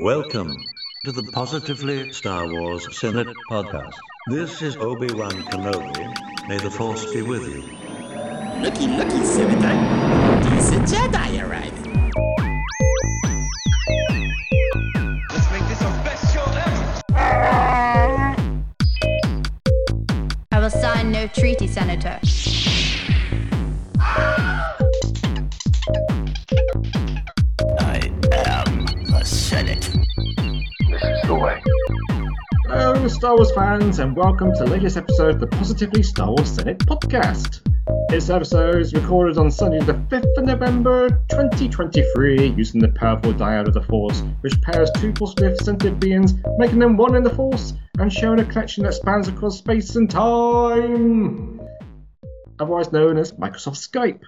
Welcome to the Positively Star Wars Senate podcast. This is Obi Wan Kenobi. May the Force be with you. Looky, looky, Senator. Decent Jedi arriving. Fans, and welcome to the latest episode of the Positively Star Wars Senate podcast. This episode is recorded on Sunday, the 5th of November 2023, using the powerful diode of the Force, which pairs two positive sentient beings, making them one in the Force, and showing a connection that spans across space and time. Otherwise known as Microsoft Skype.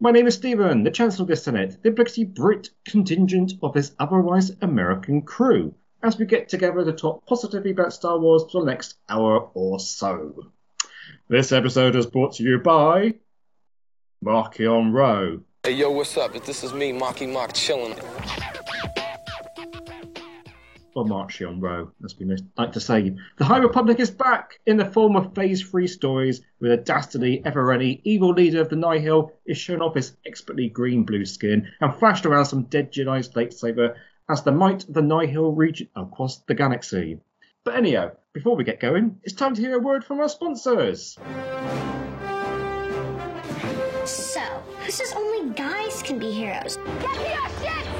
My name is Stephen, the Chancellor of the Senate, the Brixie Brit contingent of this otherwise American crew, as we get together to talk positively about Star Wars for the next hour or so. This episode is brought to you by Markion Row. Hey yo, what's up? This is me, Marky Mark, chillin'. Or Marchion Ro, as we like to say. The High Republic is back in the form of Phase 3 stories, where a dastardly, ever ready, evil leader of the Nihil is shown off his expertly green blue skin and flashed around some dead Jedi's lightsaber as the might of the Nihil region across the galaxy. But anyhow, before we get going, it's time to hear a word from our sponsors. So, who says only guys can be heroes?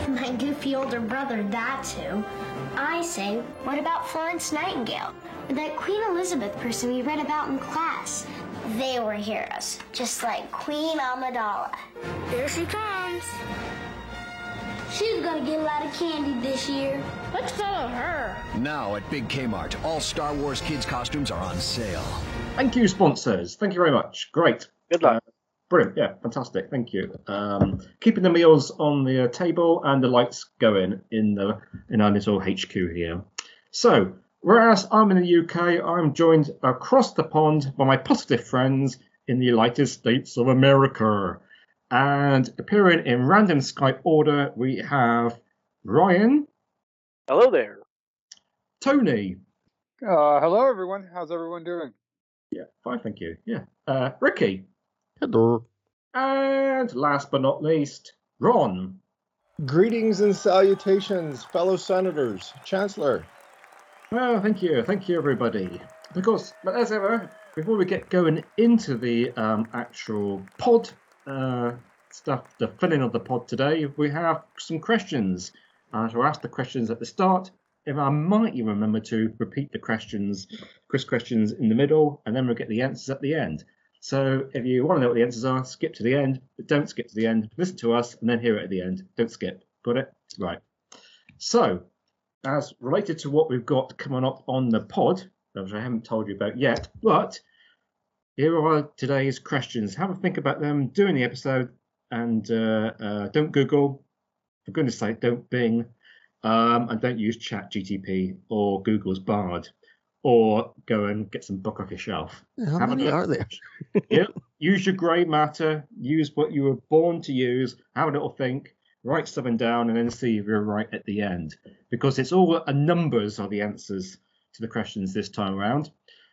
My goofy older brother, that too. I say, what about Florence Nightingale? Or that Queen Elizabeth person we read about in class? They were heroes, just like Queen Amidala. Here she comes. She's gonna get a lot of candy this year. Let's follow her. Now at Big Kmart, all Star Wars kids costumes are on sale. Thank you, sponsors. Thank you very much. Great. Good luck. Uh, brilliant. Yeah, fantastic. Thank you. Um, keeping the meals on the uh, table and the lights going in the in our little HQ here. So, whereas I'm in the UK, I'm joined across the pond by my positive friends in the United States of America. And appearing in random Skype order, we have Ryan, Hello there. Tony. Uh, hello, everyone. How's everyone doing? Yeah, fine, thank you. Yeah, uh, Ricky. Hello. And last but not least, Ron. Greetings and salutations, fellow senators, Chancellor. Well, thank you, thank you, everybody. Because, but as ever, before we get going into the um, actual pod uh, stuff, the filling of the pod today, we have some questions. I shall ask the questions at the start. If I might even remember to repeat the questions, Chris questions in the middle, and then we'll get the answers at the end. So if you want to know what the answers are, skip to the end, but don't skip to the end. Listen to us and then hear it at the end. Don't skip. Got it? Right. So, as related to what we've got coming up on the pod, which I haven't told you about yet, but here are today's questions. Have a think about them during the episode and uh, uh, don't Google. For goodness sake, don't Bing. Um, and don't use Chat GTP or Google's Bard or go and get some book off your shelf. How Have many are there? yeah, use your grey matter. Use what you were born to use. Have a little think. Write something down, and then see if you're right at the end. Because it's all uh, numbers are the answers to the questions this time around.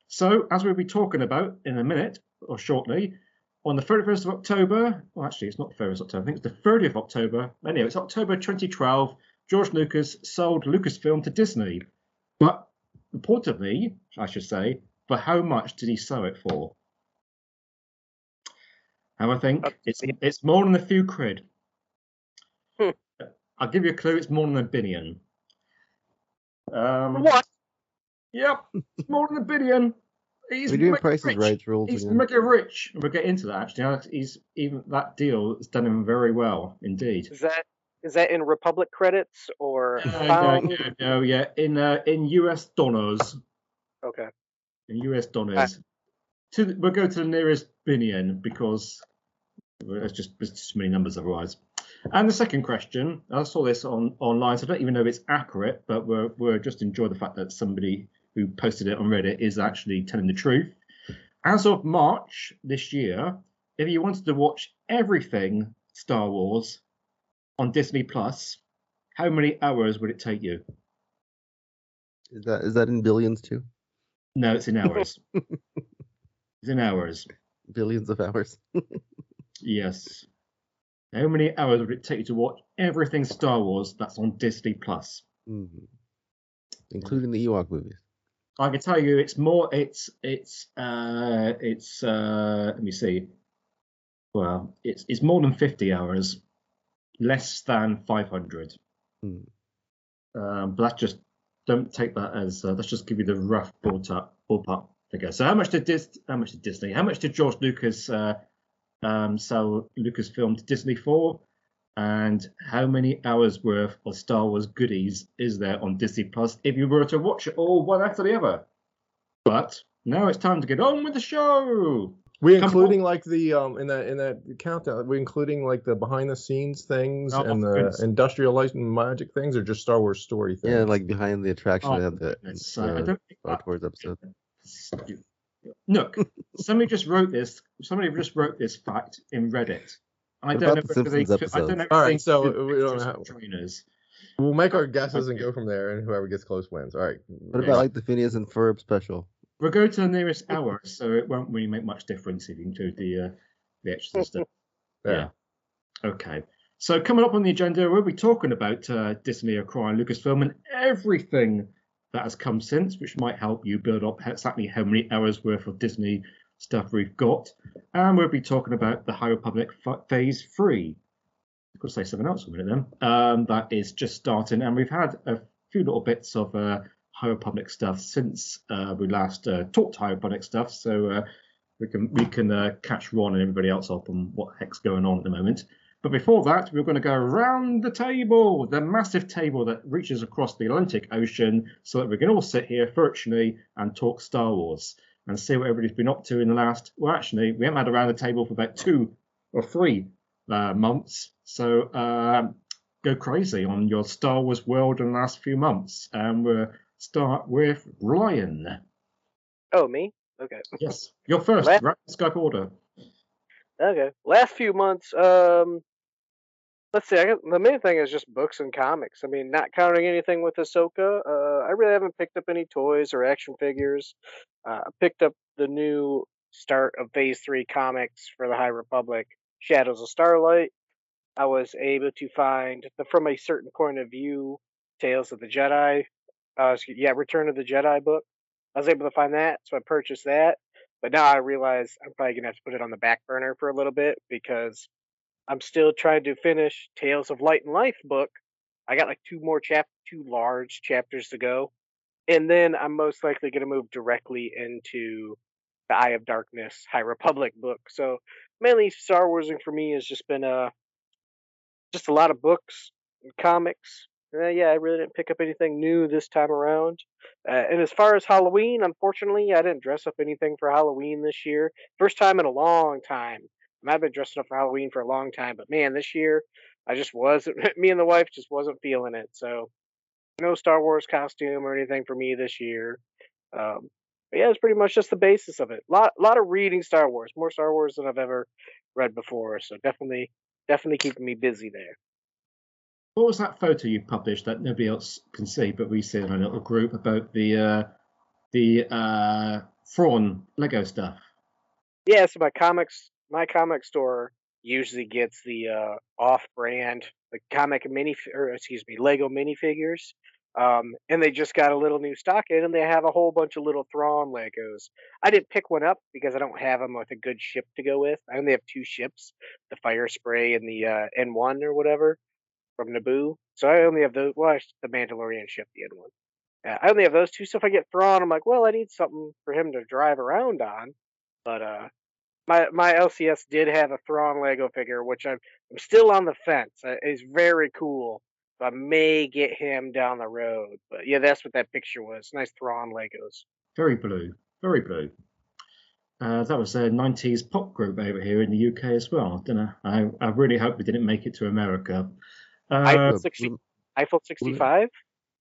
So, as we'll be talking about in a minute or shortly, on the 31st of October, well, actually, it's not the 31st of October, I think it's the 30th of October. Anyway, it's October 2012. George Lucas sold Lucasfilm to Disney. But reportedly, I should say, for how much did he sell it for? Have a think. It's it's more than a few quid. Hmm. I'll give you a clue. It's more than a billion. Um, What? Yep, it's more than a billion. He's We're doing prices rich. right rules He's again. mega rich. We'll get into that actually. He's even that deal has done him very well indeed. Is that is that in Republic credits or Uh, pound? no, no, no, yeah, in uh, in US dollars. Okay. in US dollars. To the, we'll go to the nearest billion because it's just there's just too many numbers otherwise. And the second question, I saw this on online, so I don't even know if it's accurate, but we're we're just enjoy the fact that somebody who posted it on Reddit is actually telling the truth. As of March this year, if you wanted to watch everything Star Wars on Disney Plus, how many hours would it take you? Is that is that in billions too? No, it's in hours. it's in hours. Billions of hours. Yes. How many hours would it take you to watch everything Star Wars that's on Disney Plus? Mhm. Including the Ewok movies. I can tell you, it's more. It's it's uh it's uh let me see. Well, it's it's more than fifty hours, less than five hundred. Hmm. Um, but that's just don't take that as uh, let's just give you the rough ballpark ballpark figure. So how much did Dis how much did Disney? How much did George Lucas uh, um, sell Lucasfilm to Disney for? And how many hours worth of Star Wars goodies is there on Disney Plus if you were to watch it all one after the other? But now it's time to get on with the show. We Come including like the um in that in that countdown. We including like the behind the scenes things Oh, and the goodness. industrial light and magic things, or just Star Wars story things. Yeah, like behind the attraction Oh, they have the, goodness, I- I don't Star that- Wars episode. Stupid. Look, somebody just wrote this. Somebody just wrote this fact in Reddit. I don't know about whether they. Simpsons I don't know. episodes? All right, so we don't pictures have- of trainers. We'll make our guesses and go from there, and whoever gets close wins. All right. What about like the Phineas and Ferb special? We'll go to the nearest hour, so it won't really make much difference if you include the uh, the extras and stuff. Yeah. Okay. So coming up on the agenda, we'll be talking about uh, Disney acquiring Lucasfilm and everything that has come since, which might help you build up exactly how many hours worth of Disney stuff we've got. And we'll be talking about the High Republic Phase 3. I've got to say something else for a minute then. Um, that is just starting, and we've had a few little bits of uh, High Republic stuff since uh, we last uh, talked High Republic stuff, so uh, we can we can uh, catch Ron and everybody else up on what heck's going on at the moment. But before that, we're going to go around the table, the massive table that reaches across the Atlantic Ocean, so that we can all sit here virtually and talk Star Wars and see what everybody's been up to in the last. Well, actually, we haven't had around the table for about two or three uh, months. So um, go crazy on your Star Wars world in the last few months. And we'll start with Ryan. Oh, me? Okay. Yes, you're first. Last- Right, Skype order. Okay. Last few months, um, let's see. I guess the main thing is just books and comics. I mean, not counting anything with Ahsoka. Uh, I really haven't picked up any toys or action figures. Uh, I picked up the new start of Phase Three comics for the High Republic, Shadows of Starlight. I was able to find the From a Certain Point of View, Tales of the Jedi. Uh, yeah, Return of the Jedi book. I was able to find that, so I purchased that. But now I realize I'm probably gonna have to put it on the back burner for a little bit because I'm still trying to finish Tales of Light and Life book. I got like two more chap, two large chapters to go, and then I'm most likely gonna move directly into the Eye of Darkness High Republic book. So mainly Star Warsing for me has just been a just a lot of books and comics. Uh, yeah, I really didn't pick up anything new this time around. Uh, and as far as Halloween, unfortunately, I didn't dress up anything for Halloween this year. First time in a long time. I've been dressing up for Halloween for a long time, but man, this year I just wasn't. Me and the wife just wasn't feeling it. So no Star Wars costume or anything for me this year. Um, but yeah, it's pretty much just the basis of it. Lot, lot of reading Star Wars, more Star Wars than I've ever read before. So definitely, definitely keeping me busy there. What was that photo you published that nobody else can see, but we see in a little group about the uh, the uh, Thrawn Lego stuff? Yeah, so my comics, my comic store usually gets the uh, off-brand, the comic mini, or excuse me, Lego minifigures. Um, and they just got a little new stock in, and they have a whole bunch of little Thrawn Legos. I didn't pick one up because I don't have them with a good ship to go with. I only have two ships, the Fire Spray and the uh, N1 or whatever from Naboo. So I only have those. Well, the Mandalorian ship, the N1. Yeah, I only have those two. So if I get Thrawn, I'm like, well, I need something for him to drive around on. But uh, my my LCS did have a Thrawn Lego figure, which I'm I'm still on the fence. Uh, It's very cool. So I may get him down the road. But yeah, that's what that picture was. Nice Thrawn Legos. Very blue, very blue. Uh, that was a 90s pop group over here in the UK as well. I Don't know. I, I really hope we didn't make it to America. Uh, Eiffel sixty Eiffel sixty five.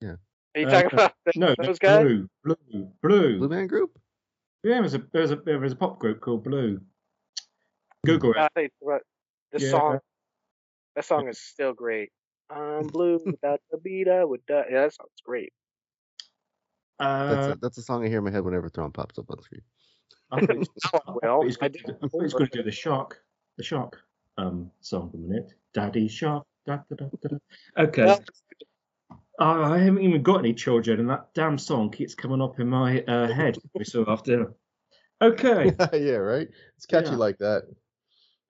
Yeah. Are you uh, talking about th- no, those guys? Blue, blue, blue. Blue Man Group. Yeah, there was a there was a there was a pop group called Blue. Google it. they- what- this Yeah. song, that song is still great. I'm blue without the beat. I would die. Yeah, that sounds great. That's Uh, a, that's a song I hear in my head whenever Thrawn pops up on the screen. I thought he was, I Oh, well, thought he was I going to do- I thought he was going to do the shark, the shark um song for a minute. Daddy shark. Da, da, da, da, da. Okay. Well, Oh, I haven't even got any children, and that damn song keeps coming up in my uh, head every so often. Okay. yeah, right. It's catchy Yeah. like that.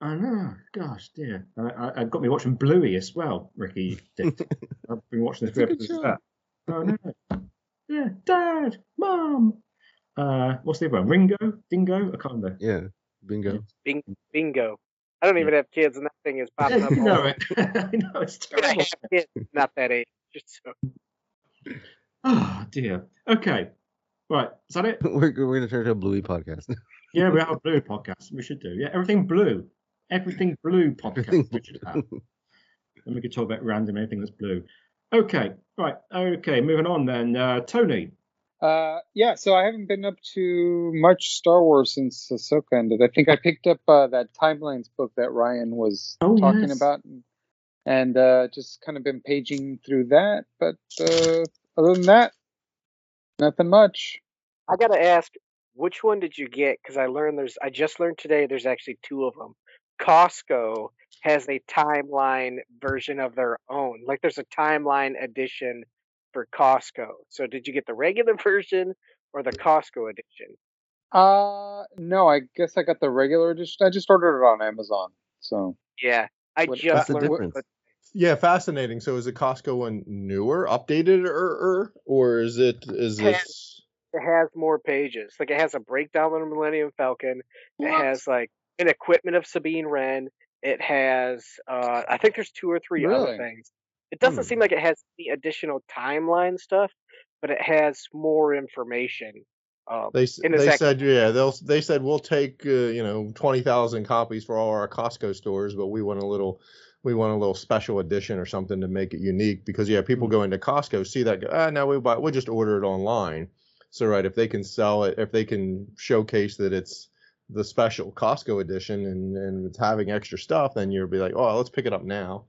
I know. Gosh, dear. I, I, I got me watching Bluey as well, Ricky. I've been watching this It's a forever good since show. that. Oh, no. Yeah, Dad, Mom. Uh, what's the other one? Ringo? Dingo? I can't remember. Yeah, bingo. Bing, bingo. I don't even have kids, and that thing is popping up. I all know over. it. I know, it's terrible. I terrible. have kids, not that age. So, Oh, dear. Okay. Right. Is that it? We're, we're gonna turn to a Bluey podcast. Yeah, we have a blue podcast. We should do. Yeah, everything blue. Everything blue podcast we should have. And we could talk about random anything that's blue. Okay, right. Okay, moving on then. Uh, Tony. Uh, yeah, so I haven't been up to much Star Wars since Ahsoka ended. I think I picked up uh, that Timelines book that Ryan was Oh, talking yes. about, and uh, just kind of been paging through that. But uh, other than that, nothing much. I gotta ask, which one did you get? Because I learned there's. I just learned today there's actually two of them. Costco has a timeline version of their own. Like there's a timeline edition for Costco. So did you get the regular version or the Costco edition? Uh, no, I guess I got the regular edition. I just ordered it on Amazon. So Yeah, I What- just What's the learned. difference? Yeah, fascinating. So is the Costco one newer, updated, or or, or is it is Yeah. this? it has more pages. Like it has a breakdown of the Millennium Falcon. It has like an equipment of Sabine Wren. It has, uh, I think there's two or three other things. It doesn't Hmm. seem like it has any additional timeline stuff, but it has more information. Um, They they said yeah they'll they said we'll take uh, you know twenty thousand copies for all our Costco stores, but we want a little we want a little special edition or something to make it unique because yeah people Hmm. go into Costco see that go ah now we buy we'll just order it online. So right if they can sell it if they can showcase that it's the special Costco edition and and it's having extra stuff then you'll be like oh let's pick it up now.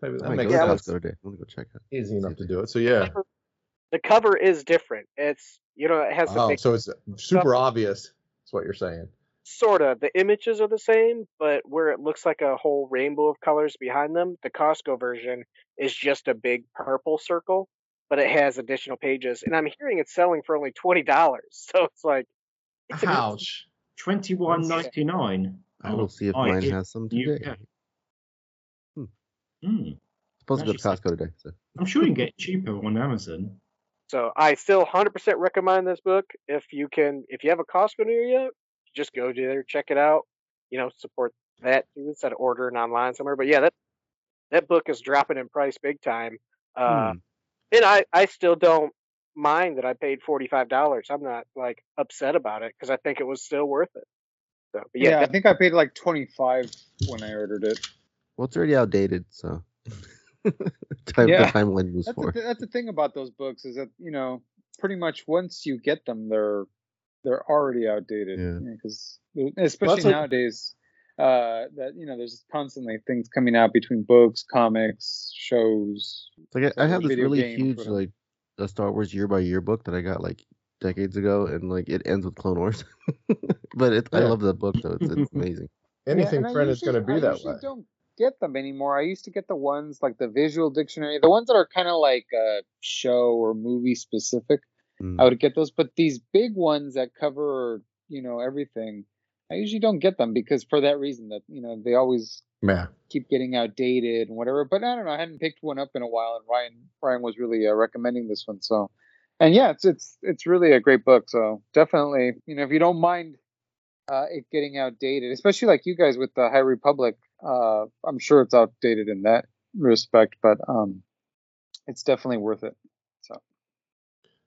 That I might makes go to sense. Costco today. I'm gonna go check it. Easy enough to do it. So yeah. the cover is different. It's you know it has the Oh, big so it's super obvious. That's what you're saying. sort of the images are the same, but where it looks like a whole rainbow of colors behind them, the Costco version is just a big purple circle, but it has additional pages. And I'm hearing it's selling for only twenty dollars. So it's like it's a- Ouch. Twenty one ninety nine. I will see if mine has some today. Hmm. Supposed to go to Actually, Costco today. So I'm sure you can get cheaper on Amazon. So I still 100% recommend this book. If you can, if you have a Costco near you, just go there, check it out. You know, support that too instead of ordering online somewhere. But yeah, that that book is dropping in price big time. Uh, Hmm. And I I still don't mind that I paid forty five dollars. I'm not like upset about it because I think it was still worth it. So but yeah, yeah, I think I paid like twenty five when I ordered it. well, it's already outdated. So time Yeah. the timeline was That's the, for. th- that's the thing about those books is that you know pretty much once you get them, they're they're already outdated. Yeah. Because especially like- nowadays, uh, that you know there's constantly things coming out between books, comics, shows. Like I, I have this really games, huge like a Star Wars year by year book that I got like decades ago, and like it ends with Clone Wars. but it, I love that book though. It's, it's amazing. Anything and I print is going to be I that usually way. Don't get them anymore. I used to get the ones like the visual dictionary, the ones that are kind of like uh, show or movie specific. Mm. I would get those, but these big ones that cover you know everything, I usually don't get them because for that reason that you know they always Yeah. keep getting outdated and whatever. But I don't know. I hadn't picked one up in a while, and Ryan Ryan was really uh, recommending this one. So, and yeah, it's it's it's really a great book. So definitely, you know, if you don't mind uh, it getting outdated, especially like you guys with the High Republic, uh, I'm sure it's outdated in that respect, but um, it's definitely worth it.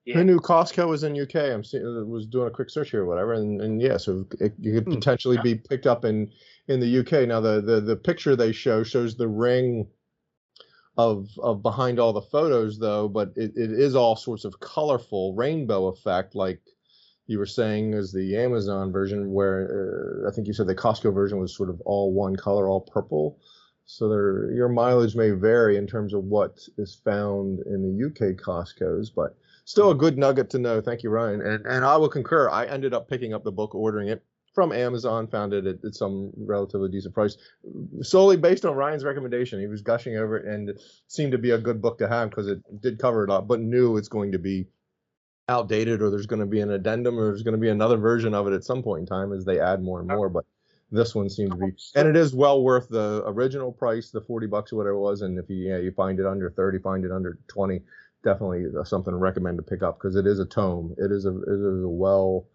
So Who knew Costco was in UK? I'm seeing, was doing a quick search here or whatever, and, and yeah, so it, you could Hmm. potentially be picked up in in the UK. Now the, the the picture they show shows the ring of of behind all the photos though, but it, it is all sorts of colorful rainbow effect, like you were saying is the Amazon version, where uh, I think you said the Costco version was sort of all one color, all purple. So there, your mileage may vary in terms of what is found in the UK Costco's, but still a good nugget to know. Thank you, Ryan. And and I will concur. I ended up picking up the book, ordering it from Amazon, found it at, at some relatively decent price, solely based on Ryan's recommendation. He was gushing over it, and it seemed to be a good book to have because it did cover it up, but knew it's going to be outdated or there's going to be an addendum or there's going to be another version of it at some point in time as they add more and more. But this one seems to be, and it is well worth the original price, the 40 bucks or whatever it was. And if you, yeah, you find it under 30, find it under 20, definitely something to recommend to pick up because it is a tome. It is a, it is a well,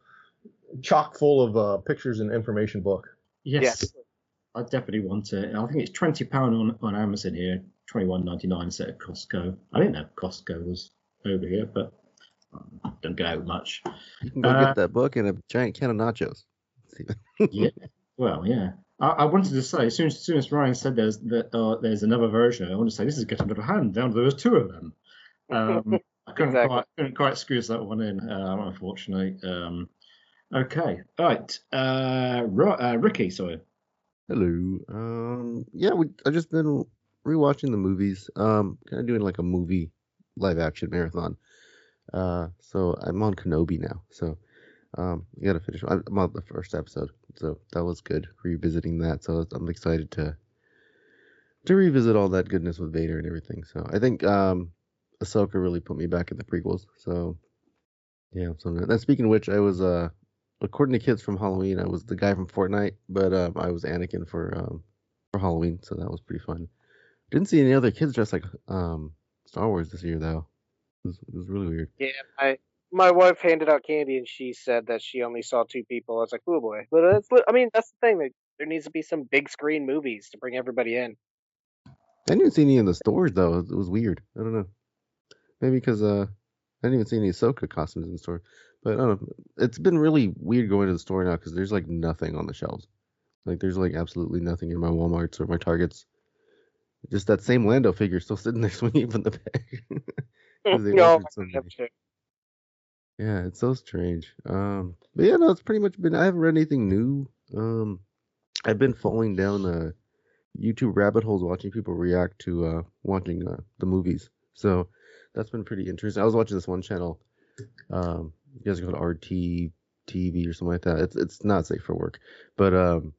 chock full of uh, pictures and information book. Yes, Yes. I definitely want it. I think it's twenty pound on on Amazon here, twenty one ninety nine instead of Costco. I didn't know Costco was over here, but um, don't go out much. You can go Uh, get that book and a giant can of nachos. yeah. Well, yeah. I, I wanted to say as soon as, as soon as Ryan said there's that uh, there's another version, I want to say this is getting out of hand. Down there was two of them. Um, I couldn't Exactly. quite couldn't quite squeeze that one in, um, unfortunately. Um, okay, all right. Uh, Ro- uh, Ricky, sorry. Hello. Um, yeah, we I just been rewatching the movies. Um, kind of doing like a movie live action marathon. Uh, so I'm on Kenobi now. So, um, you gotta finish. I'm I'm on the first episode, so that was good revisiting that. So I'm excited to to revisit all that goodness with Vader and everything. So I think um, Ahsoka really put me back in the prequels. So yeah. So speaking of which, I was uh according to kids from Halloween, I was the guy from Fortnite, but um, I was Anakin for um, for Halloween, so that was pretty fun. Didn't see any other kids dressed like um, Star Wars this year though. It was, it was really weird. Yeah, my my wife handed out candy and she said that she only saw two people. I was like, oh boy. But that's, I mean, that's the thing. There needs to be some big screen movies to bring everybody in. I didn't see any in the stores though. It was weird. I don't know. Maybe because uh, I didn't even see any Ahsoka costumes in the store. But I don't know. It's been really weird going to the store now because there's like nothing on the shelves. Like there's like absolutely nothing in my WalMarts or my Targets. Just that same Lando figure still sitting there swinging from the bag. No. Yeah, it's so strange. Um, but yeah, no, it's pretty much been. I haven't read anything new. Um, I've been falling down uh YouTube rabbit holes watching people react to uh watching uh, the movies. So that's been pretty interesting. I was watching this one channel. Um, you guys are called RT TV or something like that. It's it's not safe for work, but um,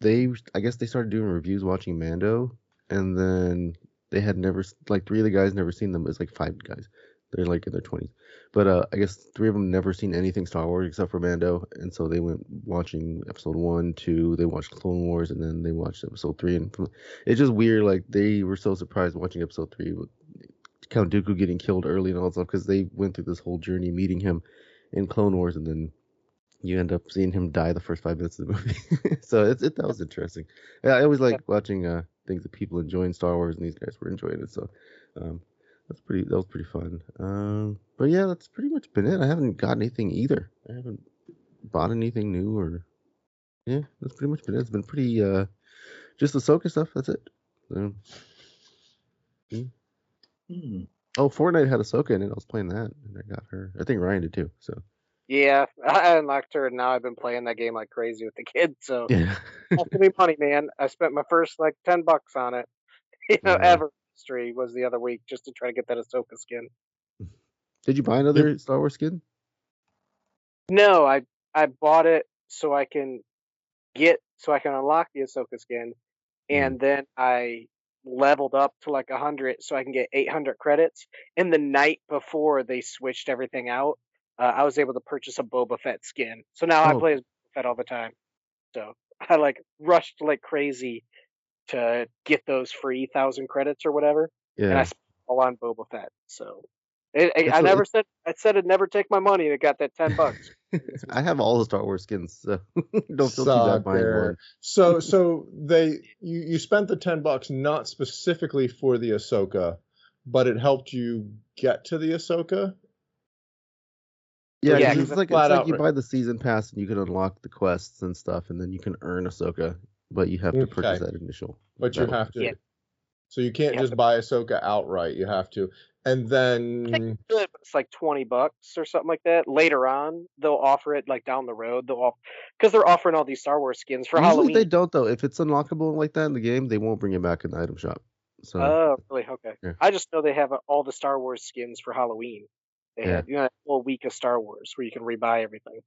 they I guess they started doing reviews watching Mando, and then they had never like three of the guys never seen them. It's like five guys. They're like in their twenties, but uh, I guess three of them never seen anything Star Wars except for Mando, and so they went watching episode one, two. They watched Clone Wars, and then they watched episode three. And it's just weird. Like they were so surprised watching episode three Count Dooku getting killed early and all that stuff because they went through this whole journey meeting him in Clone Wars, and then you end up seeing him die the first five minutes of the movie. so it that was interesting. Yeah, I always like watching uh things that people enjoying Star Wars, and these guys were enjoying it. So um, that's pretty that was pretty fun. Um, but yeah, that's pretty much been it. I haven't got anything either. I haven't bought anything new or yeah, that's pretty much been it. It's been pretty uh just the Ahsoka stuff. That's it. So, hmm. Hmm. Oh, Fortnite had Ahsoka in it. I was playing that, and I got her. I think Ryan did too. So Yeah, I unlocked her, and now I've been playing that game like crazy with the kids. So yeah. me money, man. I spent my first like ten bucks on it. You know, Yeah. ever history was the other week just to try to get that Ahsoka skin. Did you buy another Star Wars skin? No, I I bought it so I can get so I can unlock the Ahsoka skin, and then I leveled up to like a hundred so I can get eight hundred credits. And the night before they switched everything out, uh, I was able to purchase a Boba Fett skin. So now I Oh. play as Boba Fett all the time. So I like rushed like crazy to get those free thousand credits or whatever, Yeah. and I spent all on Boba Fett. So. It, it- I never said I said I'd never take my money and it got that ten bucks. I have all the Star Wars skins, so don't feel too bad buying one. So so they you you spent the ten bucks not specifically for the Ahsoka, but it helped you get to the Ahsoka. Yeah, Or 'cause did it's like it's like you re- buy the season pass and you can unlock the quests and stuff, and then you can earn Ahsoka, but you have to purchase that initial. But you have pass. to. So you can't You just to- buy Ahsoka outright. You have to. and then good, but it's like twenty bucks or something like that. Later on, they'll offer it like down the road. They'll off because they're offering all these Star Wars skins for Usually Halloween. they don't though. If it's unlockable like that in the game, they won't bring it back in the item shop. So Oh, really? Okay. Yeah. I just know they have uh, all the Star Wars skins for Halloween. They Yeah. had you know a whole week of Star Wars where you can rebuy everything.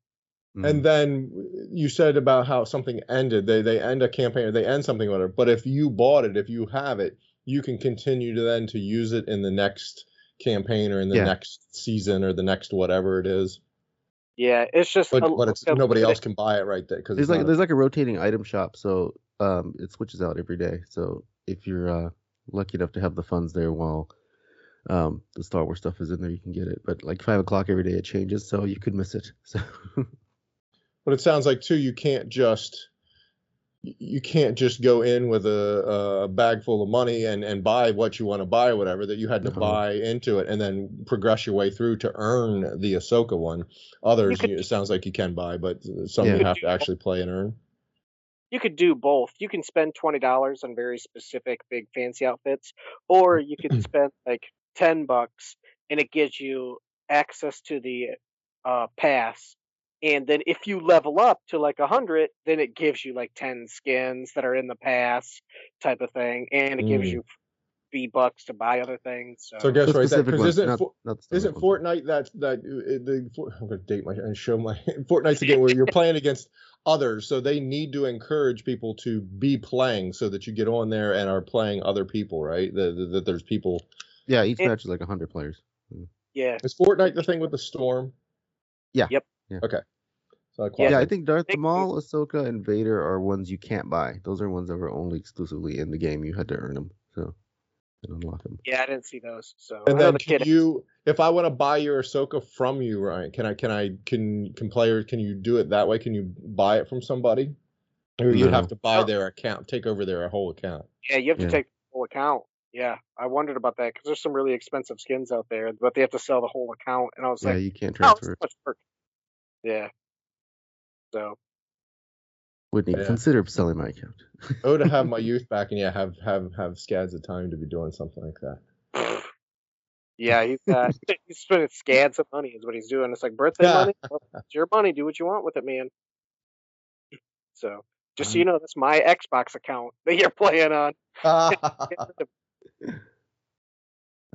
mm. And then you said about how something ended. They they end a campaign or they end something or it. But if you bought it, if you have it, you can continue to then to use it in the next campaign or in the Yeah. next season or the next whatever it is. Yeah, it's just But a- but it's a nobody else can buy it right there because there's like there's like a rotating item shop, so um it switches out every day. So if you're uh lucky enough to have the funds there while um the Star Wars stuff is in there, you can get it. But like five o'clock every day it changes, so you could miss it. So But it sounds like too you can't just you can't just go in with a, a bag full of money and, and buy what you want to buy or whatever that you had to No. buy into it and then progress your way through to earn the Ahsoka one. Others could- it sounds like you can buy, but some Yeah. you have to actually play and earn. you could do both. You can spend twenty dollars on very specific big fancy outfits, or you could spend like ten bucks and it gives you access to the uh, pass. And then if you level up to like a hundred, then it gives you like ten skins that are in the pass type of thing, and it gives Mm. you V bucks to buy other things. So, So guess The right that specific because isn't not- For- not isn't Wars Fortnite that that uh, the I'm gonna date my and show my Fortnite's a game where you're playing against others, so they need to encourage people to be playing so that you get on there and are playing other people, right? That that- that there's people. yeah, each It- match is like hundred players. yeah, Is Fortnite the thing with the storm? Yeah. Yep. Yeah. Okay. So I Yeah, Yeah, I think Darth Thank you. Maul, Ahsoka, and Vader are ones you can't buy. Those are ones that were only exclusively in the game. You had to earn them, so and unlock them. yeah, I didn't see those. So And I then the can kid. you, if I want to buy your Ahsoka from you, Ryan, can I, can I, can, can players, can you do it that way? Can you buy it from somebody? Or you'd have to buy Oh. their account, take over their whole account. Yeah, you have to Yeah. take the whole account. Yeah, I wondered about that because there's some really expensive skins out there, but they have to sell the whole account. And I was like Yeah, like, you can't oh, it's transfer too it. Much work. Yeah. So Whitney, Yeah. consider selling my account. Oh, to have my youth back and yeah, have, have, have scads of time to be doing something like that. yeah, he's uh, got he's spending scads of money is what he's doing. It's like birthday Yeah. money. Well, it's your money. Do what you want with it, man. So just so uh-huh. you know, that's my Xbox account that you're playing on. I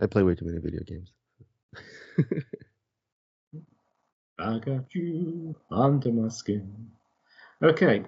play way too many video games. I got you under my skin. Okay.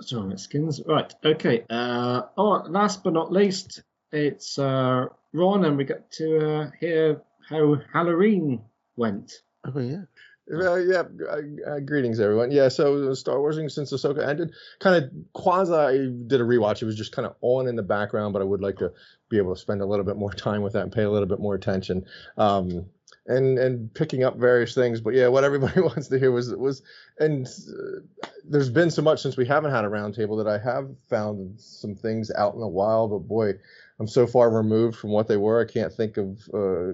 So my skins. Right. Okay. Uh, oh, last but not least, it's uh, Ron, and we get to uh, hear how Halloween went. Oh yeah. Uh, yeah, uh, uh, greetings everyone. Yeah, so Star Wars since Ahsoka ended, kind of quasi did a rewatch. It was just kind of on in the background, but I would like to be able to spend a little bit more time with that and pay a little bit more attention. Um, and and picking up various things, but yeah, what everybody wants to hear was was, and uh, there's been so much since we haven't had a roundtable that I have found some things out in the wild. But boy, I'm so far removed from what they were. I can't think of, uh,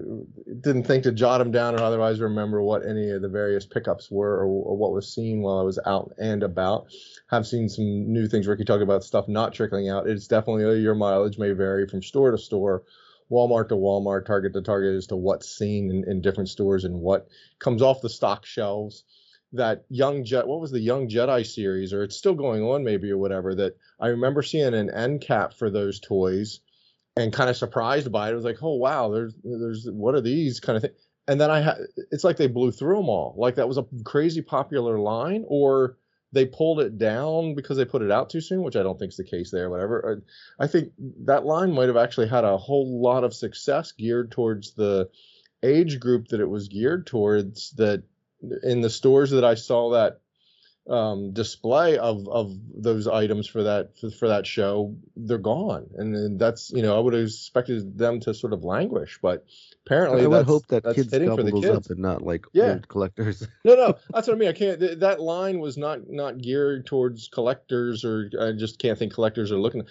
didn't think to jot them down or otherwise remember what any of the various pickups were or, or what was seen while I was out and about. Have seen some new things. Ricky talked about stuff not trickling out. It's definitely your mileage may vary from store to store. Walmart to Walmart, Target to Target as to what's seen in, in different stores and what comes off the stock shelves. That young Jet, what was the Young Jedi series, or it's still going on maybe or whatever. That I remember seeing an end cap for those toys and kind of surprised by it. I was like, oh wow, there's there's what are these kind of thing. And then I had it's like they blew through them all. Like that was a crazy popular line, or they pulled it down because they put it out too soon, which I don't think is the case there. Whatever. Uh, I think that line might have actually had a whole lot of success geared towards the age group that it was geared towards. That in the stores that I saw that um, display of of those items for that for, for that show, they're gone, and, then that's you know I would have expected them to sort of languish, but apparently I would hope that kids gobble those kids. up and not like Yeah. old collectors. No, no, that's what I mean. I can't. th- That line was not not geared towards collectors, or I just can't think collectors are looking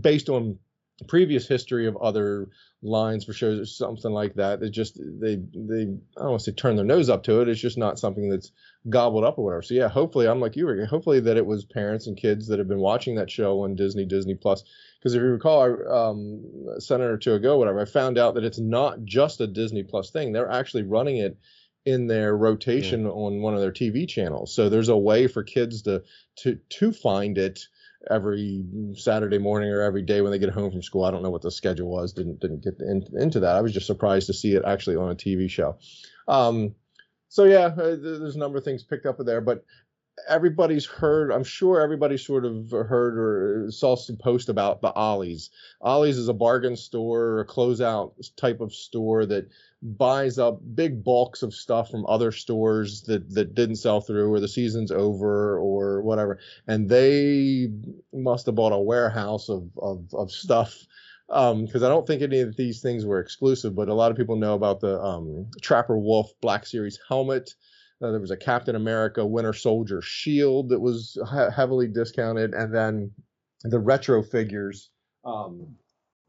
based on previous history of other lines for shows or something like that. It just they they I don't want to say turn their nose up to it. It's just not something that's gobbled up or whatever. So yeah, hopefully I'm like you, were. Hopefully that it was parents and kids that have been watching that show on Disney, Disney Plus, because if you recall, um, a senator or two ago, whatever, I found out that it's not just a Disney Plus thing. They're actually running it in their rotation on one of their TV channels. So there's a way for kids to to to find it every Saturday morning or every day when they get home from school. I don't know what the schedule was. Didn't didn't get in, into that. I was just surprised to see it actually on a TV show. Um, so yeah, uh, there's a number of things picked up there, but everybody's heard i'm sure everybody sort of heard or saw some post about the ollie's ollie's is a bargain store a closeout type of store that buys up big bulks of stuff from other stores that that didn't sell through or the season's over or whatever and they must have bought a warehouse of of, of stuff because um, I don't think any of these things were exclusive, but a lot of people know about the um, Trapper Wolf Black Series helmet. Uh, there was a Captain America Winter Soldier shield that was he- heavily discounted, and then the retro figures, um,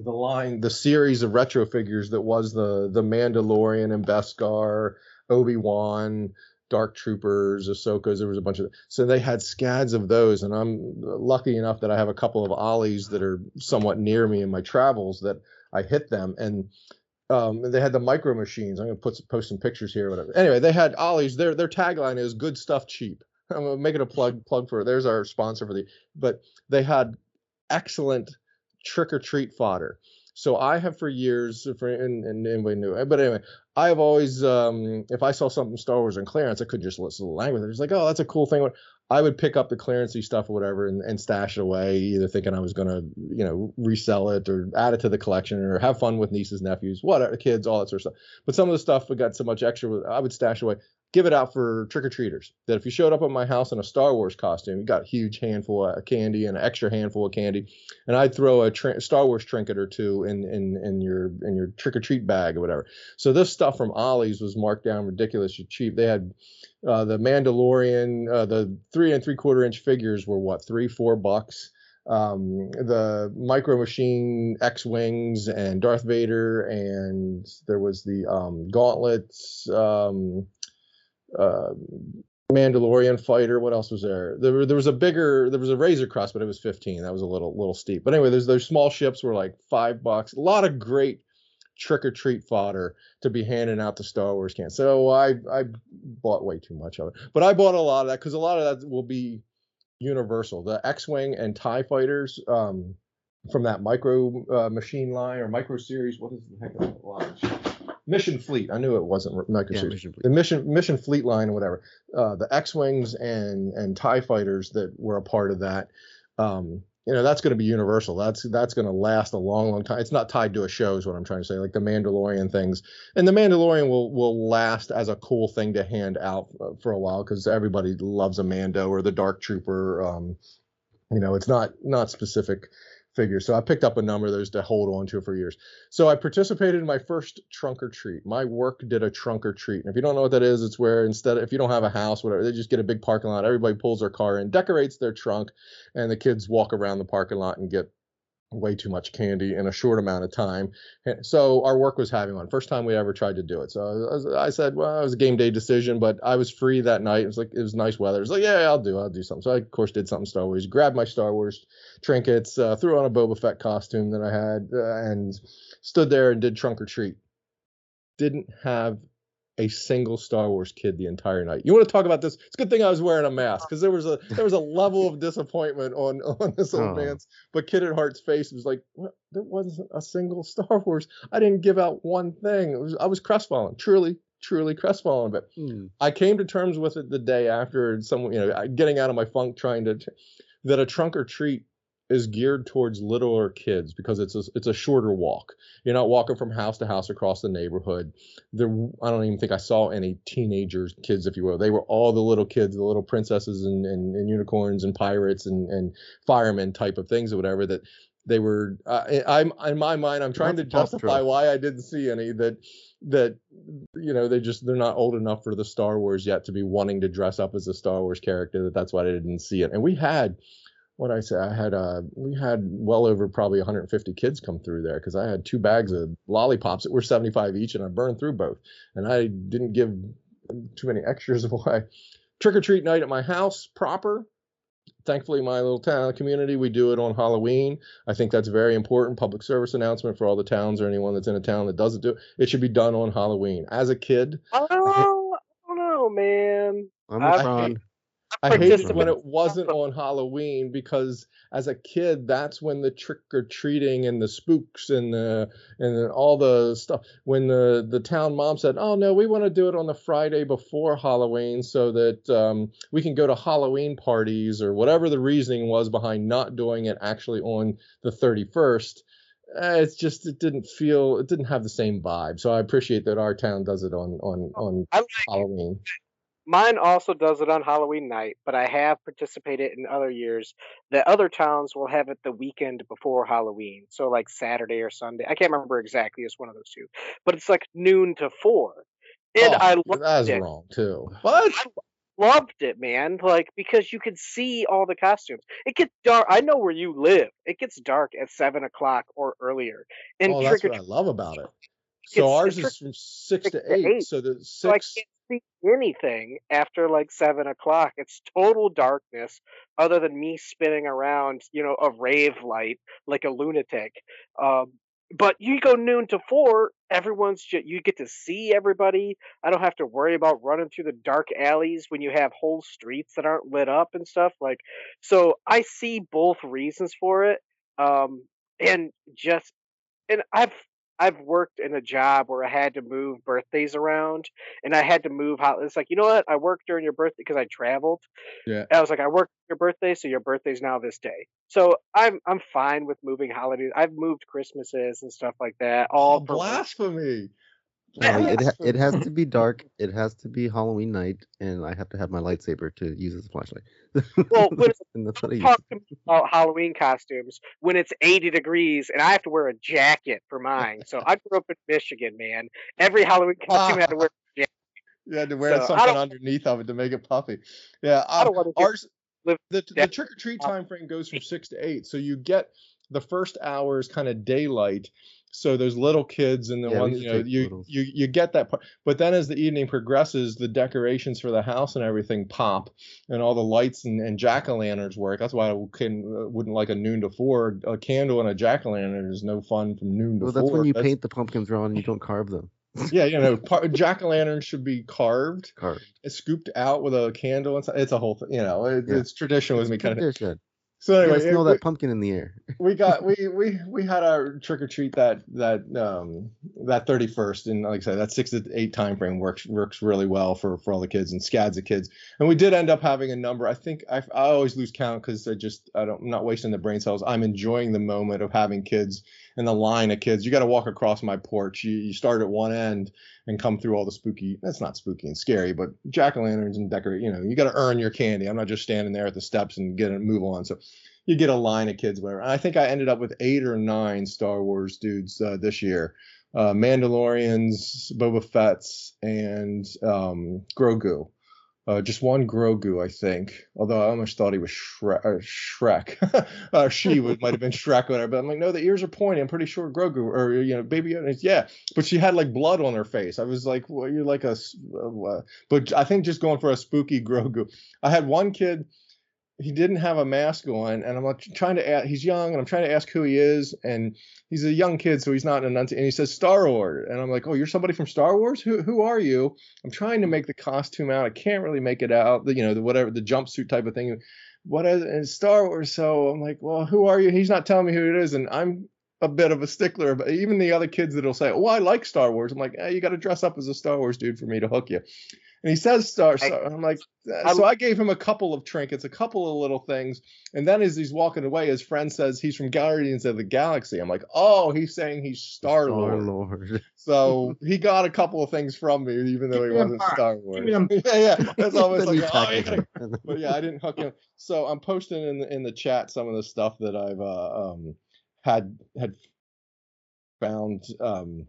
the line, the series of retro figures that was the the Mandalorian and Beskar, Obi Wan, Dark Troopers, Ahsoka's. There was a bunch of so they had scads of those, and I'm lucky enough that I have a couple of ollies that are somewhat near me in my travels that I hit them and um, they had the micro machines. I'm gonna put post some pictures here, whatever. Anyway, they had Ollie's. Their their tagline is "Good stuff cheap." I'm making a plug plug for. There's our sponsor for the. But they had excellent trick or treat fodder. So I have for years, for and, and anybody knew, but anyway, I have always, um, if I saw something Star Wars on clearance, I couldn't just listen to the language. I was like, oh, that's a cool thing. I would pick up the clearancey stuff or whatever and, and stash it away, either thinking I was going to, you know, resell it or add it to the collection or have fun with nieces, nephews, whatever, kids, all that sort of stuff. But some of the stuff I got so much extra, I would stash away, give it out for trick or treaters. That if you showed up at my house in a Star Wars costume, you got a huge handful of candy and an extra handful of candy, and I'd throw a tra- Star Wars trinket or two in in in your in your trick or treat bag or whatever. So this stuff from Ollie's was marked down ridiculously cheap. They had uh, the Mandalorian, uh, the three and three quarter inch figures were what three, four bucks. Um, the Micro Machine X Wings and Darth Vader, and there was the um, Gauntlets, um, uh, Mandalorian fighter. What else was there? There, there was a bigger, there was a Razor Crest, but it was 15. That was a little, little steep. But anyway, there's those small ships were like five bucks. A lot of great trick or treat fodder to be handing out to Star Wars cans. So I I bought way too much of it, but I bought a lot of that because a lot of that will be universal. The X-wing and Tie fighters um, from that micro uh, machine line or micro series. What is the heck of that line? Mission Fleet. I knew it wasn't Yeah. Mission. The Mission Mission Fleet line or whatever. Uh, the X-wings and and Tie fighters that were a part of that. Um, you know that's going to be universal. That's that's going to last a long, long time. It's not tied to a show, is what I'm trying to say. Like the Mandalorian things, and the Mandalorian will will last as a cool thing to hand out uh, for a while because everybody loves a Mando or the Dark Trooper. Um, you know, it's not not specific figures. So I picked up a number of those to hold on to for years. So I participated in my first trunk or treat. My work did a trunk or treat. And if you don't know what that is, it's where instead of, if you don't have a house, whatever, they just get a big parking lot. Everybody pulls their car in, decorates their trunk, and the kids walk around the parking lot and get way too much candy in a short amount of time. So our work was having one. First time we ever tried to do it. So I, was- I said, well, it was a game day decision, but I was free that night. It was like it was nice weather. It was like, yeah, I'll do, I'll do something. So I of course did something Star Wars. Grabbed my Star Wars trinkets, uh, threw on a Boba Fett costume that I had, uh, and stood there and did trunk or treat. Didn't have a single Star Wars kid the entire night. You want to talk about this? It's a good thing I was wearing a mask because there was a there was a level of disappointment on on this old Oh. man's but Kid at Heart's face was like, what? There wasn't a single Star Wars. I didn't give out one thing. It was I was crestfallen, truly, truly crestfallen. But Hmm. I came to terms with it the day after someone, you know, getting out of my funk, trying to that a trunk or treat is geared towards littler kids because it's a it's a shorter walk. You're not walking from house to house across the neighborhood. There, I don't even think I saw any teenagers, kids, if you will. They were all the little kids, the little princesses and, and, and unicorns and pirates and, and firemen type of things or whatever that they were. Uh, I'm in my mind, I'm trying That's to justify why I didn't see any that that you know they just they're not old enough for the Star Wars yet to be wanting to dress up as a Star Wars character. That that's why I didn't see it. And we had what I say, I had uh we had well over probably 150 kids come through there because I had two bags of lollipops that were 75 each, and I burned through both. And I didn't give too many extras away. Trick or treat night at my house proper. thankfully, my little town community, we do it on Halloween. I think that's very important. Public service announcement for all the towns or anyone that's in a town that doesn't do it. It should be done on Halloween. As a kid, Oh, I don't know, man. I'm I a Tron. I hated participate- when it wasn't on Halloween because as a kid, that's when the trick or treating and the spooks and the and all the stuff. When the the town mom said, "Oh no, we want to do it on the Friday before Halloween so that um, we can go to Halloween parties or whatever the reasoning was behind not doing it actually on the 31st." Uh, it's just it didn't feel it didn't have the same vibe. So I appreciate that our town does it on on on I like Halloween. Mine also does it on Halloween night, but I have participated in other years that other towns will have it the weekend before Halloween. So like Saturday or Sunday. I can't remember exactly. It's one of those two. But it's like noon to four. And Oh, I loved that's it. wrong too. What? I loved it, man. Like because you could see all the costumes. It gets dark. I know where you live. It gets dark at seven o'clock or earlier. And oh, that's what I love about it. So ours is from six six to to eight. eight. So the so six. can't see anything after like seven o'clock. It's total darkness, other than me spinning around, you know, a rave light like a lunatic. Um, but you go noon to four, everyone's ju- you get to see everybody. I don't have to worry about running through the dark alleys when you have whole streets that aren't lit up and stuff. Like, so I see both reasons for it. Um, and just and I've I've worked in a job where I had to move birthdays around, and I had to move how it's like you know what I worked during your birthday because I traveled. Yeah. And I was like I worked your birthday, so your birthday's now this day. So I'm I'm fine with moving holidays. I've moved Christmases and stuff like that. All Oh, blasphemy! It ha- it has to be dark. It has to be Halloween night, and I have to have my lightsaber to use as a flashlight. Well, when- that's what I use. talk me about Halloween costumes when it's 80 degrees and I have to wear a jacket for mine. So I grew up in Michigan, man. Every Halloween costume I had to wear a jacket. You had to wear So, something underneath of it to make it puffy. Yeah, I um, don't want to ours live the the trick or treat time frame goes from six to eight, so you get the first hours kind of daylight. So those little kids and the Yeah, we one used you know you, littles. you you get that part, but then as the evening progresses, the decorations for the house and everything pop, and all the lights and, and jack o' lanterns work. That's why I can, uh, wouldn't like a noon to four. A candle and a jack o' lantern is no fun from noon to Well, four. that's when you That's- paint the pumpkins wrong and you don't carve them. Yeah, you know, jack o' lanterns should be carved Carved. scooped out with a candle and stuff. It's a whole thing, you know. It, Yeah. It's tradition with me, kind of. Tradition. So anyway, gotta smell it- that pumpkin in the air. we got we we we had our trick or treat that that um that 31st and like I said that 6 to 8 time frame works works really well for for all the kids and scads of kids. And we did end up having a number. I think I, I always lose count because I just I don't I'm not wasting the brain cells. I'm enjoying the moment of having kids and the line of kids you got to walk across my porch you, you start at one end and come through all the spooky that's not spooky and scary but jack-o'-lanterns and decorate you know you got to earn your candy I'm not just standing there at the steps and get and move on so you get a line of kids, whatever. And I think I ended up with eight or nine Star Wars dudes uh, this year. Uh, Mandalorians, Boba Fett's, and um, Grogu. Uh, just one Grogu, I think. Although I almost thought he was Shre- uh, Shrek. uh, she would, might have been Shrek, whatever. But I'm like, no, the ears are pointy. I'm pretty sure Grogu, or you know, Baby Yoda. Yeah, but she had like blood on her face. I was like, well, you're like a. Uh, but I think just going for a spooky Grogu. I had one kid he didn't have a mask on and i'm like trying to ask he's young and i'm trying to ask who he is and he's a young kid so he's not an and he says star wars and i'm like oh you're somebody from star wars? Who, who are you? I'm trying to make the costume out. I can't really make it out the you know the whatever the jumpsuit type of thing. What is and star wars so i'm like well who are you? He's not telling me who it is and i'm a bit of a stickler but even the other kids that'll say oh i like star wars i'm like eh, you got to dress up as a star wars dude for me to hook you and he says Star. Star I'm like, uh, so I gave him a couple of trinkets, a couple of little things, and then as he's walking away, his friend says he's from Guardians of the Galaxy. I'm like, oh, he's saying he's Star Lord. Lord. So he got a couple of things from me, even though he Give me wasn't. Star Wars. yeah, yeah, that's always Then you like, oh, you tackle gotta him. but yeah, I didn't hook him. So I'm posting in the in the chat some of the stuff that I've uh, um had had found um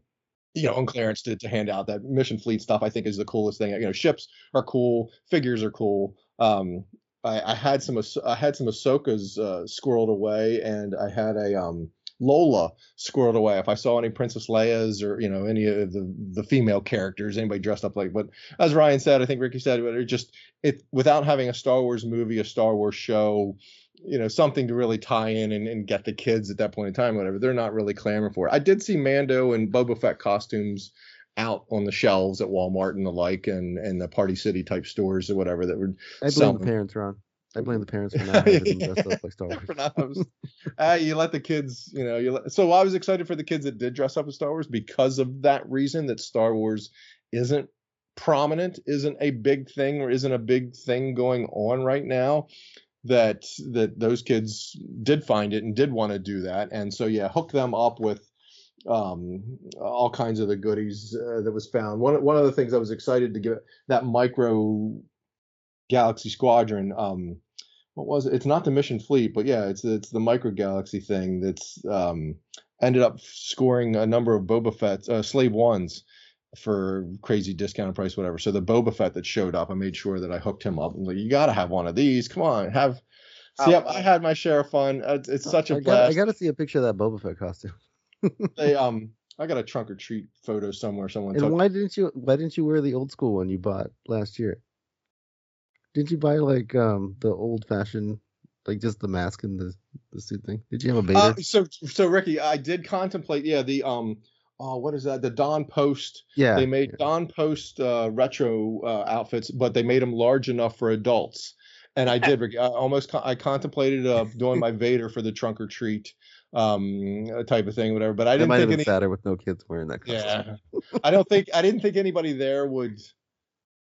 you know on clearance to, to hand out. That mission fleet stuff I think is the coolest thing. You know, ships are cool, figures are cool. Um, I, I had some I had some Ahsoka's uh, squirreled away, and I had a um Lola squirreled away. If I saw any Princess Leia's or you know any of the the female characters, anybody dressed up like. But as Ryan said, I think Ricky said, but it just it without having a Star Wars movie, a Star Wars show, you know, something to really tie in and, and get the kids at that point in time, whatever. They're not really clamoring for it. I did see Mando and Boba Fett costumes out on the shelves at Walmart and the like, and and the Party City type stores or whatever that were. I blame the parents, Ron. I blame the parents for not having dressed up like Star Wars. Uh, you let the kids, you know, you let, so I was excited for the kids that did dress up as Star Wars because of that reason that Star Wars isn't prominent, isn't a big thing, or isn't a big thing going on right now. That that those kids did find it and did want to do that, and so yeah, hook them up with um all kinds of the goodies uh, that was found. One one of the things I was excited to get that micro Galaxy Squadron. Um, what was it? It's not the Mission Fleet, but yeah, it's it's the Micro Galaxy thing that's um, ended up scoring a number of Boba Fett uh, Slave Ones for crazy discounted price, whatever. So the Boba Fett that showed up, I made sure that I hooked him up. I'm like, you got to have one of these. Come on, have. Oh, See, I, I had my share of fun. It's, it's such a I got, blast. I got to see a picture of that Boba Fett costume. They, um, I got a trunk or treat photo somewhere. Someone took. And why didn't you why didn't you wear the old school one you bought last year? Didn't you buy like um the old fashioned like just the mask and the the suit thing? Did you have a Vader? Uh, so so Ricky, I did contemplate. Yeah, the um. Oh, what is that? The Don Post. Yeah, They made Don Post uh, retro uh, outfits, but they made them large enough for adults. And I did. I almost I contemplated uh, doing my Vader for the trunk or treat um type of thing, whatever. But I didn't might have think been any. sadder with no kids wearing that costume. Yeah, I don't think I didn't think anybody there would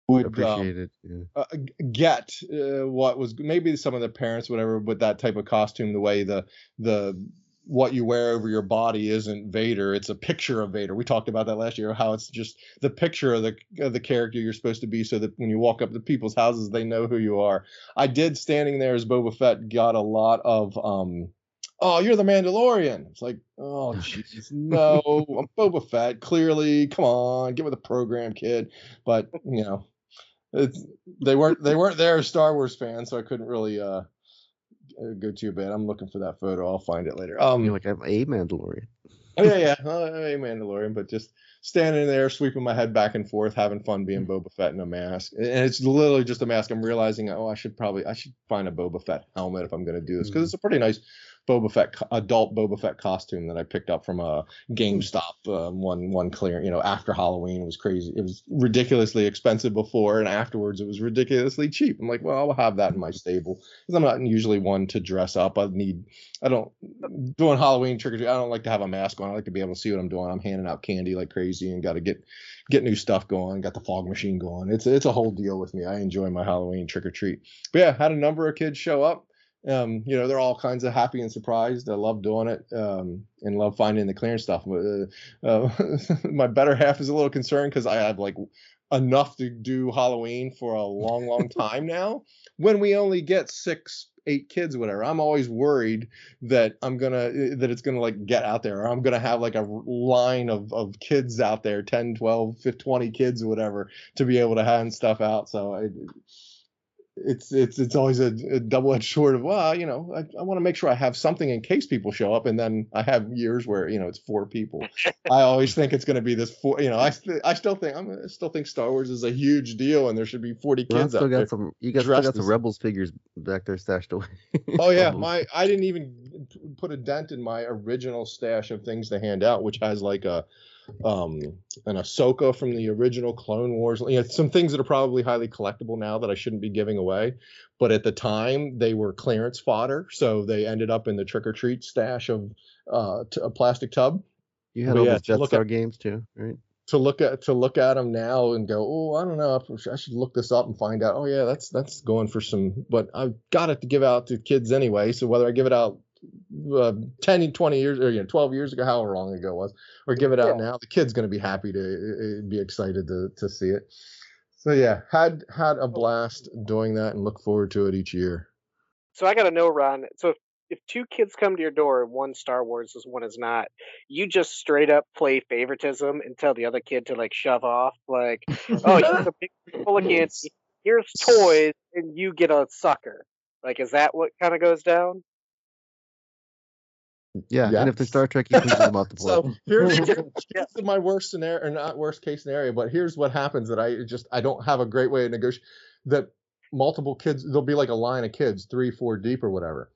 would um, Appreciate it. Yeah. uh, get uh, what was maybe some of the parents whatever with that type of costume the way the the what you wear over your body isn't Vader it's a picture of Vader. We talked about that last year how it's just the picture of the of the character you're supposed to be so that when you walk up to people's houses they know who you are. I did standing there as Boba Fett got a lot of um oh you're the Mandalorian. It's like oh jeez no I'm Boba Fett clearly come on get with the program kid. But you know it's, they weren't they weren't there as Star Wars fans, so I couldn't really uh go too bad. I'm looking for that photo. I'll find it later. Um, You're like I'm a Mandalorian. oh yeah, yeah, uh, a Mandalorian, but just standing there, sweeping my head back and forth, having fun being Boba Fett in a mask, and it's literally just a mask. I'm realizing, oh, I should probably I should find a Boba Fett helmet if I'm going to do this because it's a pretty nice Boba Fett adult Boba Fett costume that I picked up from a GameStop um, one one clear you know after Halloween. It was crazy. It was ridiculously expensive before and afterwards it was ridiculously cheap. I'm like well I'll have that in my stable. Because I'm not usually one to dress up. I need I don't doing Halloween trick or treat I don't like to have a mask on. I like to be able to see what I'm doing. I'm handing out candy like crazy and got to get get new stuff going got the fog machine going. It's it's a whole deal with me. I enjoy my Halloween trick or treat. But yeah had a number of kids show up um, you know, they're all kinds of happy and surprised. I love doing it um, and love finding the clearance stuff. Uh, uh, my better half is a little concerned because I have like enough to do Halloween for a long, long time now. When we only get six, eight kids, whatever, I'm always worried that I'm gonna that it's gonna like get out there, or I'm gonna have like a line of of kids out there, 10, 12, 15, 20 kids, whatever, to be able to hand stuff out. So I it's it's it's always a, a double-edged sword of well you know i, I want to make sure i have something in case people show up and then i have years where you know it's four people i always think it's going to be this four you know i st- i still think i'm I still think star wars is a huge deal and there should be 40 Ron kids still out got there some. You got still got some Rebels figures back there stashed away. oh yeah my i didn't even put a dent in my original stash of things to hand out which has like a um an ahsoka from the original clone wars you know some things that are probably highly collectible now that i shouldn't be giving away but at the time they were clearance fodder so they ended up in the trick-or-treat stash of uh t- a plastic tub You had But all yeah, those to Jet look Star at- games too, right? to look at to look at them now and go, oh, I don't know, I should look this up and find out. Oh yeah, that's that's going for some, but I've got it to give out to kids anyway. So whether I give it out uh, 10, 20 years or you know 12 years ago, however long ago it was, or give it out Yeah. now, the kid's going to be happy to uh, be excited to to see it. So yeah, had had a blast doing that and look forward to it each year. So I got to know, Ron. So if, if two kids come to your door and one Star Wars is one is not, you just straight up play favoritism and tell the other kid to like shove off. Like, oh, here's a big full of candy. Here's toys, and you get a sucker. Like, is that what kind of goes down? Yeah, Yeah. and if they're Star Trek, he pushes them off the So here's, here's my worst scenario, or not worst case scenario, but here's what happens that I just I don't have a great way to negotiate. That multiple kids, there'll be like a line of kids, three, four deep or whatever.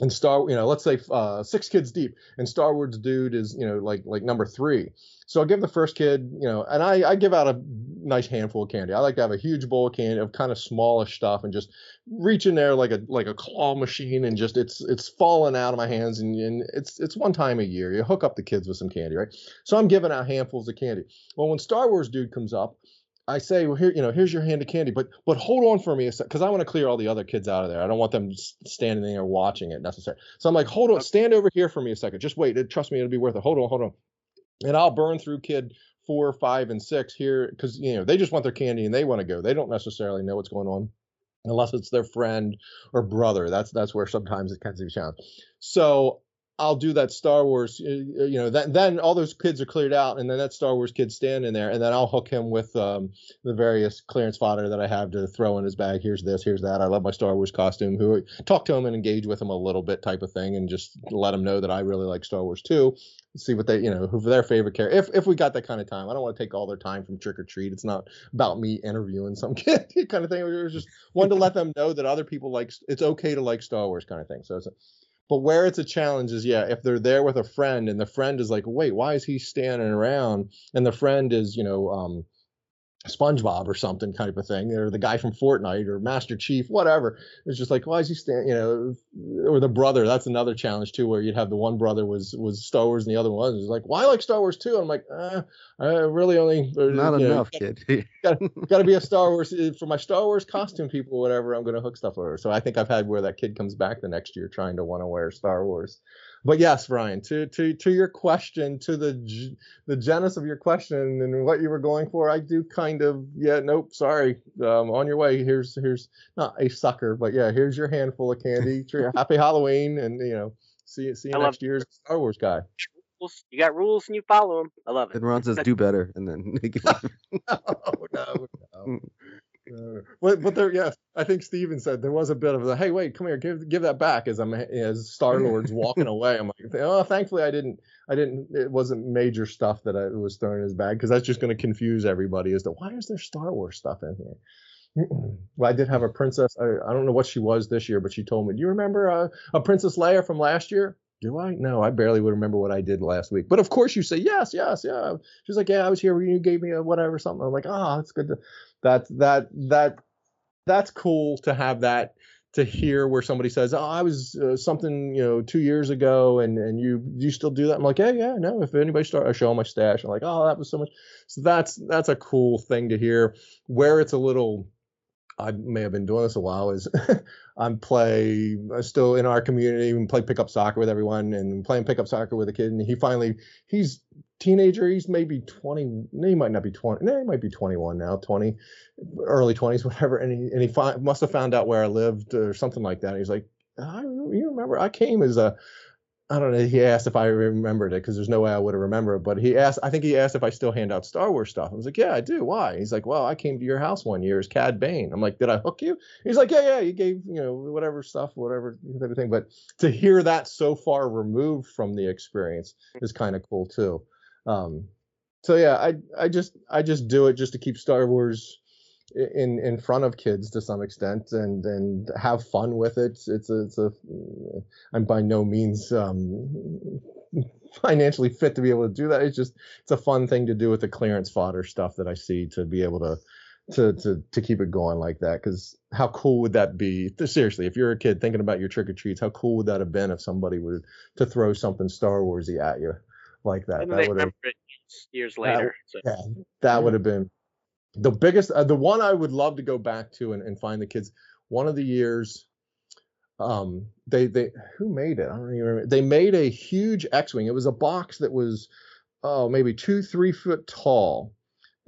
And Star, you know, let's say uh, six kids deep, and Star Wars dude is, you know, like like number three. So I'll give the first kid, you know, and I, I give out a nice handful of candy. I like to have a huge bowl of candy of kind of smallish stuff and just reach in there like a like a claw machine and just it's it's falling out of my hands and, and it's it's one time a year. You hook up the kids with some candy, right? So I'm giving out handfuls of candy. Well, when Star Wars dude comes up, I say, well, here, you know, here's your hand of candy, but but hold on for me a sec, because I want to clear all the other kids out of there. I don't want them standing there watching it necessarily. So I'm like, hold on, stand over here for me a second. Just wait. It- Trust me, it'll be worth it. Hold on, hold on. And I'll burn through kid four, five, and six here because you know they just want their candy and they want to go. They don't necessarily know what's going on unless it's their friend or brother. That's that's where sometimes it can be challenged. So I'll do that Star Wars, uh, uh, you know, then then all those kids are cleared out, and then that Star Wars kid standing there, and then I'll hook him with um, the various clearance fodder that I have to throw in his bag. Here's this, here's that. I love my Star Wars costume. Who talk to him and engage with him a little bit, type of thing, and just let him know that I really like Star Wars too. See what they, you know, who their favorite character. If if we got that kind of time, I don't want to take all their time from trick or treat. It's not about me interviewing some kid kind of thing. It was just wanted to let them know that other people like it's okay to like Star Wars kind of thing. So it's a, but where it's a challenge is, yeah, if they're there with a friend and the friend is like, wait, why is he standing around? And the friend is, you know, um, SpongeBob or something kind of thing, or the guy from Fortnite or Master Chief, whatever. It's just like, why is he standing, you know, or the brother. That's another challenge too, where you'd have the one brother was was Star Wars and the other one was like, well, I like Star Wars too. And I'm like, uh, I really only Not you know, enough, kid. got to be a Star Wars uh, for my Star Wars costume people, whatever. I'm going to hook stuff over. So I think I've had where that kid comes back the next year trying to want to wear Star Wars. But yes, Ryan, to to to your question, to the g- the genesis of your question and what you were going for, I do kind of yeah, nope, sorry, um, on your way. Here's here's not a sucker, but yeah, here's your handful of candy. Happy Halloween, and you know, see you see you I next year's Star Wars guy. You got rules and you follow them. I love it. And Ron says, "Do better," and then they give up. Oh no, no. No. But but there, yes, I think Steven said there was a bit of the hey, wait, come here, give give that back as I'm as Star Lord's walking away. I'm like, oh, thankfully I didn't, I didn't, it wasn't major stuff that I was throwing in his bag because that's just going to confuse everybody as to why is there Star Wars stuff in here. well, I did have a princess. I, I don't know what she was this year, but she told me, do you remember uh, a Princess Leia from last year? Do I? No, I barely would remember what I did last week. But of course, you say yes, yes, yeah. She's like, yeah, I was here when you gave me a whatever something. I'm like, ah, that's good. To, that that that that's cool to have that to hear where somebody says, oh, I was uh, something you know two years ago, and and you you still do that. I'm like, yeah, yeah, no. If anybody start, I show my stash. I'm like, oh, that was so much. So that's that's a cool thing to hear. Where it's a little I may have been doing this a while is I'm play I still in our community and play pickup soccer with everyone and playing pickup soccer with a kid and he finally he's teenager he's maybe 20 he might not be 20 no he might be 21 now 20 early 20s whatever and he and he must have found out where I lived or something like that he's like I, you remember I came as a I don't know. He asked if I remembered it because there's no way I would have remembered. But he asked, I think he asked if I still hand out Star Wars stuff. I was like, yeah, I do. Why? He's like, well, I came to your house one year as Cad Bane. I'm like, did I hook you? He's like, yeah, yeah, you gave, you know, whatever stuff, whatever everything. But to hear that so far removed from the experience is kind of cool too. Um, so yeah, I I just I just do it just to keep Star Wars in in front of kids to some extent and and have fun with it. It's a, it's a i'm by no means um financially fit to be able to do that. It's just it's a fun thing to do with the clearance fodder stuff that i see to be able to to to to keep it going like that. Because how cool would that be? Seriously if you're a kid thinking about your trick-or-treats how cool would that have been if somebody would to throw something star warsy at you like that And that they would have remember it years later. so. yeah, that would have been the biggest, uh, the one I would love to go back to and, and find the kids. One of the years, um, they they who made it? I don't even remember. They made a huge X-wing. It was a box that was, oh, maybe two three foot tall,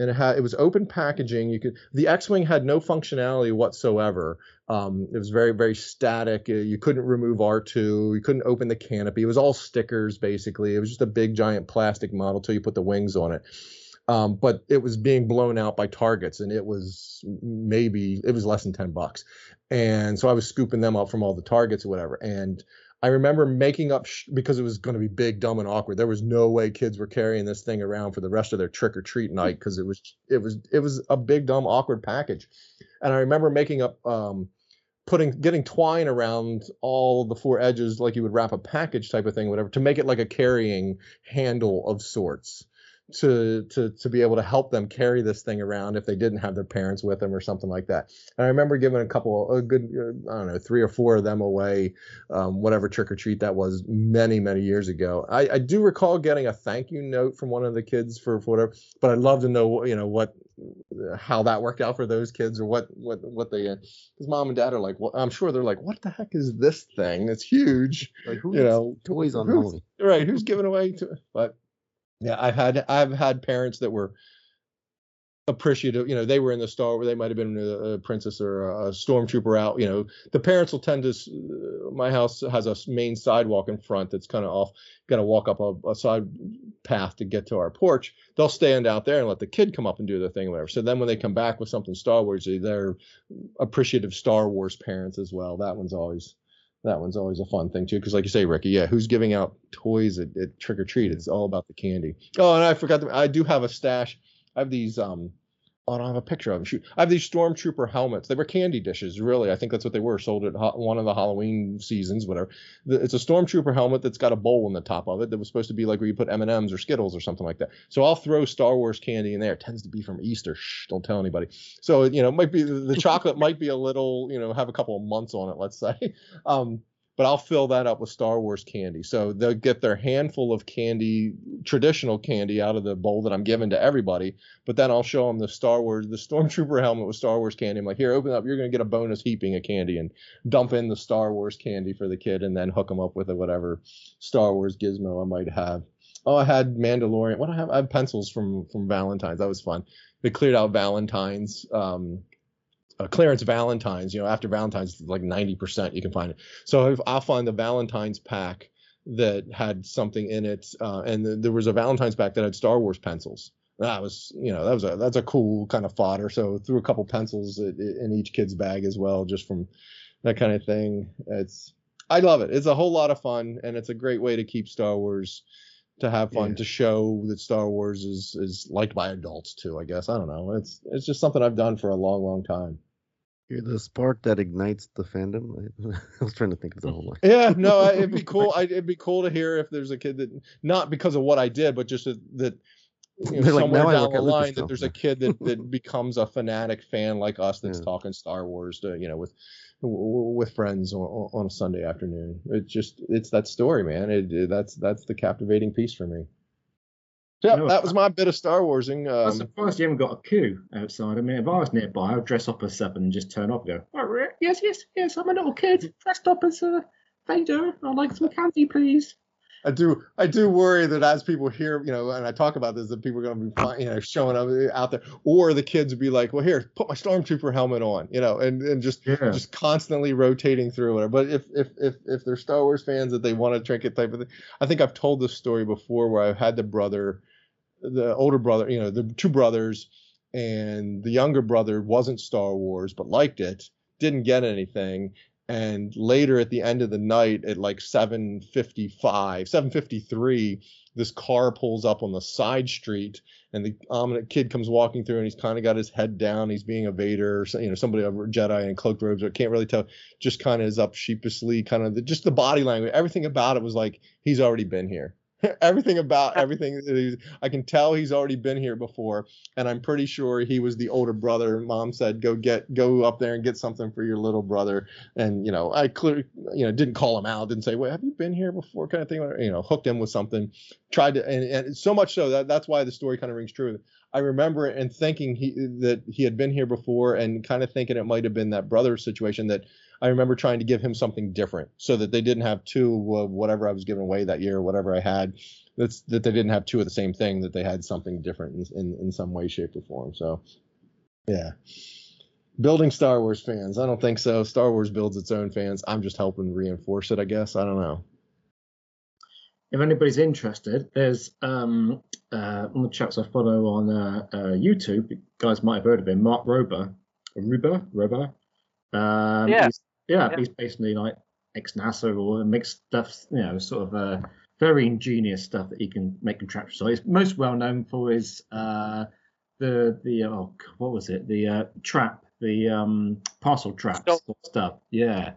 and it had it was open packaging. You could the X-wing had no functionality whatsoever. Um, it was very very static. Uh, You couldn't remove R2. You couldn't open the canopy. It was all stickers basically. It was just a big giant plastic model till you put the wings on it. Um, but it was being blown out by targets and it was maybe it was less than 10 bucks and so i was scooping them up from all the targets or whatever and I remember making up sh- because it was going to be big, dumb, and awkward. There was no way kids were carrying this thing around for the rest of their trick or treat night because it was it was it was a big, dumb, awkward package. And I remember making up um, putting getting twine around all the four edges like you would wrap a package type of thing, whatever, to make it like a carrying handle of sorts to to to be able to help them carry this thing around if they didn't have their parents with them or something like that. And I remember giving a couple, a good, uh, I don't know, three or four of them away, um, whatever trick or treat that was, many many years ago. I, I do recall getting a thank you note from one of the kids for, for whatever, but I'd love to know, you know, what how that worked out for those kids or what what what they because mom and dad are like well i'm sure they're like what the heck is this thing it's huge Like who you know toys on who's- right who's giving away to but yeah i've had i've had parents that were appreciative you know they were in the star where they might have been a, princess or a, stormtrooper out you know. The parents will tend to uh, my house has a main sidewalk in front that's kind of off got to walk up a, a side path to get to our porch. They'll stand out there and let the kid come up and do their thing whatever. So then when they come back with something star wars they're appreciative star wars parents as well. That one's always that one's always a fun thing too because like you say ricky yeah who's giving out toys at, at trick or treat? It's all about the candy. Oh and i forgot to, i do have a stash. I have these um I don't have a picture of them. Shoot, I have these stormtrooper helmets. They were candy dishes, really. I think that's what they were. Sold at ho- one of the Halloween seasons, whatever. The- It's a stormtrooper helmet that's got a bowl in the top of it that was supposed to be like where you put M and M's or Skittles or something like that. So I'll throw Star Wars candy in there. It tends to be from Easter. Shh, don't tell anybody. So you know, it might be the chocolate might be a little, you know, have a couple of months on it, let's say. Um, but I'll fill that up with Star Wars candy. So they'll get their handful of candy, traditional candy, out of the bowl that I'm giving to everybody. But then I'll show them the Star Wars, the Stormtrooper helmet with Star Wars candy. I'm like, here, open up. You're going to get a bonus heaping of candy and dump in the Star Wars candy for the kid and then hook them up with a whatever Star Wars gizmo I might have. Oh, I had Mandalorian. What I have? I have pencils from from Valentine's. That was fun. They cleared out Valentine's. Um, uh, clearance Valentines. You know, after Valentine's, like 90% you can find it. So if I'll find the Valentine's pack that had something in it, uh, and th- there was a Valentine's pack that had Star Wars pencils. That was, you know, that was a that's a cool kind of fodder. So threw a couple pencils in each kid's bag as well, just from that kind of thing. It's I love it. It's a whole lot of fun, and it's a great way to keep Star Wars to have fun Yeah. to show that Star Wars is is liked by adults too. I guess I don't know. It's it's just something I've done for a long, long time. You're the spark that ignites the fandom. I was trying to think of the whole line. Yeah, no, I- it'd be cool. I, it'd be cool to hear if there's a kid that not because of what I did, but just that, that you know, They're like, somewhere down the line that there's a kid that that becomes a fanatic fan like us that's Yeah. talking Star Wars to you know with with friends on, on a Sunday afternoon. It's just it's that story, man. It, it- that's that's the captivating piece for me. Yeah, No, that was my bit of Star Warsing. I'm Um, surprised you haven't got a queue outside. I mean, if I was nearby, I'd dress up as seven and just turn up and go, oh, yes, yes, yes, I'm a little kid dressed up as uh, Vader. I'd like some candy, please. I do I do worry that as people hear, you know, and I talk about this, that people are going to be, you know, showing up uh, out there, or the kids would be like, "Well, here, put my stormtrooper helmet on," you know, and and just Yeah. just constantly rotating through whatever. But if if if if they're Star Wars fans that they want a trinket type of thing, I think I've told this story before where I've had the brother, the older brother, you know, the two brothers, and the younger brother wasn't Star Wars but liked it, didn't get anything, and later at the end of the night at like 7:55, 7:53, this car pulls up on the side street and the ominous kid comes walking through and he's kind of got his head down. He's being a Vader, or you know, somebody a Jedi in cloaked robes. I can't really tell. Just kind of is up sheepishly, kind of the, just the body language. Everything about it was like he's already been here. everything about uh everything I can tell he's already been here before, and I'm pretty sure he was the older brother. Mom said, "Go get, go up there and get something for your little brother." And you know, I clearly, you know, didn't call him out, didn't say, "Well, have you been here before?" kind of thing. You know, hooked him with something, tried to, and, and so much so that that's why the story kind of rings true. I remember and thinking he that he had been here before, and kind of thinking it might have been that brother situation that. I remember trying to give him something different so that they didn't have two of whatever I was giving away that year, or whatever I had. That's that they didn't have two of the same thing, that they had something different in, in, in some way, shape, or form. So, yeah. Building Star Wars fans. I don't think so. Star Wars builds its own fans. I'm just helping reinforce it, I guess. I don't know. If anybody's interested, there's um, uh, one of the chaps I follow on uh, uh, YouTube. You guys might have heard of him, Mark Rober. Ruber? Rober? Um, Yeah. he's- yeah, Yeah. he's basically like ex NASA or makes stuff, you know, sort of uh, very ingenious stuff that he can make contraptions. So he's most well known for his uh, the the oh what was it the uh, trap the um, parcel trap stuff. Yeah.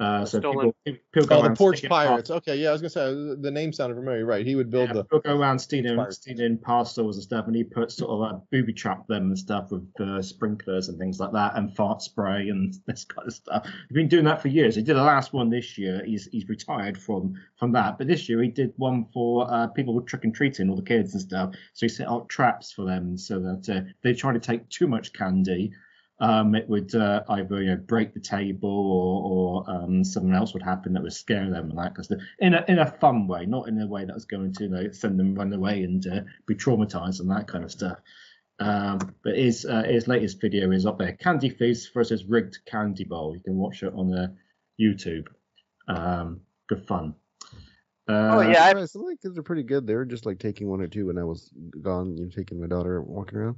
Uh, so people, people go Oh, the Porch stealing par- Pirates. Okay, yeah, I was gonna say uh, the name sounded familiar. Right, he would build Yeah, the. people go around stealing, Pirates. stealing parcels and stuff, and he puts sort of like booby trap them and stuff with uh, sprinklers and things like that, and fart spray and this kind of stuff. He's been doing that for years. He did the last one this year. He's he's retired from from that, but this year he did one for uh, people trick and treating, all the kids and stuff. So he set out traps for them so that uh, they try to take too much candy. Um, it would uh, either you know break the table or, or um, something else would happen that would scare them and that kind of stuff in a in a fun way, not in a way that was going to you know, send them run away and uh, be traumatized and that kind of stuff. Um, but his uh, his latest video is up there, Candy Feast versus Rigged Candy Bowl. You can watch it on uh, YouTube. Um, good fun. Uh, Oh, yeah, I- surprised. Some of the kids are pretty good. They were just like taking one or two when I was gone. You know, taking my daughter walking around.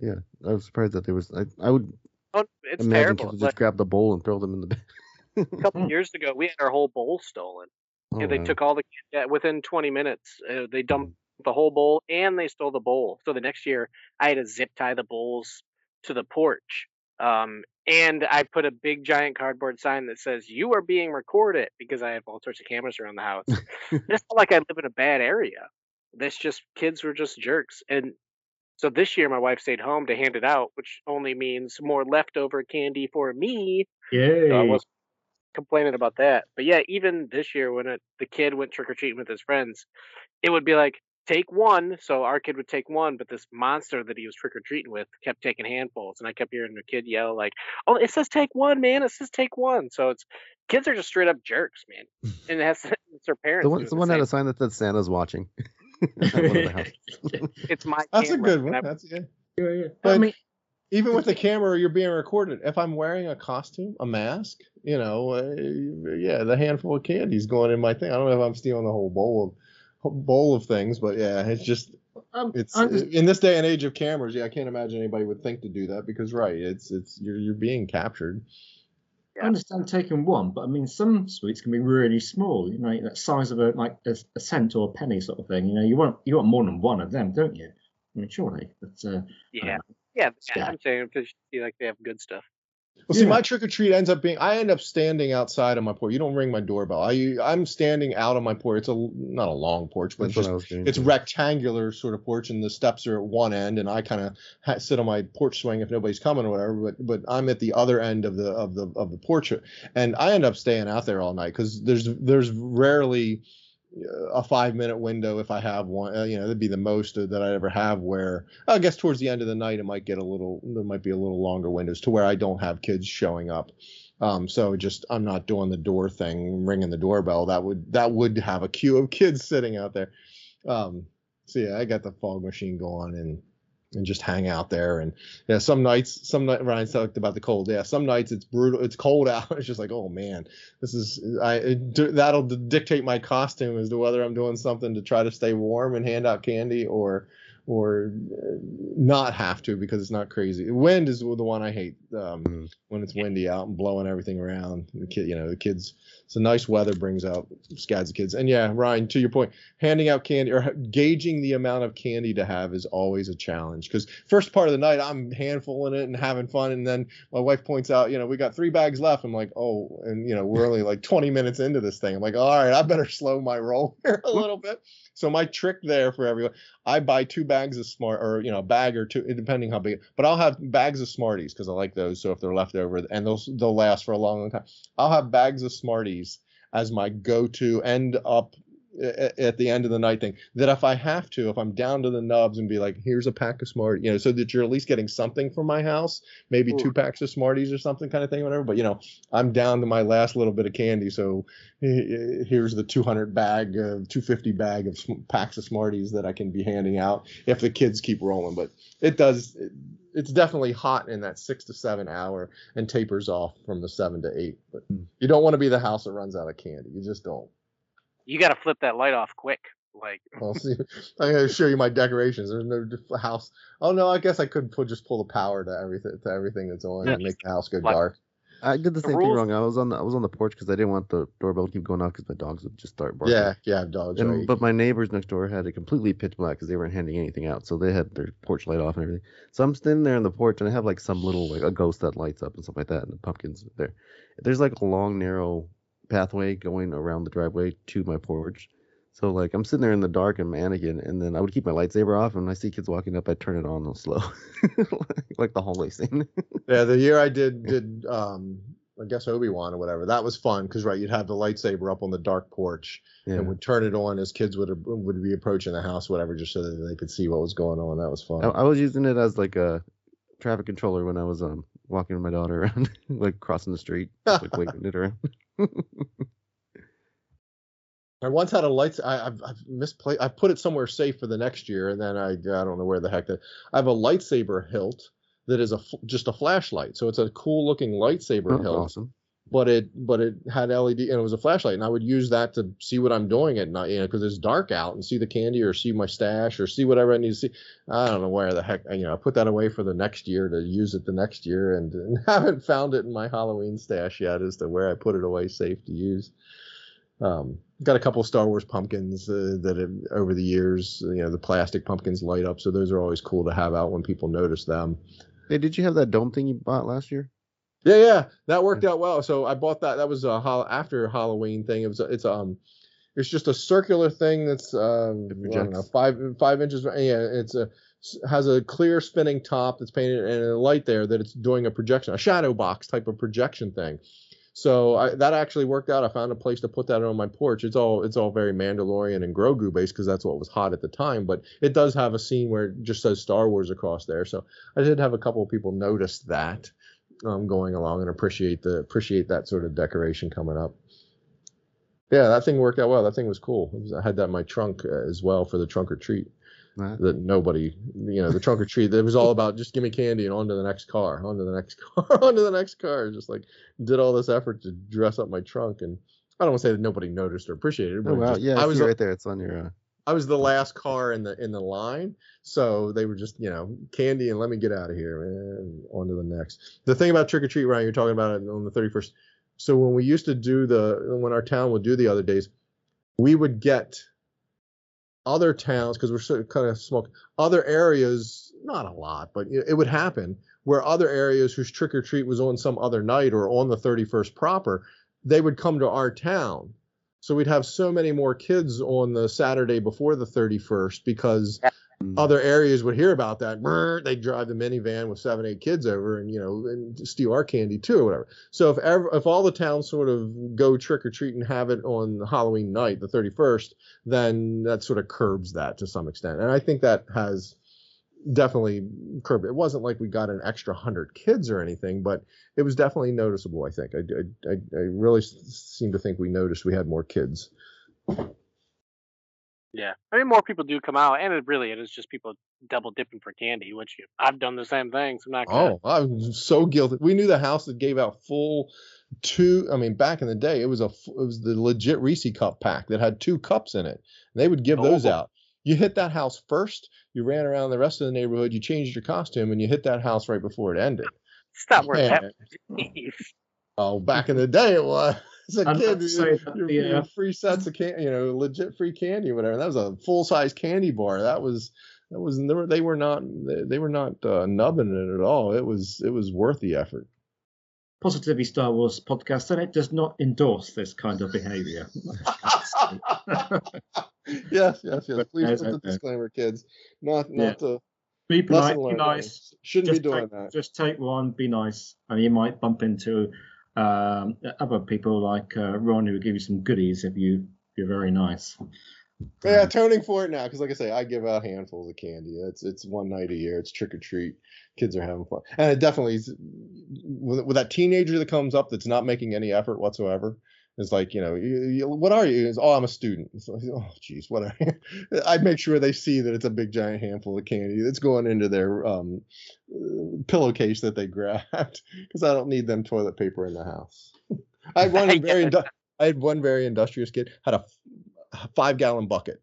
Yeah, I was surprised that there was. I, I would Oh, It's imagine terrible. Like, just grab the bowl and throw them in the. a couple years ago, we had our whole bowl stolen. Oh, and they wow. took all the yeah, within 20 minutes. Uh, they dumped the whole bowl and they stole the bowl. So the next year, I had to zip tie the bowls to the porch. Um, and I put a big giant cardboard sign that says "You are being recorded" because I have all sorts of cameras around the house. it's not like I live in a bad area. This just kids were just jerks. And so this year, my wife stayed home to hand it out, which only means more leftover candy for me. Yay. So I wasn't complaining about that. But yeah, even this year when it, the kid went trick or treating with his friends, it would be like take one. So our kid would take one, but this monster that he was trick or treating with kept taking handfuls, and I kept hearing the kid yell like, "Oh, it says take one, man! It says take one." So it's kids are just straight up jerks, man, and it has it's their parents. The one, someone had a sign that said Santa's watching. At one of the houses. It's my. That's a good one. I- That's yeah. Yeah, yeah. But I mean, even with the camera, you're being recorded. If I'm wearing a costume, a mask, you know, uh, yeah, the handful of candy's going in my thing. I don't know if I'm stealing the whole bowl of bowl of things, but yeah, it's just um, it's just- in this day and age of cameras. Yeah, I can't imagine anybody would think to do that because right, it's it's you're you're being captured. I understand taking one, but I mean, some sweets can be really small. You know, that size of a like a, a cent or a penny sort of thing. You know, you want you want more than one of them, don't you? I mean, surely. But uh, yeah, yeah, Yeah. I'm saying because you like they have good stuff. Well, see, Yeah. my trick or treat ends up being I end up standing outside of my porch. You don't ring my doorbell. I I'm standing out on my porch. It's a not a long porch, but That's it's just it's rectangular sort of porch, and the steps are at one end, and I kind of ha- sit on my porch swing if nobody's coming or whatever. But but I'm at the other end of the of the of the porch, and I end up staying out there all night because there's there's rarely a five minute window if I have one. Uh, you know, that'd be the most that I ever have. Where I guess towards the end of the night, it might get a little. There might be a little longer windows to where I don't have kids showing up. Um, so just I'm not doing the door thing, ringing the doorbell. That would that would have a queue of kids sitting out there. Um, so yeah, I got the fog machine going and and just hang out there. And yeah, some nights, some night Ryan talked about the cold. Yeah, some nights it's brutal. It's cold out. It's just like, oh man, this is I it, that'll dictate my costume as to whether I'm doing something to try to stay warm and hand out candy or or uh, not have to because it's not crazy. Wind is the one I hate. Um, Mm. when it's windy out and blowing everything around. The kid, you know, the kids. So nice weather brings out scads of kids. And yeah, Ryan, to your point, handing out candy or gauging the amount of candy to have is always a challenge. Because first part of the night, I'm handfuling it and having fun, and then my wife points out, you know, we got three bags left. I'm like, oh, and you know, we're only like 20 minutes into this thing. I'm like, all right, I better slow my roll here a little bit. So my trick there for everyone, I buy two bags of smart, or you know, a bag or two, depending how big. But I'll have bags of Smarties because I like those. So if they're left over, and they'll they'll last for a long, long time. I'll have bags of Smarties as my go-to end up at the end of the night thing. That if I have to, if I'm down to the nubs and be like, here's a pack of Smarties, you know, so that you're at least getting something from my house, maybe two packs of Smarties or something kind of thing, whatever. But you know, I'm down to my last little bit of candy, so here's the 200 bag, uh, 250 bag of packs of Smarties that I can be handing out if the kids keep rolling. But it does. It, it's definitely hot in that six to seven hour and tapers off from the seven to eight. But you don't want to be the house that runs out of candy. You just don't. You got to flip that light off quick. Like I'll see. I'm gonna show you my decorations. There's no house. Oh no, I guess I could put just pull the power to everything to everything that's on Yeah. and make the house go Like- dark. I did the The same thing wrong. I was on the I was on the porch because I didn't want the doorbell to keep going off because my dogs would just start barking. Yeah, yeah, dogs. And, right. But my neighbors next door had it completely pitch black because they weren't handing anything out, so they had their porch light off and everything. So I'm standing there on the porch and I have like some little like a ghost that lights up and stuff like that, and the pumpkins there. There's like a long narrow pathway going around the driveway to my porch. So like I'm sitting there in the dark and mannequin, and then I would keep my lightsaber off, and when I see kids walking up, I turn it on slow, like the hallway scene. Yeah, the year I did did um I guess Obi Wan or whatever. That was fun because right, you'd have the lightsaber up on the dark porch Yeah. and would turn it on as kids would would be approaching the house, whatever, just so that they could see what was going on. That was fun. I, I was using it as like a traffic controller when I was um walking with my daughter around, like crossing the street, like waving it around. I once had a lights. I, I've, I've misplaced. I put it somewhere safe for the next year, and then I I don't know where the heck that. I have a lightsaber hilt that is a just a flashlight, so it's a cool looking lightsaber Oh, hilt. awesome. But it but it had LED and it was a flashlight, and I would use that to see what I'm doing at night, you know, because it's dark out, and see the candy or see my stash or see whatever I need to see. I don't know where the heck you know. I put that away for the next year to use it the next year, and, and haven't found it in my Halloween stash yet as to where I put it away safe to use. Um, got a couple Star Wars pumpkins uh, that have, over the years, you know, the plastic pumpkins light up, so those are always cool to have out when people notice them. Hey, did you have that dome thing you bought last year? Yeah, yeah, that worked out well. So I bought that. That was a after Halloween thing. It was it's um, it's just a circular thing that's um, I don't know, five five inches. Yeah, it's a has a clear spinning top that's painted and a light there that it's doing a projection, a shadow box type of projection thing. So I, that actually worked out. I found a place to put that on my porch. It's all it's all very Mandalorian and Grogu based because that's what was hot at the time. But it does have a scene where it just says Star Wars across there. So I did have a couple of people notice that um, going along and appreciate the appreciate that sort of decoration coming up. Yeah, that thing worked out well. That thing was cool. Was- I had that in my trunk uh, as well for the trunk or treat. Right. That nobody, you know, the trunk or treat. It was all about just give me candy and on to the next car, on to the next car, on to the next car. Just like did all this effort to dress up my trunk, and I don't want to say that nobody noticed or appreciated it. But Oh wow, just- yeah, I, I was right there. It's on your. Uh, I was the last car in the in the line, so they were just you know candy and let me get out of here, man. On to the next. The thing about trick or treat, Ryan, you're talking about it on the 31st. So when we used to do the when our town would do the other days, we would get other towns because we're kind of small. Other areas, not a lot, but it would happen where other areas whose trick or treat was on some other night or on the 31st proper, they would come to our town. So we'd have so many more kids on the Saturday before the 31st because other areas would hear about that. They'd drive the minivan with seven, eight kids over and, you know, and steal our candy too or whatever. So if ever, if all the towns sort of go trick or treat and have it on Halloween night, the 31st, then that sort of curbs that to some extent. And I think that has definitely curbed. It wasn't like we got an extra hundred kids or anything, but it was definitely noticeable. I think I, I, I, really s- seem to think we noticed we had more kids. Yeah, I mean, more people do come out, and it really it is just people double dipping for candy, which you, I've done the same thing. So I'm not gonna. Oh, I was so guilty. We knew the house that gave out full two. I mean, back in the day, it was a it was the legit Reese cup pack that had two cups in it. They would give those Oh. out. You hit that house first. You ran around the rest of the neighborhood. You changed your costume, and you hit that house right before it ended. It's not worth Man. that. Oh, back in the day, it was. As a I'd kid, like you- say that you- the, you uh, free sets of candy, you know, legit free candy, whatever. That was a full size candy bar. That was that was they were, they were not they, they were not uh, nubbing it at all. It was it was worth the effort. Positively Star Wars podcast, and it does not endorse this kind of behaviour. yes, yes, yes. Please put the disclaimer, kids. Not Yeah. not to Be polite, be nice. Shouldn't just be doing take, that. Just take one, be nice, and you might bump into um, other people like uh, Ron who will give you some goodies if you if you're very nice. Yeah, toning for it now because, like I say, I give out handfuls of candy. It's it's one night a year. It's trick or treat. Kids are having fun, and it definitely is, with, with that teenager that comes up that's not making any effort whatsoever. It's like you know, you, you, what are you? It's, oh, I'm a student. Oh, geez, what are you? I'd make sure they see that it's a big giant handful of candy that's going into their um, uh, pillowcase that they grabbed because I don't need them toilet paper in the house. I had one very I had one very industrious kid had a f- five gallon bucket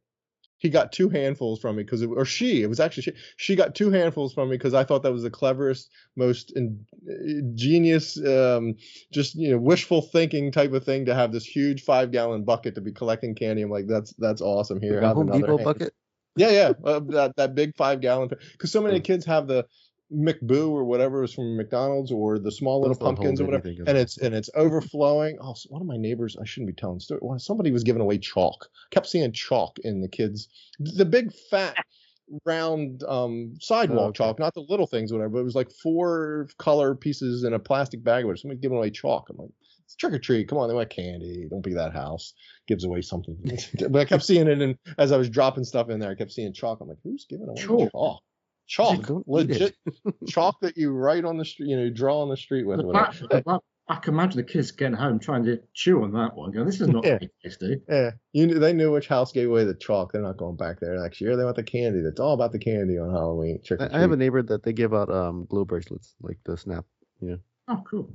he got two handfuls from me because, or she, it was actually she, she got two handfuls from me because I thought that was the cleverest, most ingenious um, just you know, wishful thinking type of thing to have this huge five gallon bucket to be collecting candy. I'm like, that's that's awesome. Here, have Home another Depot hand- bucket. Yeah, yeah, uh, that that big five gallon because so many kids have the McBoo or whatever is from McDonald's or the small little pumpkins or whatever, and it's and it's overflowing. Oh, so one of my neighbors, I shouldn't be telling story. well, Somebody was giving away chalk. Kept seeing chalk in the kids, the big fat round um sidewalk Oh, okay. chalk, not the little things, whatever. But it was like four color pieces in a plastic bag. Or somebody giving away chalk. I'm like, it's trick or treat. Come on, they want candy. Don't be that house. Gives away something. but I kept seeing it, and as I was dropping stuff in there, I kept seeing chalk. I'm like, who's giving away Chalk? Chalk? Chalk, Don't eat it. legit chalk that you write on the street, you know, you draw on the street with. The whatever. fact that- I can imagine the kids getting home trying to chew on that one. Going, this is not Yeah. very tasty. Yeah, you knew, they knew which house gave away the chalk. They're not going back there next year. They want the candy. That's all about the candy on Halloween. Trick or I, I have a neighbor that they give out um glow bracelets, like the snap. You know. Oh, cool.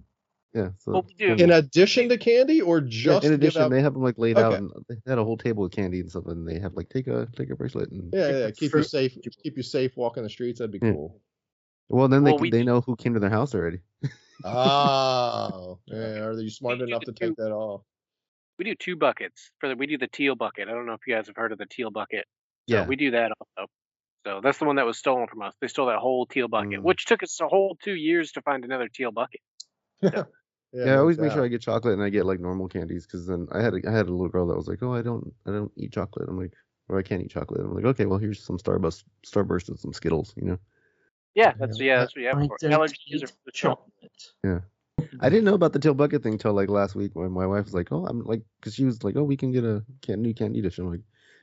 Yeah. So Well, we do. In addition to candy, or Yeah, just in give addition, out- they have them like laid out, and they had a whole table of candy and stuff, and they have like take a take a bracelet and yeah, yeah, Keep keep you safe. Keep you safe walking the streets. That'd be Yeah. cool. well, then they Well, can- we they do- know who came to their house already. Oh, yeah. Are you smart We enough do to take that off? We do two buckets for the. We do the teal bucket. I don't know if you guys have heard of the teal bucket. So Yeah. we do that also. So that's the one that was stolen from us. They stole that whole teal bucket, Mm. which took us a whole two years to find another teal bucket. Yeah, Yeah, I always make sure. I get chocolate and I get like normal candies because then I had a, I had a little girl that was like, oh, I don't I don't eat chocolate. I'm like, or I can't eat chocolate. I'm like, okay, well here's some Starburst Starburst and some Skittles. You know. Yeah, that's yeah, that's what you have I for don't allergies eat are for the chocolate. Yeah. I didn't know about the teal bucket thing till like last week when my wife was like, "Oh, I'm like," because she was like, "Oh, we can get a can new candy dish." I'm like,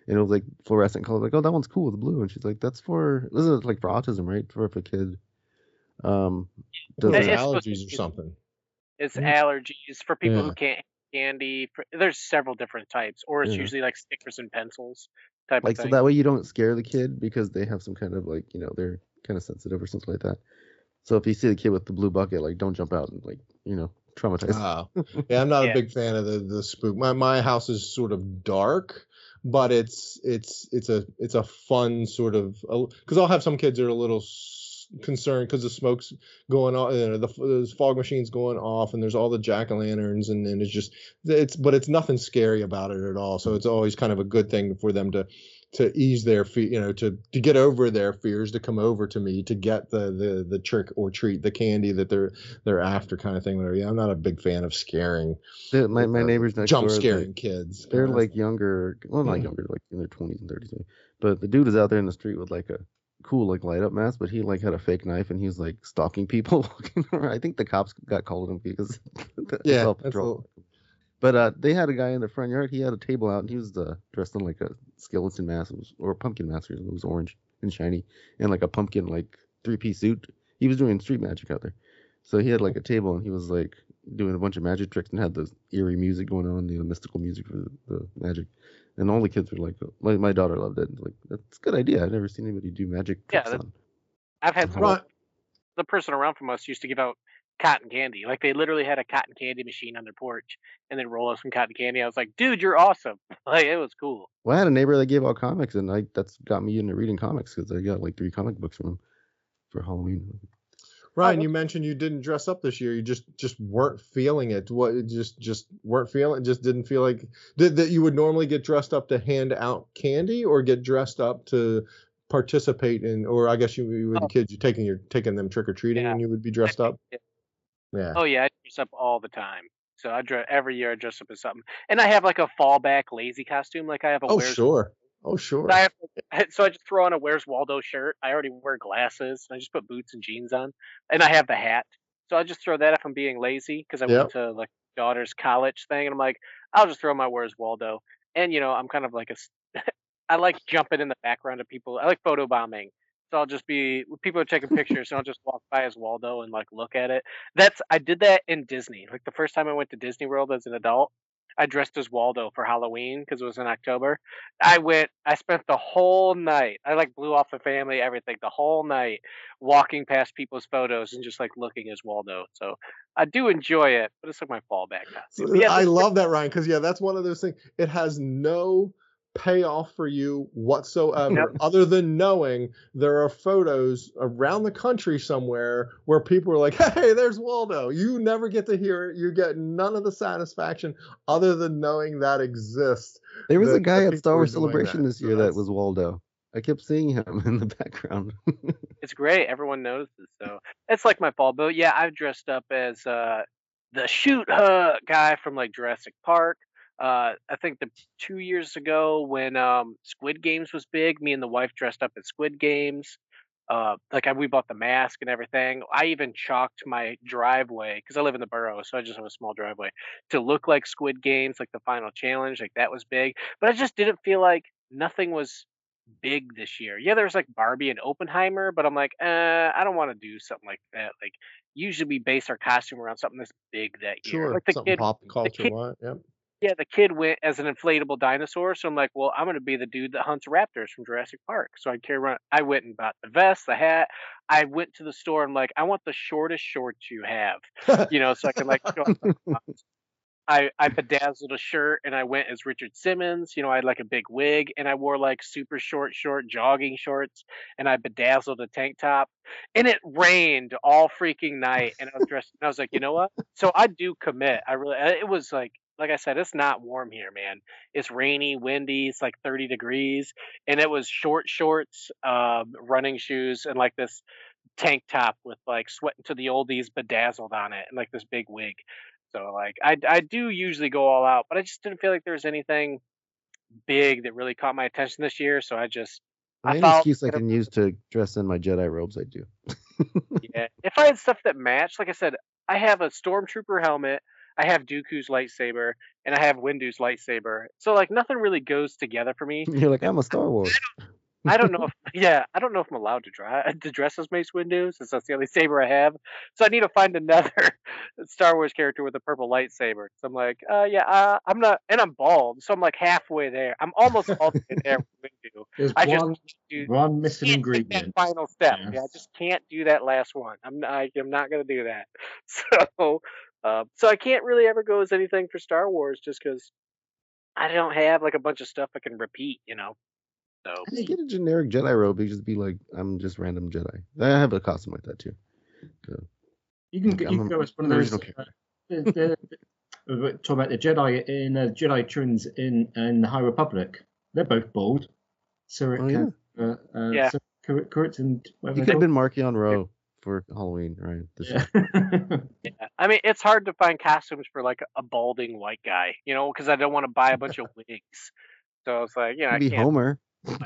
and it was like fluorescent color. Like, oh, that one's cool, it's blue. And she's like, "That's for this is like for autism, right? For if a kid, um, doesn't." It's supposed to allergies or something. It's Mm. allergies for people Yeah. who can't candy. There's several different types, or it's Yeah. usually like stickers and pencils type like of so that way you don't scare the kid because they have some kind of like you know they're kind of sensitive or something like that. So if you see the kid with the blue bucket, like don't jump out and like you know traumatize. Oh, yeah, I'm not Yeah. a big fan of the the spook. My my house is sort of dark, but it's it's it's a it's a fun sort of because I'll have some kids that are a little s- concerned because the smoke's going on, you know, the, the fog machine's going off, and there's all the jack o' lanterns, and, and it's just it's but it's nothing scary about it at all. So it's always kind of a good thing for them to to ease their fear, you know, to to get over their fears, to come over to me to get the the the trick or treat, the candy that they're they're after, kind of thing. Whatever. Yeah, I'm not a big fan of scaring, my my uh, neighbors next jump door, scaring like, kids. they're like younger, well not Mm. younger, like in their twenties and thirties. But the dude is out there in the street with like a cool like light up mask, but he like had a fake knife and he was like stalking people walking around. I think the cops got called him because the Yeah, Patrol. But uh, they had a guy in the front yard. He had a table out, and he was uh, dressed in like a skeleton mask was, or a pumpkin mask. It was orange and shiny, and like a pumpkin like three piece suit. He was doing street magic out there. So he had like a table, and he was like doing a bunch of magic tricks, and had this eerie music going on, the mystical music for the, the magic. And all the kids were like, my, my daughter loved it. Like that's a good idea. I've never seen anybody do magic Yeah, that-. I've had some. Right. The person around from us used to give out cotton candy. Like they literally had a cotton candy machine on their porch, and then roll us some cotton candy. I was like, dude, you're awesome. Like it was cool. Well, I had a neighbor that gave out comics, and I that's got me into reading comics because I got like three comic books from him for Halloween. Ryan, um, you mentioned you didn't dress up this year. You just just weren't feeling it. What just just weren't feeling. Just didn't feel like did that. You would normally get dressed up to hand out candy, or get dressed up to participate in, or I guess you, you with oh. the kids, you taking your taking them trick or treating, and you would be dressed up. Yeah. Oh yeah, I dress up all the time. So I dress every year. I dress up as something, and I have like a fallback lazy costume. Like I have a Oh sure. Oh sure. I have, so I just throw on a Where's Waldo shirt. I already wear glasses. I just put boots and jeans on, and I have the hat. So I just throw that if I'm being lazy because I Yep. went to like daughter's college thing, and I'm like, I'll just throw my Where's Waldo. And you know, I'm kind of like a, I like jumping in the background of people. I like photo bombing. So I'll just be people are taking pictures, and I'll just walk by as Waldo and like look at it. That's I did that in Disney. Like the first time I went to Disney World as an adult, I dressed as Waldo for Halloween because it was in October. I went. I spent the whole night. I like blew off the family, everything, the whole night, walking past people's photos and just like looking as Waldo. So I do enjoy it, but it's like my fallback. Yeah, I love that, Ryan, because yeah, that's one of those things. It has no payoff for you whatsoever, other than knowing there are photos around the country somewhere where people are like, "Hey, there's Waldo." You never get to hear it. You get none of the satisfaction other than knowing that exists. There was that a guy at Star Wars Celebration that. this So year that was Waldo. I kept seeing him in the background. It's great. Everyone notices. So it's like my fall. But yeah, I've dressed up as uh, the shoot uh, guy from like Jurassic Park. Uh, I think the two years ago when um, Squid Games was big, me and the wife dressed up as Squid Games. Uh, like I, we bought the mask and everything. I even chalked my driveway because I live in the borough, so I just have a small driveway to look like Squid Games, like the final challenge. Like that was big, but I just didn't feel like nothing was big this year. Yeah, there's like Barbie and Oppenheimer, but I'm like, uh, I don't want to do something like that. Like usually we base our costume around something that's big that year. Sure, Like the something kid, pop the culture, kid, what? Yep. Yeah, the kid went as an inflatable dinosaur, so I'm like, well, I'm gonna be the dude that hunts raptors from Jurassic Park. So I carry around. I went and bought the vest, the hat. I went to the store I'm like, I want the shortest shorts you have, you know, so I can like. Show off my arms. I, I bedazzled a shirt and I went as Richard Simmons. You know, I had like a big wig and I wore like super short, short jogging shorts and I bedazzled a tank top. And it rained all freaking night. And I was dressed and I was like, you know what? So I do commit. I really, it was like, like I said, it's not warm here, man. It's rainy, windy. It's like 30 degrees. And it was short shorts, um, running shoes, and like this tank top with like sweating to the oldies bedazzled on it and like this big wig. So like I I do usually go all out, but I just didn't feel like there was anything big that really caught my attention this year. So I just I Any excuse I can use to dress in my Jedi robes, I do. yeah. If I had stuff that matched, like I said, I have a stormtrooper helmet, I have Dooku's lightsaber, and I have Windu's lightsaber. So like nothing really goes together for me. You're like, I'm a Star Wars. I don't know if yeah, I don't know if I'm allowed to try to dress as Mace Windu since that's the only saber I have. So I need to find another Star Wars character with a purple lightsaber. So I'm like, uh, yeah, uh, I'm not, and I'm bald, so I'm like halfway there. I'm almost all the way there with Windu. There's I just one, do one missing ingredient. final step. Yeah, I just can't do that last one. I'm not, I, am not gonna do that. So, uh, so I can't really ever go as anything for Star Wars just because I don't have like a bunch of stuff I can repeat. You know. So Just get a generic Jedi robe. You just be like, I'm just random Jedi. I have a costume like that too. So, You can, like, you I'm can go as one of those. original Uh, the, the, talk about the Jedi in uh, Jedi twins in in the High Republic. They're both bald. Cyril, Oh, yeah. uh, uh, Yeah. Cyril Cur- and whatever You they're could have called. been Marchion Ro for Halloween, right? This Yeah. Yeah, I mean, it's hard to find costumes for like a balding white guy, you know, because I don't want to buy a bunch of wigs. So it's like, you know, I Be can't. Homer.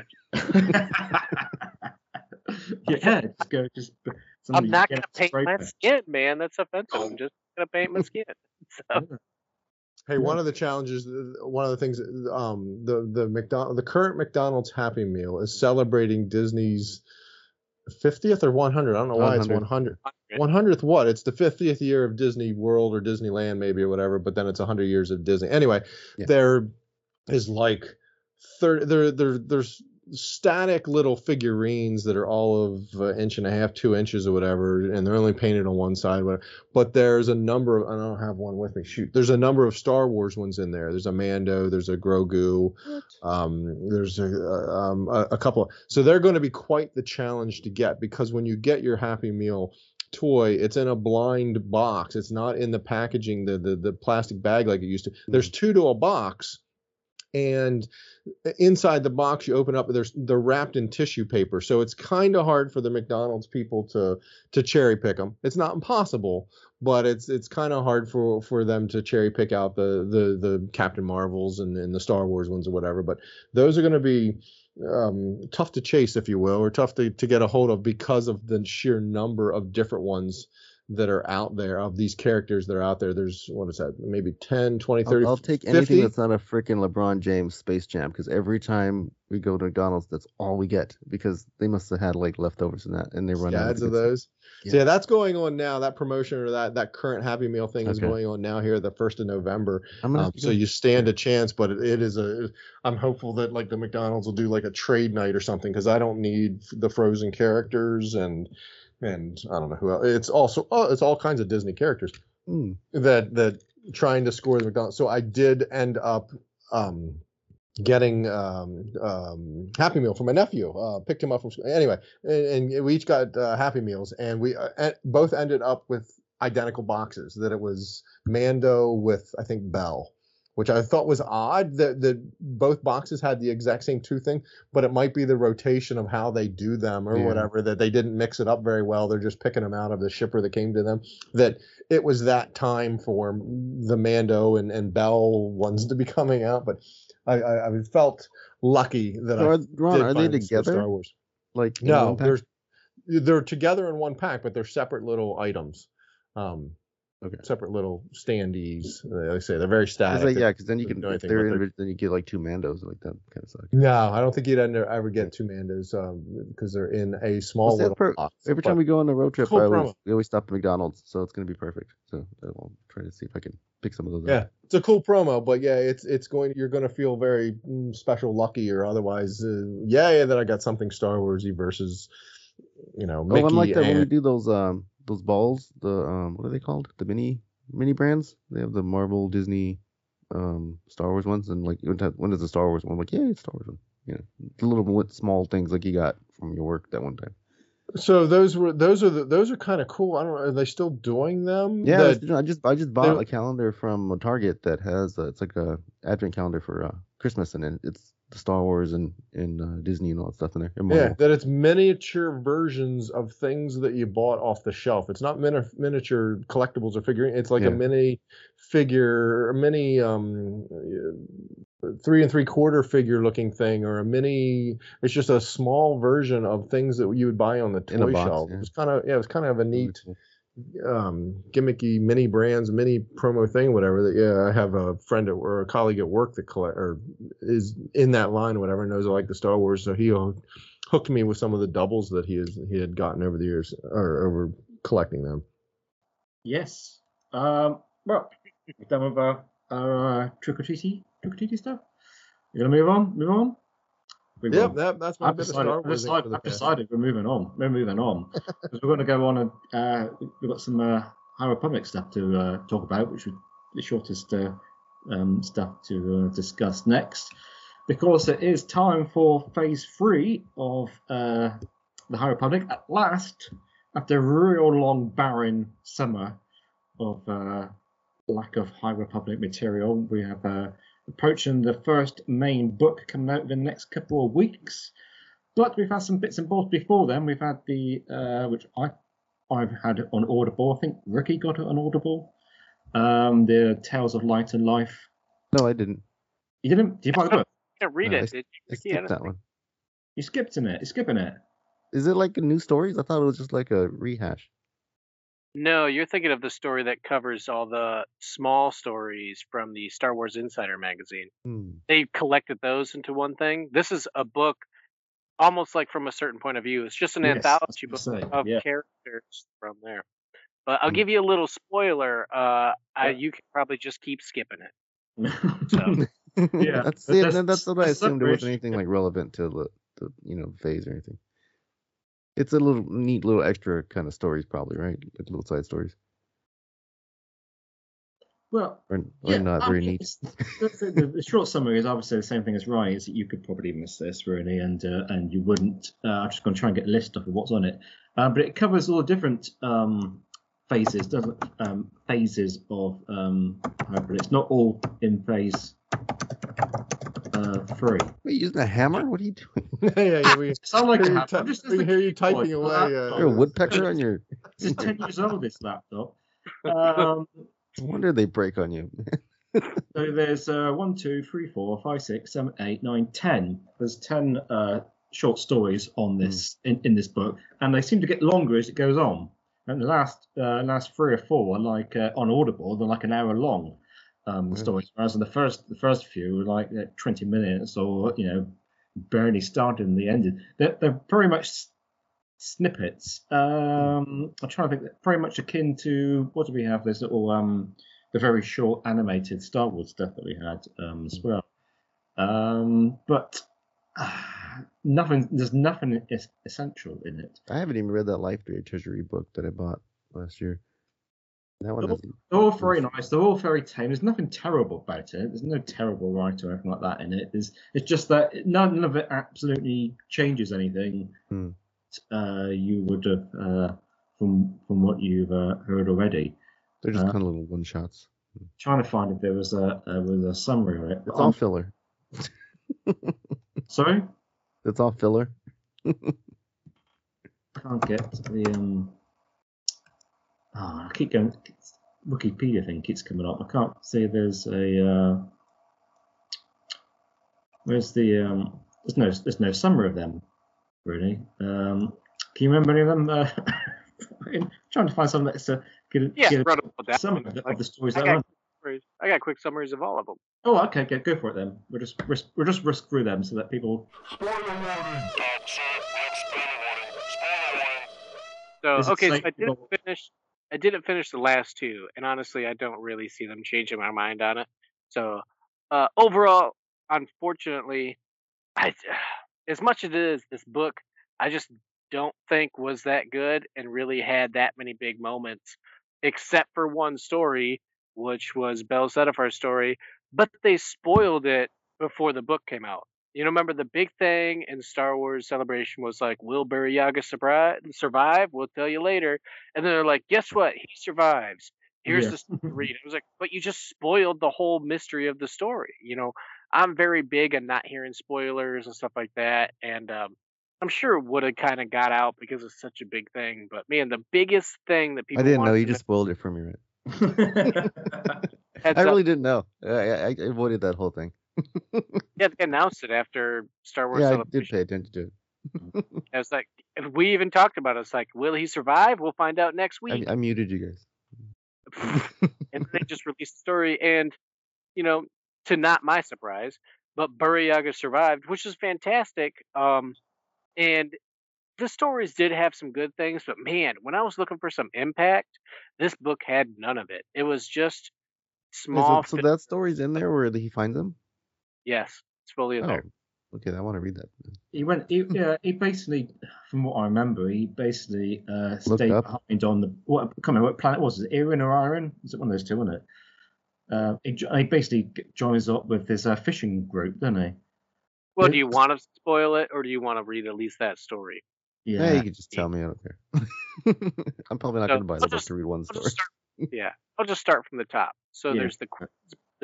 yeah, just go. Just I'm not gonna paint my paint. skin, man. That's offensive. I'm just gonna paint my skin. So Hey, one of the challenges, one of the things, um, the the McDonald, the current McDonald's Happy Meal is celebrating Disney's 50th or 100. I don't know why it's 100. 100. 100th what? It's the 50th year of Disney World or Disneyland maybe or whatever, but then it's 100 years of Disney. Anyway, Yeah. there is like 30 there there there's static little figurines that are all of an inch and a half, two inches or whatever, and they're only painted on one side. Whatever. But there's a number of I don't have one with me. Shoot, there's a number of Star Wars ones in there. There's a Mando, there's a Grogu, um, there's a, um, a, a couple. So they're going to be quite the challenge to get because when you get your Happy Meal toy, it's in a blind box. It's not in the packaging, the the, the plastic bag like it used to. There's mm. two to a box and uh, inside the box you open up there's they're wrapped in tissue paper so it's kind of hard for the mcdonald's people to to cherry pick them it's not impossible but it's it's kind of hard for for them to cherry pick out the the the captain marvels and, and the star wars ones or whatever but those are going to be um, tough to chase if you will or tough to, to get a hold of because of the sheer number of different ones that are out there of these characters that are out there there's what is that maybe 10 20 30 I'll, I'll take 50? anything that's not a freaking LeBron James Space Jam because every time we go to McDonald's, that's all we get because they must have had like leftovers in that and they run out of of those. Yeah. So yeah, that's going on now. That promotion or that that current Happy Meal thing is going on now here the first of November. I'm gonna Um, so you stand a chance, but it, it is a. I'm hopeful that like the McDonald's will do like a trade night or something because I don't need the frozen characters and and I don't know who else. It's also oh, it's all kinds of Disney characters Hmm. that that trying to score the McDonald's. So I did end up um getting um, um, Happy Meal for my nephew. Uh, picked him up from school. Anyway, and, and we each got uh, Happy Meals, and we uh, both ended up with identical boxes. That it was Mando with I think Bell, which I thought was odd that that both boxes had the exact same two thing, but it might be the rotation of how they do them or Yeah. whatever that they didn't mix it up very well. They're just picking them out of the shipper that came to them. That it was that time for the Mando and, and Bell ones to be coming out, but I, I, I felt lucky that So I are, Ron, did are they together? Star Wars. Like No, there's they're together in one pack, but they're separate little items. Um, Okay. separate little standees. Like I say, they're very static. Like, yeah, because then you can do if anything, they're but they're- then you get like two Mandos like that kind of sucks. No, I don't think you'd ever, ever get two Mandos um, because they're in a small What's that little per- box. Every but- time we go on a road trip, cool I always, we always stop at McDonald's, so it's gonna be perfect. So I'll try to see if I can pick some of those. Up. Yeah, up. it's a cool promo, but yeah, it's it's going. You're going to feel very mm, special, lucky, or otherwise, uh, yeah, yeah, that I got something Star Warsy versus, you know, Mickey oh, unlike that when we and do those um those balls, the um what are they called? The mini mini brands. They have the Marvel, Disney, um Star Wars ones, and like when does the Star Wars one? I'm like, yeah, it's Star Wars one. You know, the little small things like you got from your work that one time. So those were those are the, those are kind of cool. I don't know. Are they still doing them? Yeah, I just I just bought a calendar from a Target that has uh, it's like a advent calendar for uh, Christmas, and it, it's the Star Wars and and uh, Disney and all that stuff in there. yeah, that it's miniature versions of things that you bought off the shelf. It's not mini- miniature collectibles or figurine. It's like Yeah. a mini figure, a mini um, uh, three and three quarter figure looking thing, or a mini. It's just a small version of things that you would buy on the In a toy box, shelf. yeah. It's kind of yeah, it's kind of a neat um gimmicky mini brands mini promo thing whatever that yeah i have a friend at, or a colleague at work that collect or is in that line or whatever knows i like the star wars so he hooked me with some of the doubles that he has he had gotten over the years or over collecting them Yes. Um, well, we're done with our, our uh, trick or treaty trick or treaty stuff. We're gonna move on. Move on. Move Yep, on. that- that's my I've decided, I've decided, I've decided we're moving on. We're moving on because we're going to go on and uh, we've got some uh, High Republic stuff to uh, talk about, which is the shortest uh, um, stuff to uh, discuss next, because it is time for Phase Three of uh, the High Republic at last, after a real long barren summer of uh, lack of High Republic material. We have uh, approaching the first main book coming out in the next couple of weeks. But we've had some bits and bobs before then. We've had the uh, which I I've had it on Audible. I think Ricky got it on Audible. Um, the Tales of Light and Life. No, I didn't. You didn't? Did you buy the book? can't read No, it. I, Did you, I Ricky? I skipped don't that one. You skipped in it. You're skipping it. Is it like a new stories? I thought it was just like a rehash. No, you're thinking of the story that covers all the small stories from the Star Wars Insider magazine. Hmm. They collected those into one thing. This is a book almost like from a certain point of view. It's just an Yes, anthology book that's what I'm saying, of yeah. characters from there. But I'll Hmm. give you a little spoiler. Uh, I, you can probably just keep skipping it. Yeah, that's but that's- That's what I assumed. It wasn't anything like relevant to the, the you know phase or anything. It's a little neat little extra kind of stories, probably right? Like little side stories, well, or, or not I very mean, neat. The, the, the short summary is obviously the same thing as Ryan. Is that you could probably miss this really, and uh, and you wouldn't. Uh, I'm just going to try and get a list of what's on it, uh, but it covers all the different um, phases, doesn't it? Um, phases of um, hybrid. It's not all in phase three. Wait, using a hammer? What are you doing? yeah, yeah, we Sound like a you, hammer. ty- I'm just- we hear you typing away. laptop. Uh, You're a woodpecker on your. This is ten years old. This laptop. Um, No wonder they break on you. So there's uh, one, two, three, four, five, six, seven, eight, nine, ten. There's ten uh, short stories on this in, in this book, and they seem to get longer as it goes on. And the last uh, last three or four are like uh, on Audible, they're like an hour long um, Yeah. stories, whereas in the first the first few were like uh, 20 minutes or you know barely started and they ended. They're, they're very much s- snippets. Um, I'm trying to think. Very much akin to what do we have? This little um, the very short animated Star Wars stuff that we had um, as well. Um, but uh, nothing. There's nothing essential in it. I haven't even read that Life Treasury book that I bought last year. One They're all, they're all very nice. They're all very tame. There's nothing terrible about it. There's no terrible writer or anything like that in it. There's, it's just that none of it absolutely changes anything Hmm. uh, you would have uh, from from what you've uh, heard already. They're just Uh, kind of little one shots. Trying to find if there was a uh, was a summary of it. It's all filler. Sorry, It's all filler. I can't get the um. Oh, I keep going. Wikipedia thing keeps coming up. I can't see. There's a. Uh, where's the um? There's no. There's no summary of them, really. Um, can you remember any of them? Uh, I'm trying to find something that's uh, get, Yeah, get run up that. some of the, of the stories I got, are. summaries- I got quick summaries of all of them. Oh, okay, go, go for it then. We'll just risk, we'll just risk through them so that people. So Is it okay, so safe I to didn't finish. I didn't finish the last two, and honestly, I don't really see them changing my mind on it. So uh, overall, unfortunately, I as much as it is this book, I just don't think was that good and really had that many big moments, except for one story, which was Belle Zedifar's story. But they spoiled it before the book came out. You know, remember the big thing in Star Wars Celebration was like, "Will Burryaga survive? Survive? We'll tell you later." And then they're like, "Guess what? He survives." Here's Yeah. the stuff to read. It was like, but you just spoiled the whole mystery of the story. You know, I'm very big on not hearing spoilers and stuff like that, and um, I'm sure it would have kind of got out because it's such a big thing. But man, the biggest thing that people I didn't know. You just spoiled it for me, right? Heads I up. really didn't know. I, I, I avoided that whole thing. Yeah, they announced it after Star Wars Yeah, I did pay attention to it. I was like, if we even talked about it. It's like, will he survive? We'll find out next week. I muted you guys. and they just released the story, and you know, to not my surprise, but Burryaga survived, which is fantastic. Um, and the stories did have some good things, but man, when I was looking for some impact, this book had none of it. It was just small. so, so that story's in there where did he finds them? Yes, it's fully in Oh, there. okay. I want to read that. He went. He, yeah, he basically, from what I remember, he basically uh, stayed up. behind on the what? I can't what planet was. It Irin or Iron? Is it one of those two? Wasn't it? Uh, he, he basically joins up with this uh, fishing group, doesn't he? Well, do you want to spoil it, or do you want to read at least that story? Yeah, Yeah. you can just tell me. I don't care. I'm probably not So, going to buy I'll the book to read one I'll story. just start, yeah, I'll just start from the top. So Yeah. there's the Queen's,